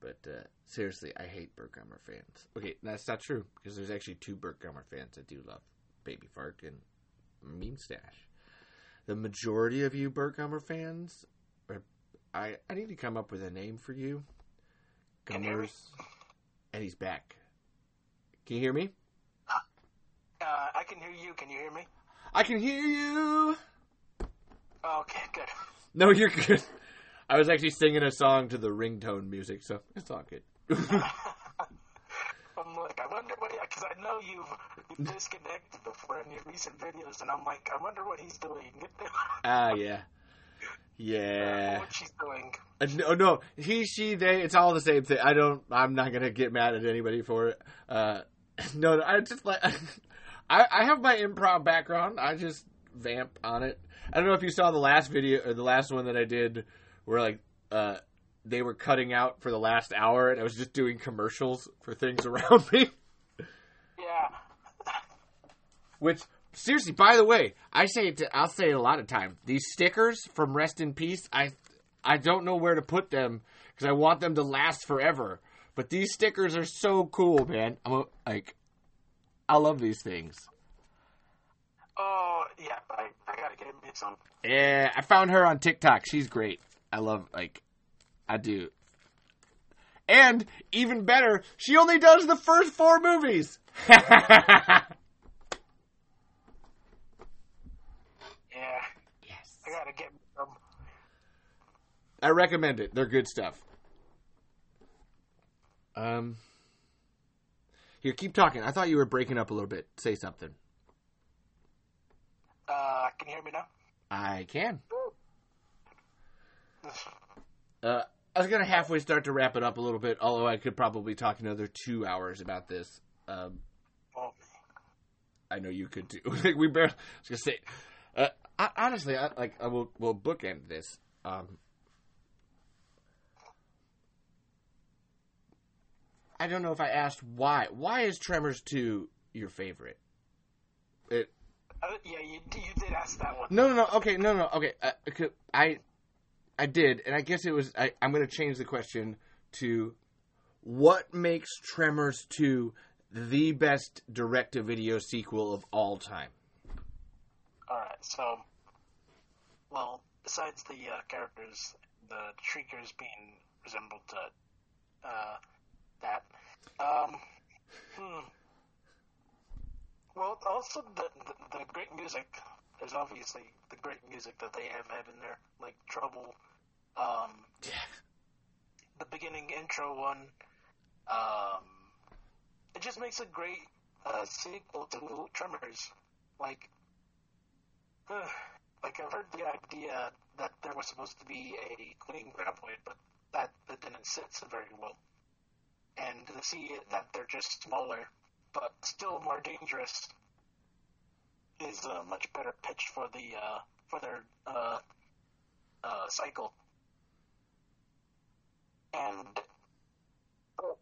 A: But uh, seriously, I hate Burt Gummer fans. Okay, that's not true because there's actually two Burt Gummer fans that do love Baby Fart and Mean Stash. The majority of you Burt Gummer fans, are, I I need to come up with a name for you.
B: Can you hear me?
A: Gummers, and he's back. Can you hear me?
B: Uh, I can hear you. Can you hear me?
A: I can hear you.
B: Okay, good.
A: No, you're good. I was actually singing a song to the ringtone music, so it's all good.
B: I'm like, I wonder what, because I know you've, you've disconnected before in your recent videos, and I'm like, I wonder what he's doing.
A: Ah, yeah. Yeah.
B: what she's doing.
A: Uh, no, no, he, she, they, it's all the same thing. I don't, I'm not gonna get mad at anybody for it. Uh, no, I just like, I, I have my improv background. I just vamp on it. I don't know if you saw the last video or the last one that I did where like, uh, they were cutting out for the last hour and I was just doing commercials for things around me.
B: Yeah.
A: Which seriously, by the way, I say it. To, I'll say it a lot of times. These stickers from Rest in Peace, I I don't know where to put them because I want them to last forever. But these stickers are so cool, man. I'm a, like, I love these things.
B: Oh, yeah, I, I gotta get me some.
A: Yeah, I found her on TikTok. She's great. I love like, I do. And even better, she only does the first four movies.
B: Yeah,
A: yes.
B: I gotta get some.
A: I recommend it. They're good stuff. Um, here, keep talking. I thought you were breaking up a little bit. Say something.
B: Uh, can you hear me now?
A: I can. Uh, I was gonna halfway start to wrap it up a little bit, although I could probably talk another two hours about this. Um, I know you could too. like we barely. I was gonna say, uh, I, honestly, I, like I will will bookend this. Um, I don't know if I asked why. Why is Tremors two your favorite? It
B: uh, yeah, you, you did ask that one.
A: no no no okay no no okay uh, okay, I I did and I guess it was I, I'm gonna change the question to what makes Tremors two the best direct to video sequel of all time.
B: Alright, so, well, besides the uh, characters, the Shriekers being resembled to uh, that, um, hmm. Well, also the, the the great music. There's obviously the great music that they have had in there, like Trouble. Um, the beginning intro one. Um, it just makes a great uh, sequel to Tremors. Like, uh, like I've heard the idea that there was supposed to be a clean graboid, but that, that didn't sit so very well. And to see that they're just smaller, but still more dangerous, is a much better pitch for the uh, for their uh, uh, cycle. And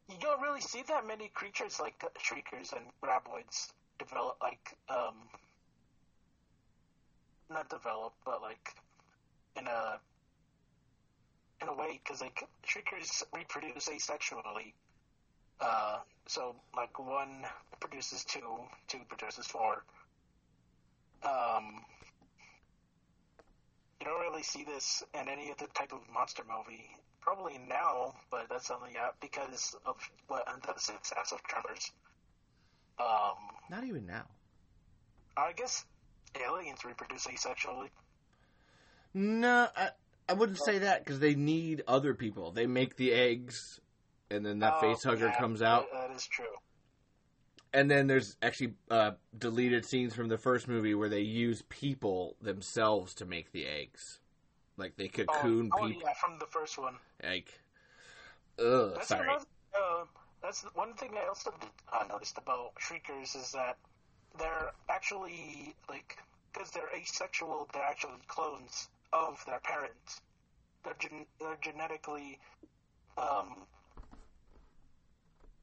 B: you don't really see that many creatures like shriekers and graboids develop like um not develop but like in a in a way because like shriekers reproduce asexually. Uh so like one produces two two produces four. Um you don't really see this in any other type of monster movie probably now, but that's only out because of what the success of Tremors. Um,
A: Not even now.
B: I guess aliens reproduce asexually.
A: No, I, I wouldn't say that because they need other people. They make the eggs, and then that
B: Oh,
A: face hugger
B: yeah,
A: comes out.
B: That, that is true.
A: And then there's actually uh, deleted scenes from the first movie where they use people themselves to make the eggs. Like they cocoon
B: oh, oh,
A: people.
B: yeah, from the first one.
A: Like, ugh,
B: That's
A: sorry.
B: another- uh, that's one thing I also uh, noticed about shriekers is that they're actually like because they're asexual. They're actually clones of their parents. They're gen- they're genetically um,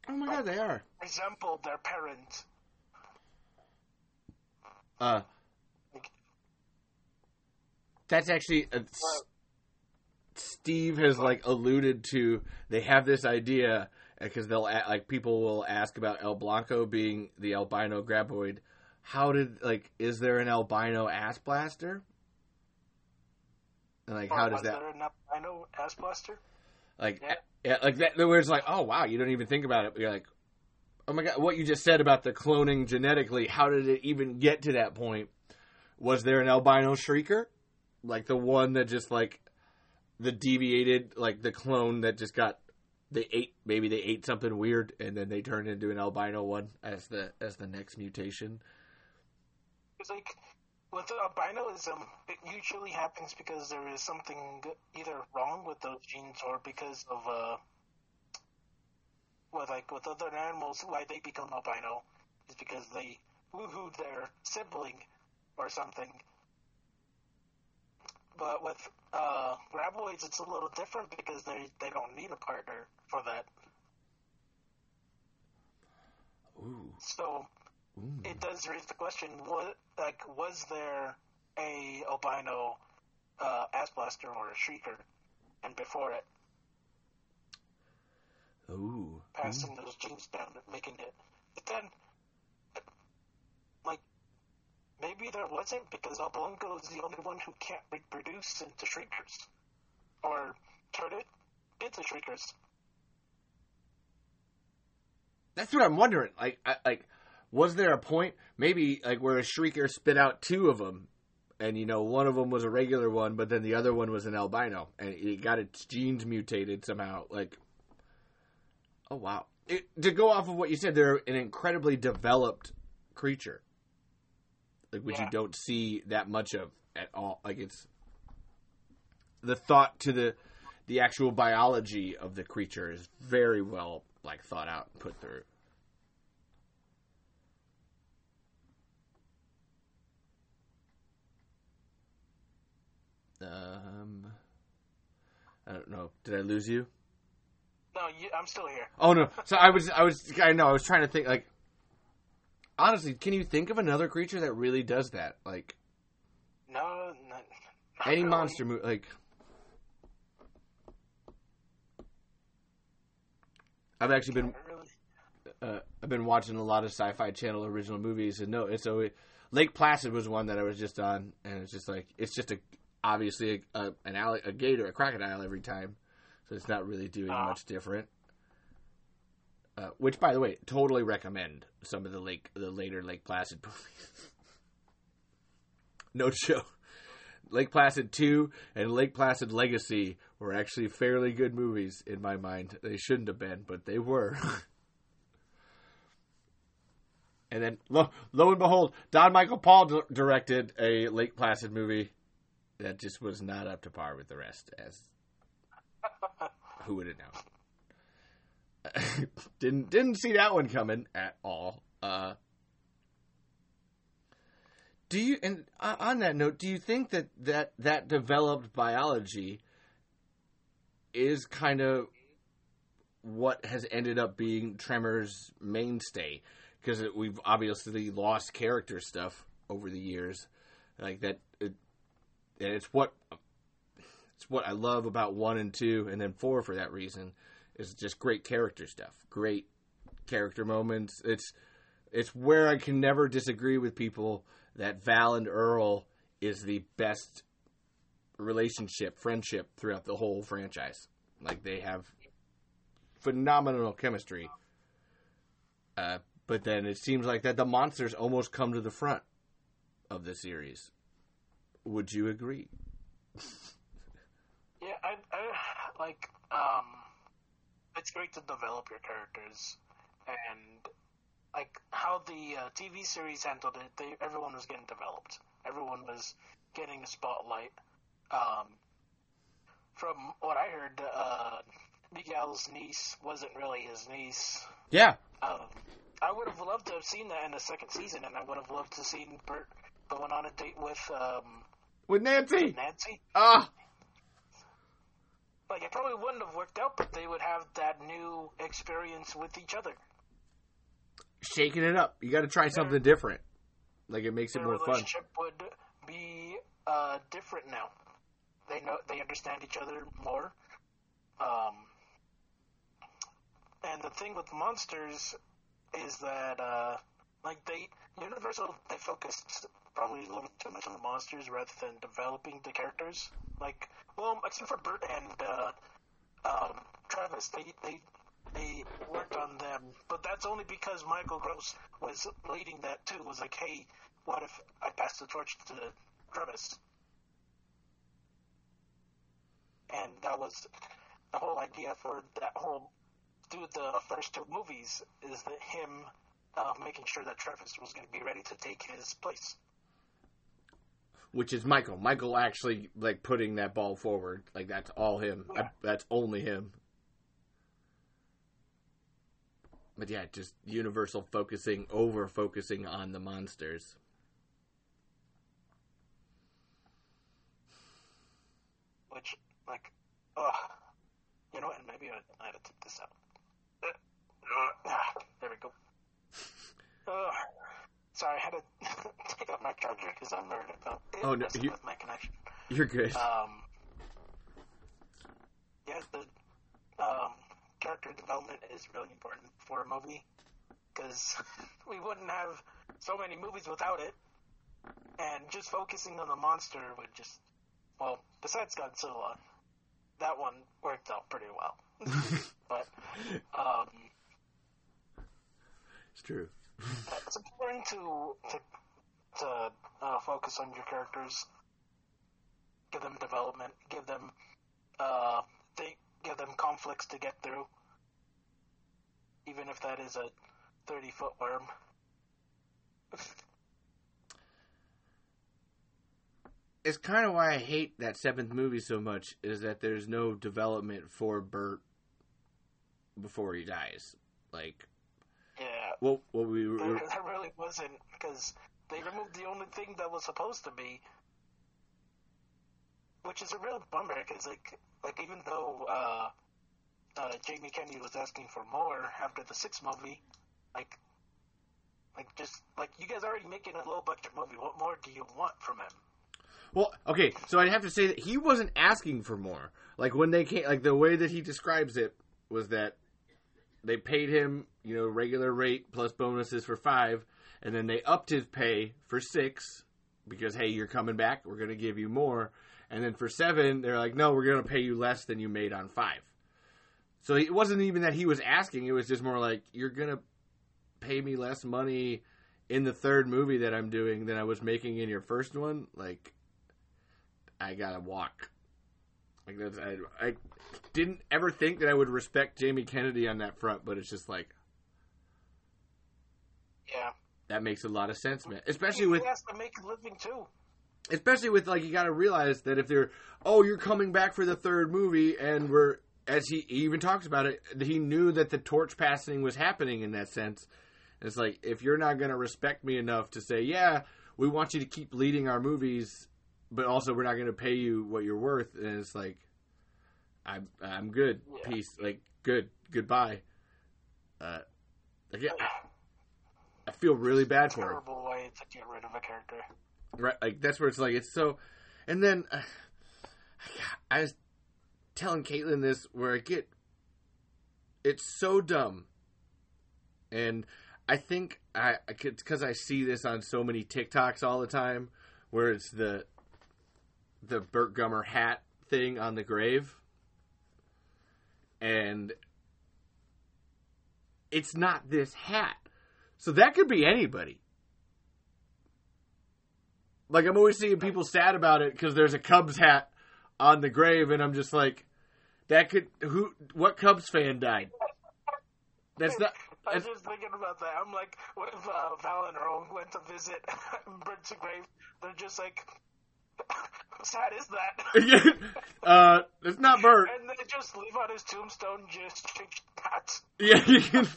A: Oh my god, they are.
B: resemble their parents.
A: Uh, that's actually uh, S- Steve has like alluded to. They have this idea because they'll like people will ask about El Blanco being the albino graboid. How did like is there an albino ass blaster? And like how does that
B: There an albino ass blaster?
A: like
B: Yeah.
A: yeah like that where it's like oh wow you don't even think about it you're like oh my god what you just said about the cloning genetically how did it even get to that point was there an albino shrieker like the one that just like the deviated like the clone that just got they ate maybe they ate something weird and then they turned into an albino one as the as the next mutation
B: It's like with albinism, it usually happens because there is something either wrong with those genes or because of uh, with like with other animals, why they become albino is because they woohooed their sibling or something. But with uh, graboids, it's a little different because they they don't need a partner for that.
A: ooh,
B: So
A: ooh.
B: it does raise the question: what like was there a albino uh, ass blaster or a shrieker, and before it
A: ooh
B: passing those genes down and making it? But then, maybe there wasn't because El Blanco is the only one who can't reproduce into shriekers, or turn it into shriekers.
A: That's what I'm wondering. Like, I, like, was there a point maybe like where a shrieker spit out two of them, and you know one of them was a regular one, but then the other one was an albino, and it got its genes mutated somehow. Like, oh wow! It, to go off of what you said, they're an incredibly developed creature, like which you don't see that much of at all. Like it's the thought to the the actual biology of the creature is very well like thought out and put through. Um, I don't know. Did I lose you?
B: No, you, I'm still here.
A: Oh no. So I was, I was, I know. I was trying to think. Like, honestly, can you think of another creature that really does that? Like
B: No, not, not
A: any
B: really.
A: monster movie, like. I've actually been uh, I've been watching a lot of Sci-Fi Channel original movies, and no, it's always Lake Placid was one that I was just on, and it's just like it's just a obviously a, a an alli- a gator, a crocodile every time, so it's not really doing
B: Ah.
A: much different. Uh, which, by the way, totally recommend some of the lake the later Lake Placid movies. no show. Lake Placid 2 and Lake Placid Legacy were actually fairly good movies in my mind. They shouldn't have been, but they were. And then lo, lo and behold, Don Michael Paul d- directed a Lake Placid movie that just was not up to par with the rest. As who would have known? didn't didn't see that one coming at all. Uh, do you and on that note, do you think that that that developed biology is kind of what has ended up being Tremor's mainstay? Because we've obviously lost character stuff over the years, like that. It, it's what it's what I love about one and two, and then four for that reason is just great character stuff, great character moments. It's it's where I can never disagree with people that Val and Earl is the best relationship, friendship throughout the whole franchise. Like they have phenomenal chemistry. Uh, but then it seems like that the monsters almost come to the front of the series. Would you agree?
B: Yeah, I, I like. Um, it's great to develop your characters, and like how the uh, TV series handled it. They everyone was getting developed. Everyone was getting a spotlight. Um, from what I heard, uh, Miguel's niece wasn't really his niece.
A: Yeah.
B: Um, I would have loved to have seen that in the second season, and I would have loved to have seen Burt going on a date with um,
A: With Nancy.
B: Nancy.
A: Ah.
B: Like it probably wouldn't have worked out, but they would have that new experience with each other.
A: shaking it up. You got to try something different. Like it makes it more fun.
B: relationship would be uh, different now. They know they understand each other more. Um, and the thing with monsters is that uh, like they Universal they focused probably little too much on the monsters rather than developing the characters. Like well, except for Burt and uh, um, Travis, they they they worked on them, but that's only because Michael Gross was leading that too. Was like, hey, what if I pass the torch to Travis? And that was the whole idea for that whole through the first two movies is that him uh, making sure that Travis was going to be ready to take his place.
A: Which is Michael. Michael actually like putting that ball forward. Like that's all him.
B: Yeah.
A: That's only him. But yeah, just Universal focusing over focusing on the monsters.
B: Which, like, ugh. You know what? And maybe I, I had to take this out. Ah, there we go. Ugh. Sorry, I had to take out my charger because I'm worried about it
A: Oh, no, you-
B: with my connection.
A: You're good.
B: Um, yeah, the um, character development is really important for a movie because we wouldn't have so many movies without it. And just focusing on the monster would just, well, besides Godzilla, that one worked out pretty well. but um,
A: it's true.
B: It's important to to to uh, focus on your characters, give them development, give them uh, they give them conflicts to get through, even if that is a thirty foot worm.
A: It's kind of why I hate that seventh movie so much. Is that there's no development for Burt before he dies. Like,
B: Yeah,
A: well, what we
B: there,
A: were,
B: there really wasn't because they removed the only thing that was supposed to be, which is a real bummer because like like even though uh, uh, Jamie Kennedy was asking for more after the sixth movie, like like just like you guys already making a low budget movie. What more do you want from him?
A: Well, okay, so I'd have to say that he wasn't asking for more. Like when they came, like the way that he describes it was that they paid him, you know, regular rate plus bonuses for five, and then they upped his pay for six because hey, you're coming back, we're gonna give you more, and then for seven, they're like, no, we're gonna pay you less than you made on five. So it wasn't even that he was asking; it was just more like you're gonna pay me less money in the third movie that I'm doing than I was making in your first one. Like, I gotta walk. Like that's I, I didn't ever think that I would respect Jamie Kennedy on that front, but it's just like
B: Yeah,
A: that makes a lot of sense, man. Especially with
B: has to make a living too.
A: especially with like you got to realize that if they're oh you're coming back for the third movie and we're as he, he even talks about it he knew that the torch passing was happening in that sense it's like if you're not going to respect me enough to say yeah we want you to keep leading our movies but also we're not going to pay you what you're worth and it's like i'm i'm good.
B: Yeah.
A: peace. Like good. Goodbye. Uh like, yeah, i feel really bad for him
B: Terrible way to get rid of a character.
A: Right, like that's where it's like. It's so, and then uh, I was telling Caitlin this where I get it's so dumb, and I think I because I see this on so many TikToks all the time where it's the the Burt Gummer hat thing on the grave, and it's not this hat, so that could be anybody. Like I'm always seeing people sad about it because there's a Cubs hat on the grave, and I'm just like, that could who? What Cubs fan died? That's not.
B: I was just thinking about that. I'm like, what if uh, Val and Earl went to visit Burt's grave? They're just like, sad is that?
A: uh, it's not Burt.
B: and they just leave on his tombstone just hats.
A: Yeah, you can,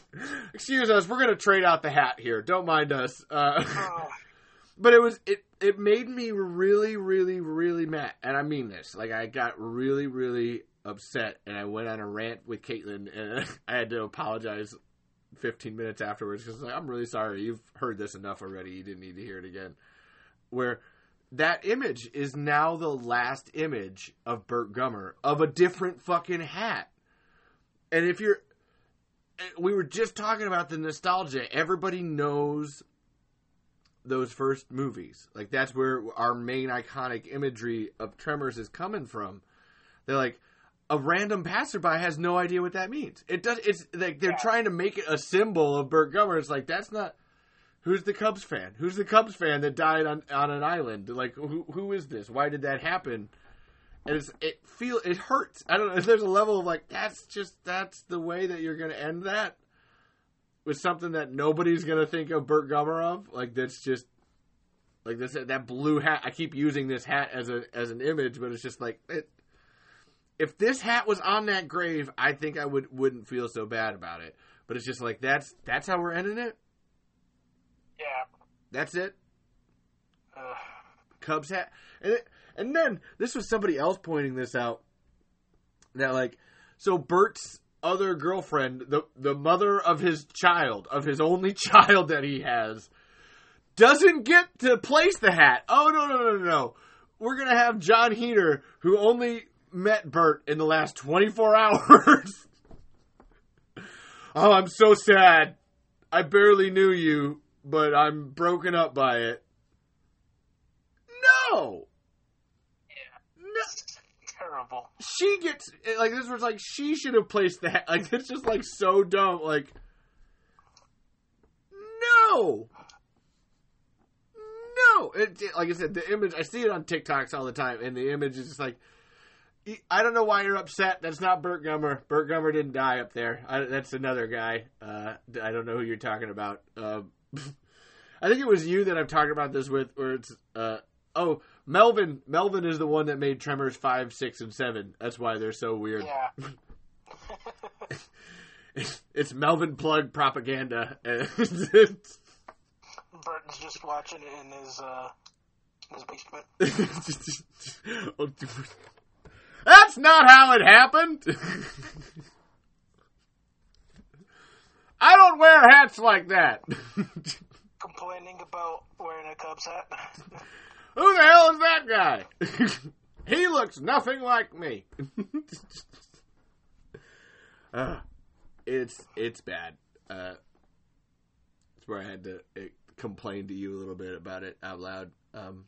A: excuse us. We're gonna trade out the hat here. Don't mind us. Uh,
B: Oh,
A: but it was it. It made me really, really, really mad, and I mean this. Like I got really, really upset, and I went on a rant with Caitlin, and I had to apologize 15 minutes afterwards because like, I'm really sorry. You've heard this enough already. You didn't need to hear it again. Where that image is now the last image of Burt Gummer of a different fucking hat. And if you're, we were just talking about the nostalgia. Everybody knows those first movies. Like that's where our main iconic imagery of Tremors is coming from. They're like a random passerby has no idea what that means. It does. It's like they're
B: Yeah.
A: trying to make it a symbol of Burt Gummer. It's like that's not. Who's the Cubs fan? Who's the Cubs fan that died on on an island? Like who who is this? Why did that happen? And it's, it feel it hurts. I don't know. There's a level of like that's just that's the way that you're gonna end that with something that nobody's gonna think of Burt Gummer of. Like that's just like this that blue hat. I keep using this hat as a as an image, but it's just like it. If this hat was on that grave, I think I would wouldn't feel so bad about it. But it's just like that's that's how we're ending it.
B: Yeah.
A: That's it.
B: Uh,
A: Cubs hat, and it, and then this was somebody else pointing this out that like so Burt's other girlfriend, the the mother of his child, of his only child that he has, doesn't get to place the hat. Oh no no no no no! We're gonna have Jon Heder, who only met Burt in the last twenty four hours. oh, I'm so sad. I barely knew you, but I'm broken up by it. No. No.
B: terrible.
A: She gets like this was like she should have placed that. Like it's just like so dumb. Like no, no. It, it- like I said, the image I see it on TikToks all the time, and the image is just like. I don't know why you're upset. That's not Burt Gummer. Burt Gummer didn't die up there. I, that's another guy. Uh, I don't know who you're talking about. Um, I think it was you that I'm talking about this with, where it's uh, oh Melvin. Melvin is the one that made Tremors five, six, and seven. That's why they're so weird.
B: Yeah.
A: It's Melvin Plug propaganda.
B: Burton's just watching it in his uh his basement.
A: That's not how it happened. I don't wear hats like that.
B: Complaining about wearing a Cubs hat.
A: Who the hell is that guy? he looks nothing like me. uh, it's it's bad. Uh, that's where I had to uh, complain to you a little bit about it out loud. Um,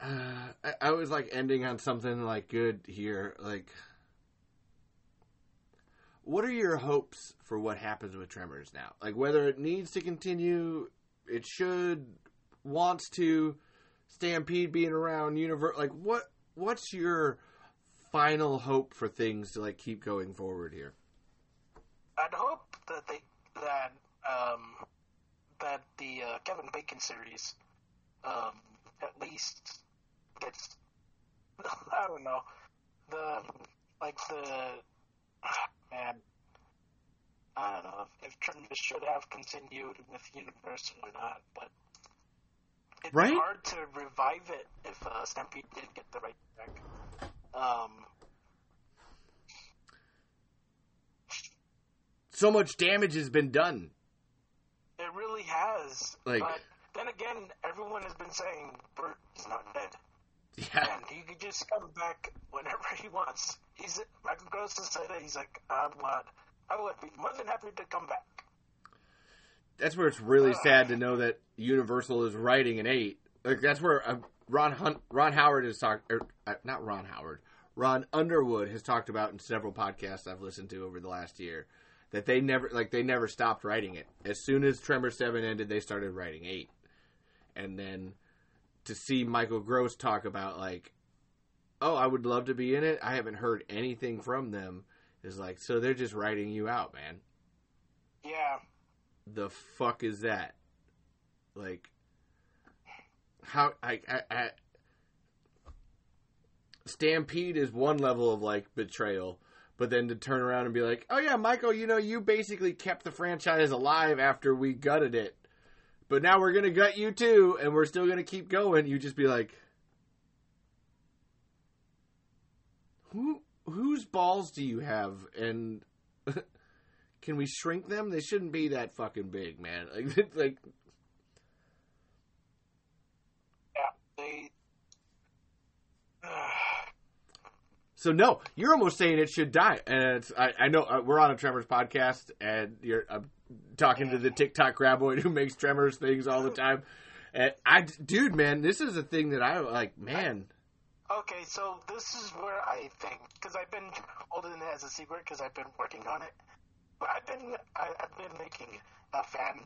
A: uh, I, I was like ending on something like good here. Like, what are your hopes for what happens with Tremors now? Like, whether it needs to continue, it should, wants to, Stampede being around, universe. Like, what? What's your final hope for things to like keep going forward here?
B: I'd hope that they that um that the uh, Kevin Bacon series, um, at least gets, I don't know, the like the man. I don't know if Tremors should have continued with Universal or not, but it's
A: Right?
B: hard to revive it if uh, Stampede did get the right back. Um,
A: So much damage has been done.
B: it really has.
A: Like-
B: but then again, everyone has been saying Burt is not dead,
A: Yeah.
B: and he could just come back whenever he wants. He's Michael Gross has said it. He's like, I would, I would be more than happy to come back.
A: That's where it's really sad to know that Universal is writing an eight. Like that's where uh, Ron Hunt, Ron Howard has talked, or uh, not Ron Howard, Ron Underwood has talked about in several podcasts I've listened to over the last year that they never like they never stopped writing it. As soon as Tremor Seven ended, they started writing eight, and then to see Michael Gross talk about like, oh, I would love to be in it. I haven't heard anything from them. Is like, so they're just writing you out, man
B: Yeah,
A: the fuck is that? Like, how I, I, I Stampede is one level of like betrayal, but then to turn around and be like, "Oh yeah, Michael, you know, you basically kept the franchise alive after we gutted it, but now we're gonna gut you too, and we're still gonna keep going." You just be like, "Who whose balls do you have?" And can we shrink them? They shouldn't be that fucking big, man. Like, it's like
B: yeah, they.
A: So no, you're almost saying it should die, and I, I know uh, we're on a Tremors podcast, and you're I'm talking to the TikTok graboid who makes Tremors things all the time, and I, dude, man, this is a thing that I like, man.
B: Okay, so this is where I think because I've been holding it as a secret because I've been working on it. But I've been I, I've been making a fan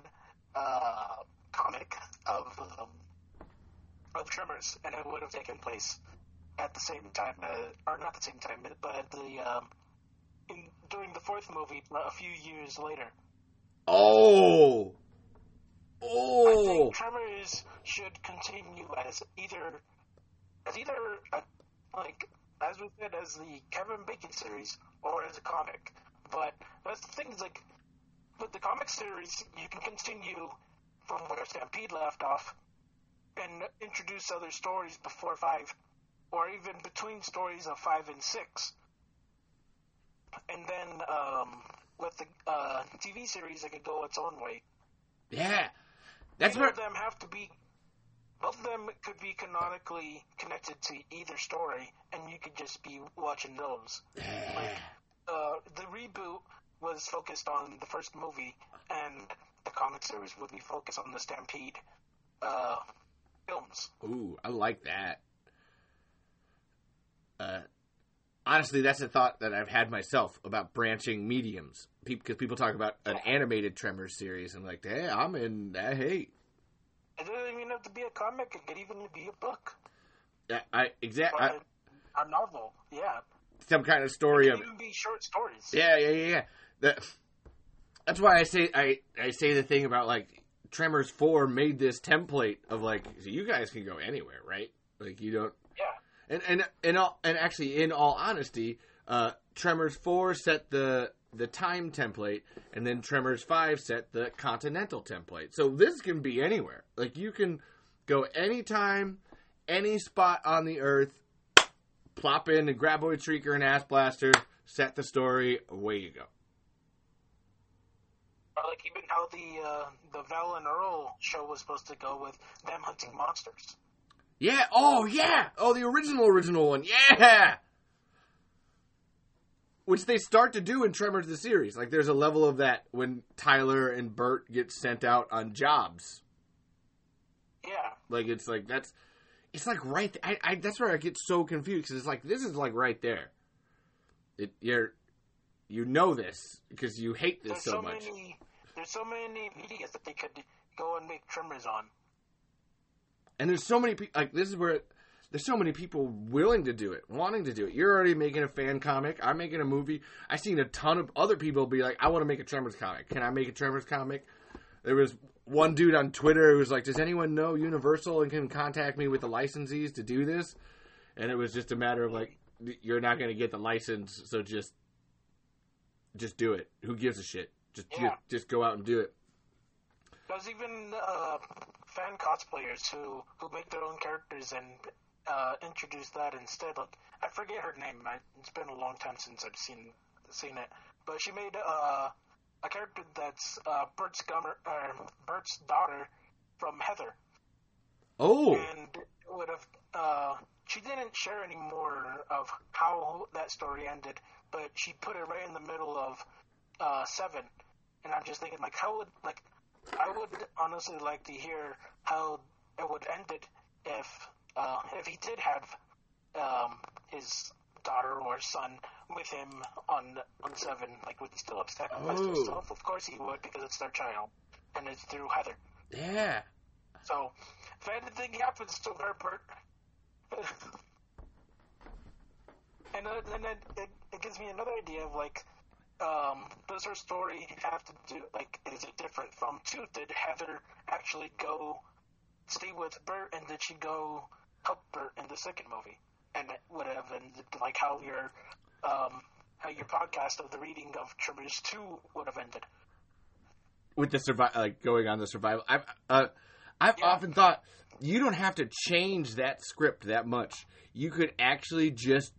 B: uh, comic of um, of Tremors, and it would have taken place at the same time, uh, or not the same time, but the um, in, during the fourth movie a few years later.
A: Oh, Oh.
B: I
A: oh,
B: think Tremors should continue as either as either a, like as we said as the Kevin Bacon series or as a comic. But that's the thing is like with the comic series, you can continue from where Stampede left off and introduce other stories before five, or even between stories of five and six. And then um, with the uh, TV series, it could go its own way.
A: yeah, that's
B: Neither
A: where
B: them have to be. Both of them could be canonically connected to either story, and you could just be watching those. Uh, the reboot was focused on the first movie, and the comic series would be focused on the Stampede uh, films.
A: Ooh, I like that. Uh, honestly, that's a thought that I've had myself about branching mediums. Because people talk about an animated Tremors series, and I'm like, hey, I'm in that. Hey,
B: It doesn't even have to be a comic; it could even be a book
A: I, I exactly
B: a, a novel. Yeah,
A: some kind of
B: it
A: story
B: could
A: of it.
B: even be short stories.
A: Yeah, yeah, yeah, yeah. That, that's why I say I I say the thing about like Tremors Four made this template of like so you guys can go anywhere, right? Like you don't
B: Yeah.
A: and and and all and actually in all honesty, uh, Tremors Four set the the time template, and then Tremors Five set the continental template. So this can be anywhere. Like you can go anytime, any spot on the earth, plop in a graboid shrieker and ass blaster, set the story, away you go.
B: Or like even how the uh, the Val and Earl show was supposed to go with them hunting monsters.
A: Yeah. Oh yeah. Oh, the original original one. Yeah. Which they start to do in Tremors the series. Like there's a level of that when Tyler and Burt get sent out on jobs.
B: Yeah,
A: Like it's like that's it's like right. th- I, I that's where I get so confused because it's like this is like right there. It you're you know this because you hate this
B: there's
A: so
B: so
A: much.
B: many there's so many medias that they could go and make Tremors on.
A: And there's so many people like this is where there's so many people willing to do it, wanting to do it. You're already making a fan comic. I'm making a movie. I've seen a ton of other people be like, "I want to make a Tremors comic. Can I make a Tremors comic?" There was one dude on Twitter who was like, "Does anyone know Universal and can contact me with the licensees to do this?" And it was just a matter of like, you're not going to get the license, so just just do it. Who gives a shit? Just
B: Yeah.
A: just, just go out and do it.
B: There's even uh, fan cosplayers who who make their own characters and uh, introduce that instead. Like I forget her name. I, it's been a long time since I've seen seen it, but she made uh, a character that's uh, Burt's Gummer, uh, Burt's daughter from Heather,
A: Oh,
B: and would have. Uh, she didn't share any more of how that story ended, but she put it right in the middle of uh, Seven, and I'm just thinking like, how would like, I would honestly like to hear how it would end it if uh, if he did have um, his daughter or son with him on on Seven, like would he still have sacrificed
A: Oh.
B: himself? Of course he would because it's their child, and it's through Heather.
A: yeah.
B: So, if anything happens to her, Burt, and uh, and then it, it gives me another idea of like, um, does her story have to do like, is it different from two? Did Heather actually go stay with Burt, and did she go help Burt in the second movie? And it would have ended like how your um, how your podcast of the reading of Tremors two would have ended.
A: with the survival, like going on the survival. I've uh, I've
B: Yeah.
A: often thought you don't have to change that script that much. You could actually just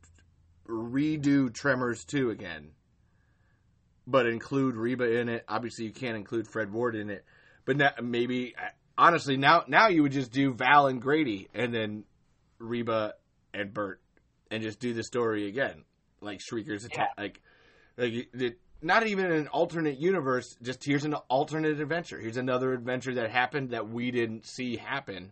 A: redo Tremors two again, but include Reba in it. Obviously, you can't include Fred Ward in it, but now, maybe honestly now now you would just do Val and Grady and then Reba and Burt and just do the story again, like Shrieker's attack, like like it, not even an alternate universe. Just here's an alternate adventure. Here's another adventure that happened that we didn't see happen.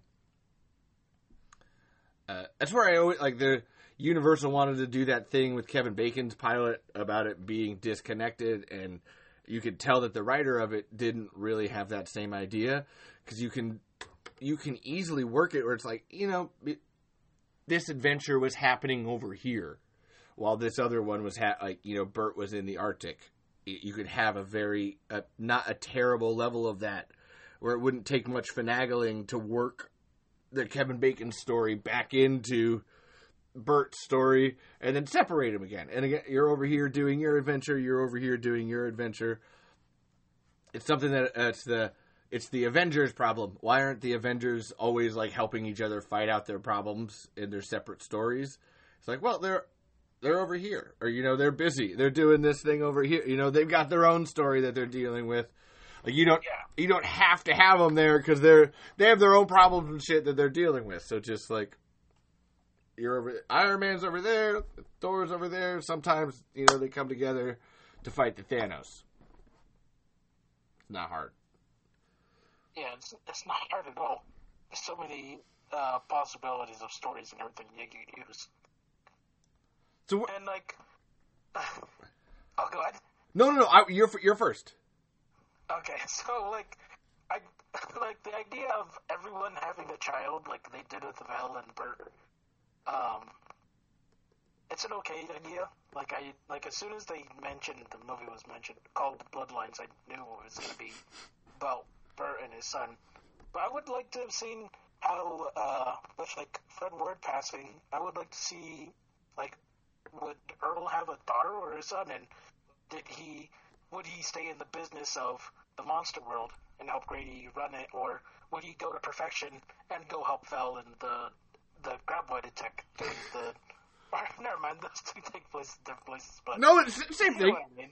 A: Uh, that's where I always like the Universal wanted to do that thing with Kevin Bacon's pilot about it being disconnected, and you could tell that the writer of it didn't really have that same idea because you can you can easily work it where it's like you know this adventure was happening over here while this other one was ha- like you know Burt was in the Arctic. You could have a very not a terrible level of that, where it wouldn't take much finagling to work the Kevin Bacon story back into Burt's story, and then separate them again. And again, you're over here doing your adventure. You're over here doing your adventure. It's something that uh, it's the it's the Avengers problem. Why aren't the Avengers always like helping each other fight out their problems in their separate stories? It's like, well, they're they're over here, or you know, they're busy. They're doing this thing over here. You know, they've got their own story that they're dealing with. Like you don't
B: Yeah.
A: you don't have to have them there because they're they have their own problems and shit that they're dealing with. So just like you're over, Iron Man's over there, Thor's over there. Sometimes you know they come together to fight the Thanos. It's not hard.
B: Yeah, it's, it's not hard at all. There's so many uh, possibilities of stories and everything you can use.
A: So wh-
B: And like, oh, go ahead.
A: no, no, no. I, you're you're first.
B: Okay, so like, I like the idea of everyone having a child, like they did with Val and Burt. Um, it's an okay idea. Like I like as soon as they mentioned the movie was mentioned called Bloodlines, I knew it was gonna be about Burt and his son. But I would like to have seen how uh, with like Fred Ward passing, I would like to see like would Earl have a daughter or a son, and did he would he stay in the business of the monster world and help Grady run it, or would he go to Perfection and go help Val and the the Graboid attack? The, the or, never mind, those two take place in different places, but
A: No, it's the same
B: you know
A: thing.
B: I mean.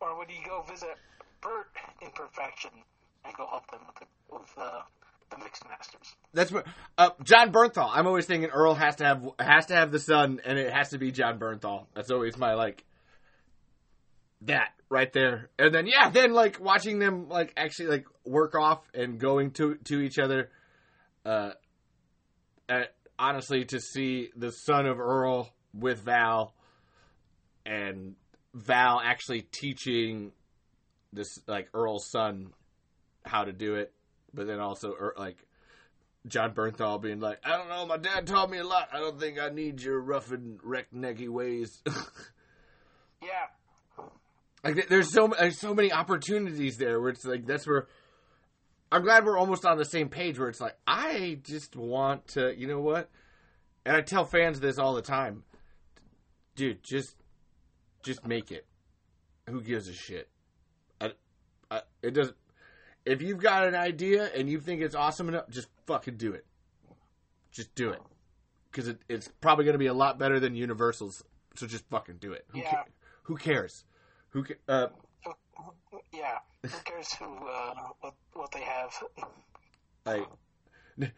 B: Or would he go visit Burt in Perfection go help them with the, with uh, the Mixmasters?
A: That's uh, Jon Bernthal. I'm always thinking Earl has to have has to have the son, and it has to be Jon Bernthal. That's always my like that right there. And then yeah, then like watching them like actually like work off and going to to each other. Uh, uh honestly, to see the son of Earl with Val, and Val actually teaching this like Earl's son how to do it, but then also Er- like Jon Bernthal being like, I don't know, my dad taught me a lot. I don't think I need your rough and wreck necky ways.
B: Yeah,
A: like there's so there's so many opportunities there where it's like that's where I'm glad we're almost on the same page where it's like I just want to, you know what? And I tell fans this all the time. Dude, just just make it. Who gives a shit? I, I, it doesn't if you've got an idea and you think it's awesome enough, just fucking do it. Just do it. Cuz it, it's probably going to be a lot better than Universal's. So just fucking do it. Who,
B: Yeah.
A: ca- who cares? Who ca- uh
B: Yeah. Who cares who uh, what what they have?
A: Like,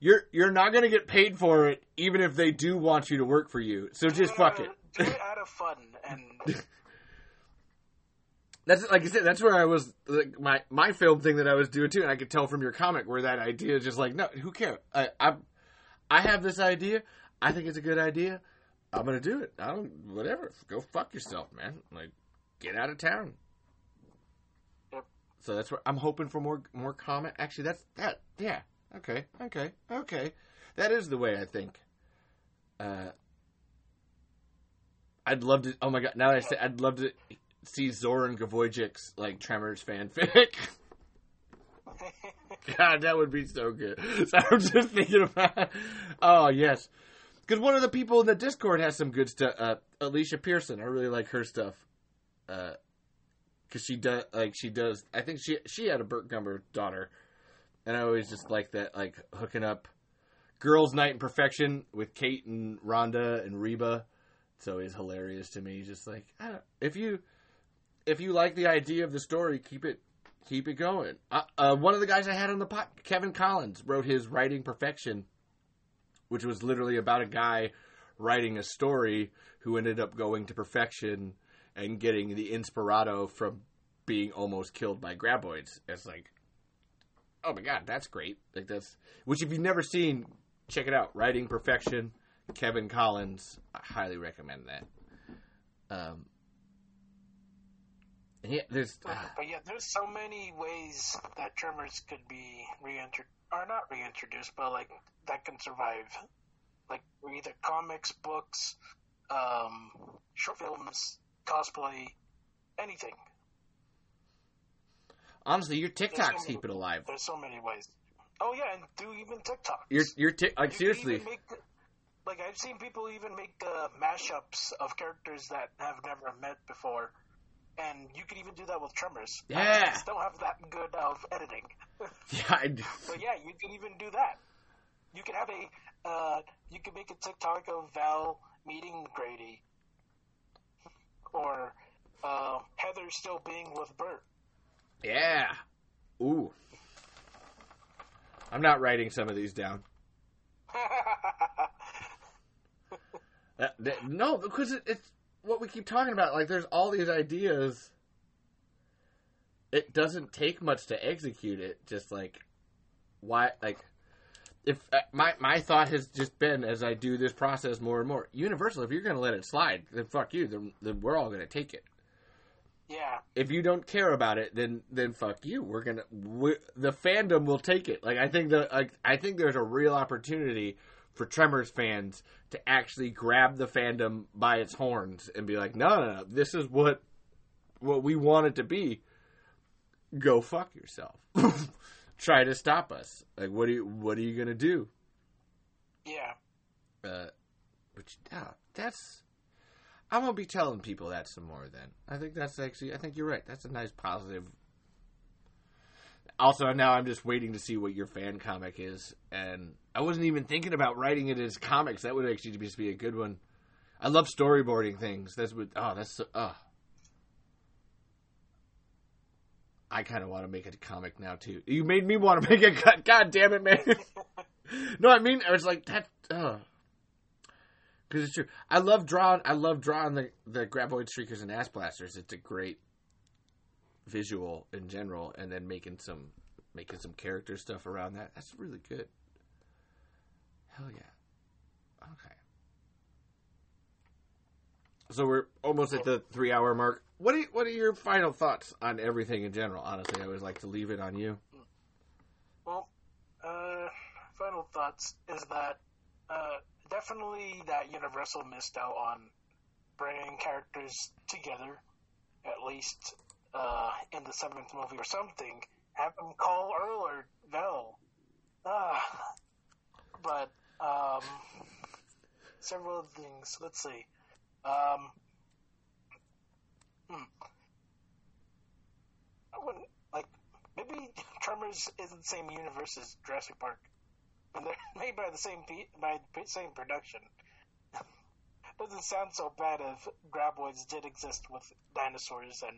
A: you're you're not gonna get paid for it, even if they do want you to work for you. So just fuck it.
B: Do it out of fun and
A: That's like I said. That's where I was. Like, my my film thing that I was doing too, and I could tell from your comic where that idea is just like, no, who cares? I I, I have this idea. I think it's a good idea. I'm gonna do it. I don't whatever. Go fuck yourself, man. Like, get out of town.
B: Yep.
A: So that's what I'm hoping for more more comment. Actually, that's that. Yeah. Okay. Okay. Okay. That is the way I think. Uh, I'd love to. Oh my god! Now that I say, I'd love to see Zoran Gavojic's like Tremors fanfic. God, that would be so good. So I'm just thinking about. Oh yes, because one of the people in the Discord has some good stuff. Uh, Alicia Pearson, I really like her stuff. Uh, because she does like she does. I think she she had a Burt Gummer daughter, and I always just like that like hooking up girls' night in perfection with Kate and Rhonda and Reba. It's always hilarious to me. Just like if you if you like the idea of the story, keep it keep it going. Uh, uh, one of the guys I had on the pot, Kevin Collins, wrote his writing perfection, which was literally about a guy writing a story who ended up going to perfection and getting the inspirado from being almost killed by graboids. It's like, oh my god, that's great. Like that's which if you've never seen, check it out. Writing perfection, Kevin Collins. I highly recommend that. Um, yeah, there's
B: But,
A: ah,
B: but yeah, there's so many ways that Tremors could be reintroduced, or not reintroduced, but like that can survive. Like either comics, books, um, short films, cosplay, anything.
A: honestly, your TikToks
B: so
A: keep it alive.
B: There's so many ways. Oh yeah, and do even TikTok.
A: Your your ti- like
B: You
A: seriously.
B: make, like I've seen people even make uh, mashups of characters that have never met before, and you can even do that with Tremors.
A: Yeah.
B: I don't have that good of editing.
A: Yeah, I,
B: But yeah, you can even do that. You can have a, uh, you can make a TikTok of Val meeting Grady, or uh, Heather still being with Burt.
A: yeah. Ooh. I'm not writing some of these down. That, that- no, because it, it's what we keep talking about. Like, there's all these ideas. It doesn't take much to execute it. Just like, why? Like, if uh, my my thought has just been as I do this process more and more, Universal. If you're going to let it slide, then fuck you. Then, then we're all going to take it.
B: yeah,
A: If you don't care about it, then then fuck you. We're gonna we the fandom will take it. Like I think the like, I think there's a real opportunity for Tremors fans to actually grab the fandom by its horns and be like, no, no, no, this is what what we want it to be. Go fuck yourself. Try to stop us. Like, what are you what are you gonna do?
B: yeah.
A: Uh, which uh, that's I'm gonna be telling people that some more. Then I think that's actually I think you're right. That's a nice positive. Also, now I'm just waiting to see what your fan comic is, and I wasn't even thinking about writing it as comics. That would actually just be a good one. I love storyboarding things. That's what. Oh, that's so. Oh. I kind of want to make a comic now too. You made me want to make a. God, God damn it, man. no, I mean I was like that. Uh, because it's true. I love drawing. I love drawing the the graboid shriekers and ass blasters. It's a great visual in general, and then making some making some character stuff around that. That's really good. Hell yeah. Okay. So we're almost at the three hour mark. What are what are your final thoughts on everything in general? Honestly, I always like to leave it on you.
B: Well, uh, final thoughts is that uh, definitely that Universal missed out on bringing characters together, at least uh, in the seventh movie or something, have them call Earl or Val. Ah, but um, several things. Let's see. Um, hmm. I wouldn't like maybe Tremors isn't the same universe as Jurassic Park, and they're made by the same pe- by the same production. Doesn't sound so bad if graboids did exist with dinosaurs, and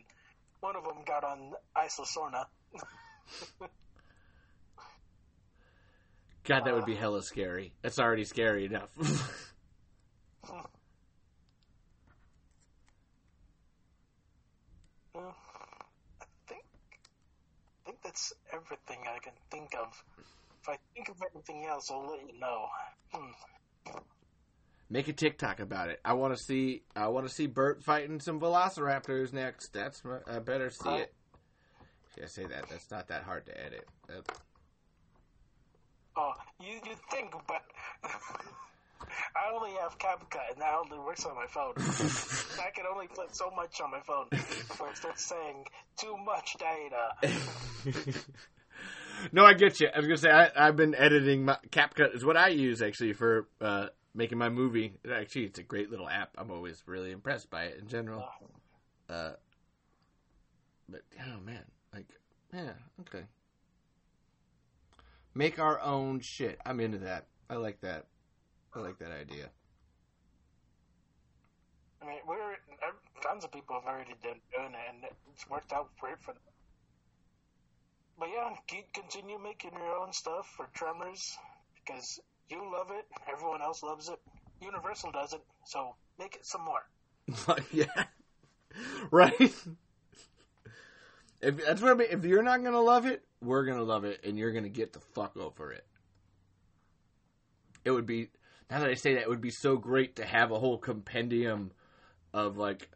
B: one of them got on Isla Sorna.
A: God, that would be hella scary. That's already scary enough.
B: I think I think that's everything I can think of. If I think of anything else, I'll let you know. Hmm.
A: Make a TikTok about it. I want to see. I want to see Burt fighting some Velociraptors next. That's. I better see it. Should I say that? That's not that hard to edit.
B: Oh, you you think, but I only have CapCut, and that only works on my phone. I can only put so much on my phone before it starts saying too much data.
A: no, I get you. I was gonna say I, I've been editing. My CapCut is what I use actually for uh, making my movie. Actually, it's a great little app. I'm always really impressed by it in general. Uh, but oh man, like yeah, okay. Make our own shit. I'm into that. I like that. I like that idea.
B: I mean, we're tons of people have already done doing it, and it's worked out great for them. But yeah, keep continue making your own stuff for Tremors because you love it, everyone else loves it, Universal does it, so make it some more.
A: yeah. Right? If that's what I mean, if you're not gonna love it, we're gonna love it and you're gonna get the fuck over it. It would be now that I say that, it would be so great to have a whole compendium of like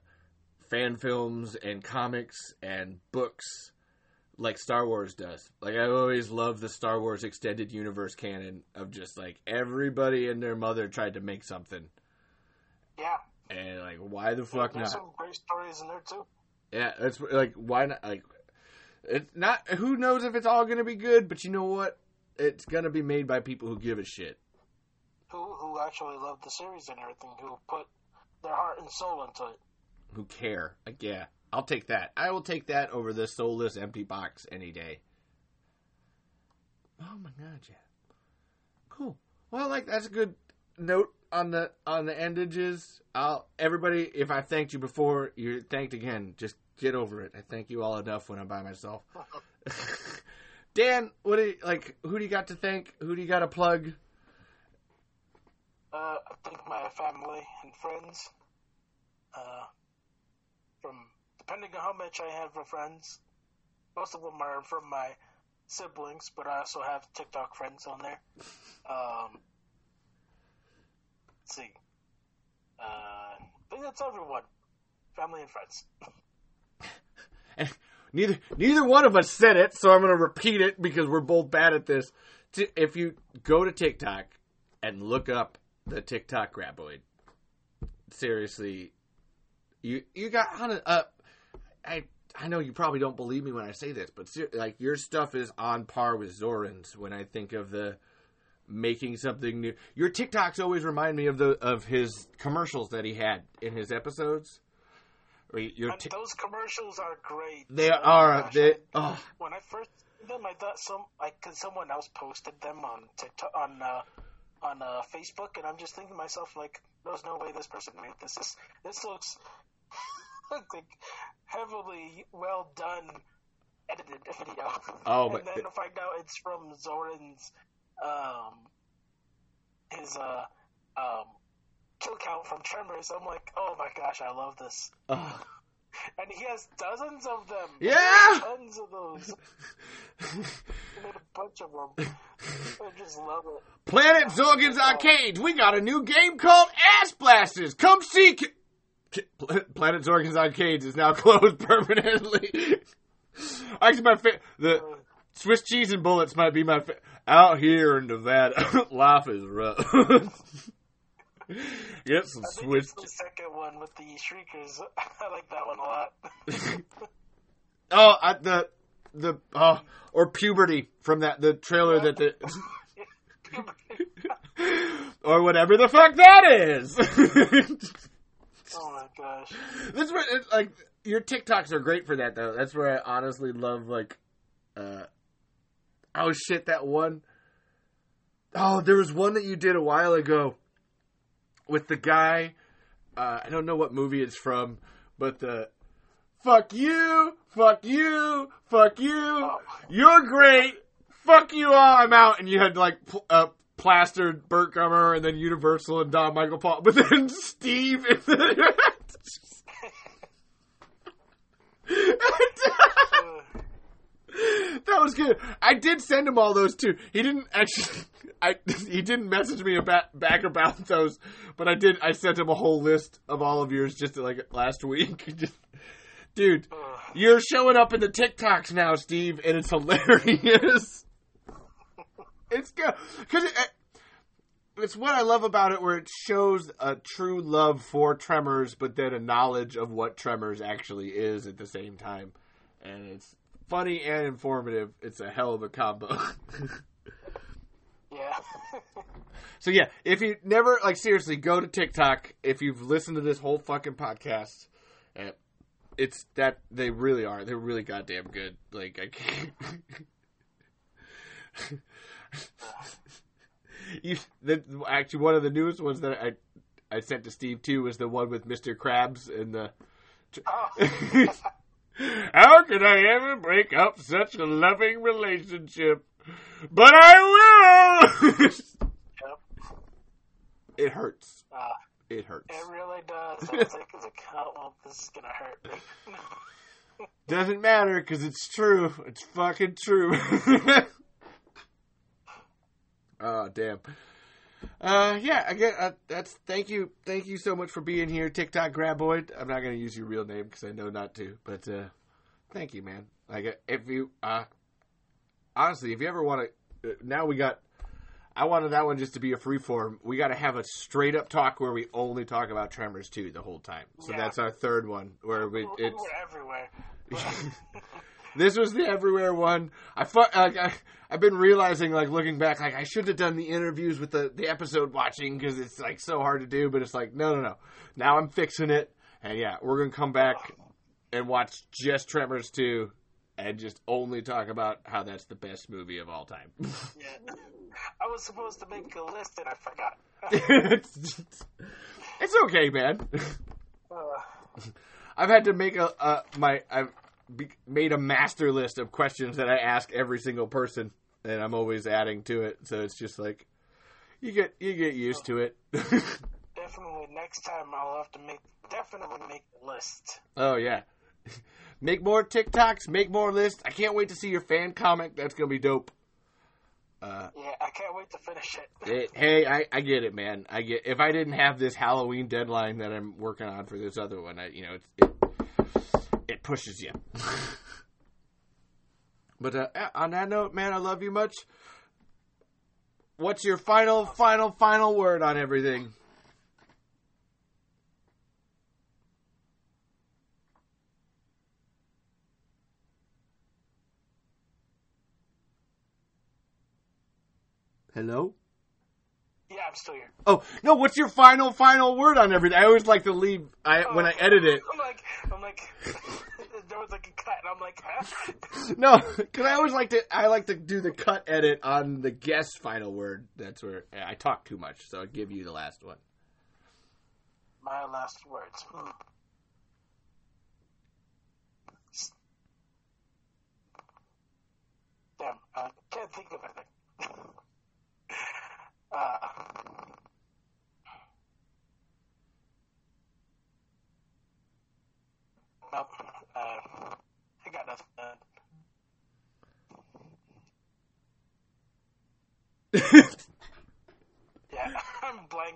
A: fan films and comics and books like Star Wars does. Like I always love the Star Wars extended universe canon of just like everybody and their mother tried to make something.
B: Yeah,
A: And like why the fuck
B: there's
A: not?
B: some great stories in there too.
A: Yeah, that's like why not? Like, it's not. Who knows if it's all gonna be good? But you know what? It's gonna be made by people who give a shit.
B: Who who actually love the series and everything, who put their heart and soul into it.
A: Who care? Like, yeah, I'll take that. I will take that over the soulless empty box any day. Oh my god, yeah. Cool. Well, like that's a good note on the on the endages. I'll everybody. If I thanked you before, you're thanked again. Just get over it. I thank you all enough when I'm by myself. Dan, what do you like? Who do you got to thank? Who do you got to plug?
B: Uh, I think my family and friends. Uh, from depending on how much I have of friends, most of them are from my siblings, but I also have TikTok friends on there. Um, let's see. Uh, I think that's everyone. Family and friends.
A: Neither neither one of us said it, so I'm going to repeat it because we're both bad at this. If you go to TikTok and look up the TikTok graboid, seriously, you you got on uh, I I know you probably don't believe me when I say this, but ser- like your stuff is on par with Zoran's when I think of the making something new. Your TikToks always remind me of the of his commercials that he had in his episodes. Or Your
B: And
A: ti-
B: those commercials are great.
A: they
B: Oh
A: are they oh
B: when I first did them, I thought some like cause someone else posted them on TikTok on uh, on uh, Facebook, and I'm just thinking to myself like, there's no way this person made this. This this looks like heavily well done edited video.
A: Oh,
B: and
A: but-
B: then to find out it's from Zoran's um his uh um kill count from Tremors. I'm like, oh my gosh, I love this. And he has dozens of them.
A: Yeah!
B: Tons of those. He made a bunch of them. I just love it.
A: Planet Zorgan's Arcades. We got a new game called Ass Blasters. Come see. Planet Zorgan's Arcades is now closed permanently. Actually, my fa- the
B: Uh,
A: Swiss cheese and bullets might be my fa- out here in Nevada. Life is rough. Get some
B: I think
A: Swiss.
B: it's the second one with the shriekers. I like that one a lot.
A: Oh, I, the the oh, or puberty from that the trailer that the or whatever the fuck that is.
B: oh my gosh.
A: That's where it, like your TikToks are great for that though. That's where I honestly love like uh oh shit that one oh there was one that you did a while ago with the guy uh I don't know what movie it's from but the fuck you fuck you fuck you you're great fuck you all I'm out and you had like pl- uh plastered Burt Gummer and then Universal and Don Michael Paul but then Steve and then that was good. I did send him all those too. He didn't actually. I he didn't message me about back about those, but I did. I sent him a whole list of all of yours just like last week. Just, dude, you're showing up in the TikToks now, Steve, and it's hilarious. it's good because it, it's what I love about it, where it shows a true love for Tremors, but then a knowledge of what Tremors actually is at the same time, and it's funny and informative. It's a hell of a combo.
B: Yeah.
A: so yeah, if you never like seriously go to TikTok if you've listened to this whole fucking podcast, it's that they really are. They're really goddamn good. Like I can't. you, the, actually, one of the newest ones that I I sent to Steve too was the one with Mr. Krabs and the.
B: oh.
A: How could I ever break up such a loving relationship? But I will.
B: Yep.
A: it hurts.
B: Uh,
A: It hurts.
B: it really does. I was like, I was like, well, this is gonna hurt me.
A: Doesn't matter because it's true. It's fucking true. oh damn. Uh, yeah, I get uh, that's. Thank you, thank you so much for being here, TikTok Graboid. I'm not gonna use your real name because I know not to, but uh, thank you, man. Like, if you, uh, honestly, if you ever want to, uh, now we got. I wanted that one just to be a free form. We got to have a straight up talk where we only talk about Tremors 2 the whole time. So
B: Yeah.
A: that's our third one where we it's
B: We're everywhere.
A: this was the everywhere one. I, fu- like, I I've been realizing like looking back like I should have done the interviews with the the episode watching because it's like so hard to do. But it's like no no no. Now I'm fixing it, and yeah, we're gonna come back and watch just Tremors 2 and just only talk about how that's the best movie of all time.
B: Yeah. I was supposed to make a list and I forgot.
A: it's, it's okay, man.
B: Uh,
A: I've had to make a, a my I've be, made a master list of questions that I ask every single person, and I'm always adding to it. So it's just like you get you get used to it.
B: definitely next time I'll have to make definitely make a list.
A: oh yeah, make more TikToks, make more lists. I can't wait to see your fan comic. That's gonna be dope. Uh,
B: Yeah, I can't wait to finish it.
A: it, hey, I, I get it, man. I get if I didn't have this Halloween deadline that I'm working on for this other one, I you know it's, it it pushes you. but uh, on that note, man, I love you much. What's your final, final, final word on everything? Hello.
B: Yeah, I'm still here.
A: Oh no! What's your final, final word on everything? I always like to leave. I when I edit it.
B: I'm like, I'm like, there was like a cut, and I'm like, huh?
A: No, because I always like to. I like to do the cut edit on the guest final word. That's where I talk too much, so I give you the last one.
B: My last words. Hmm. Damn, I can't think of anything. uh, nope. Uh, I got nothing yeah, I'm blank.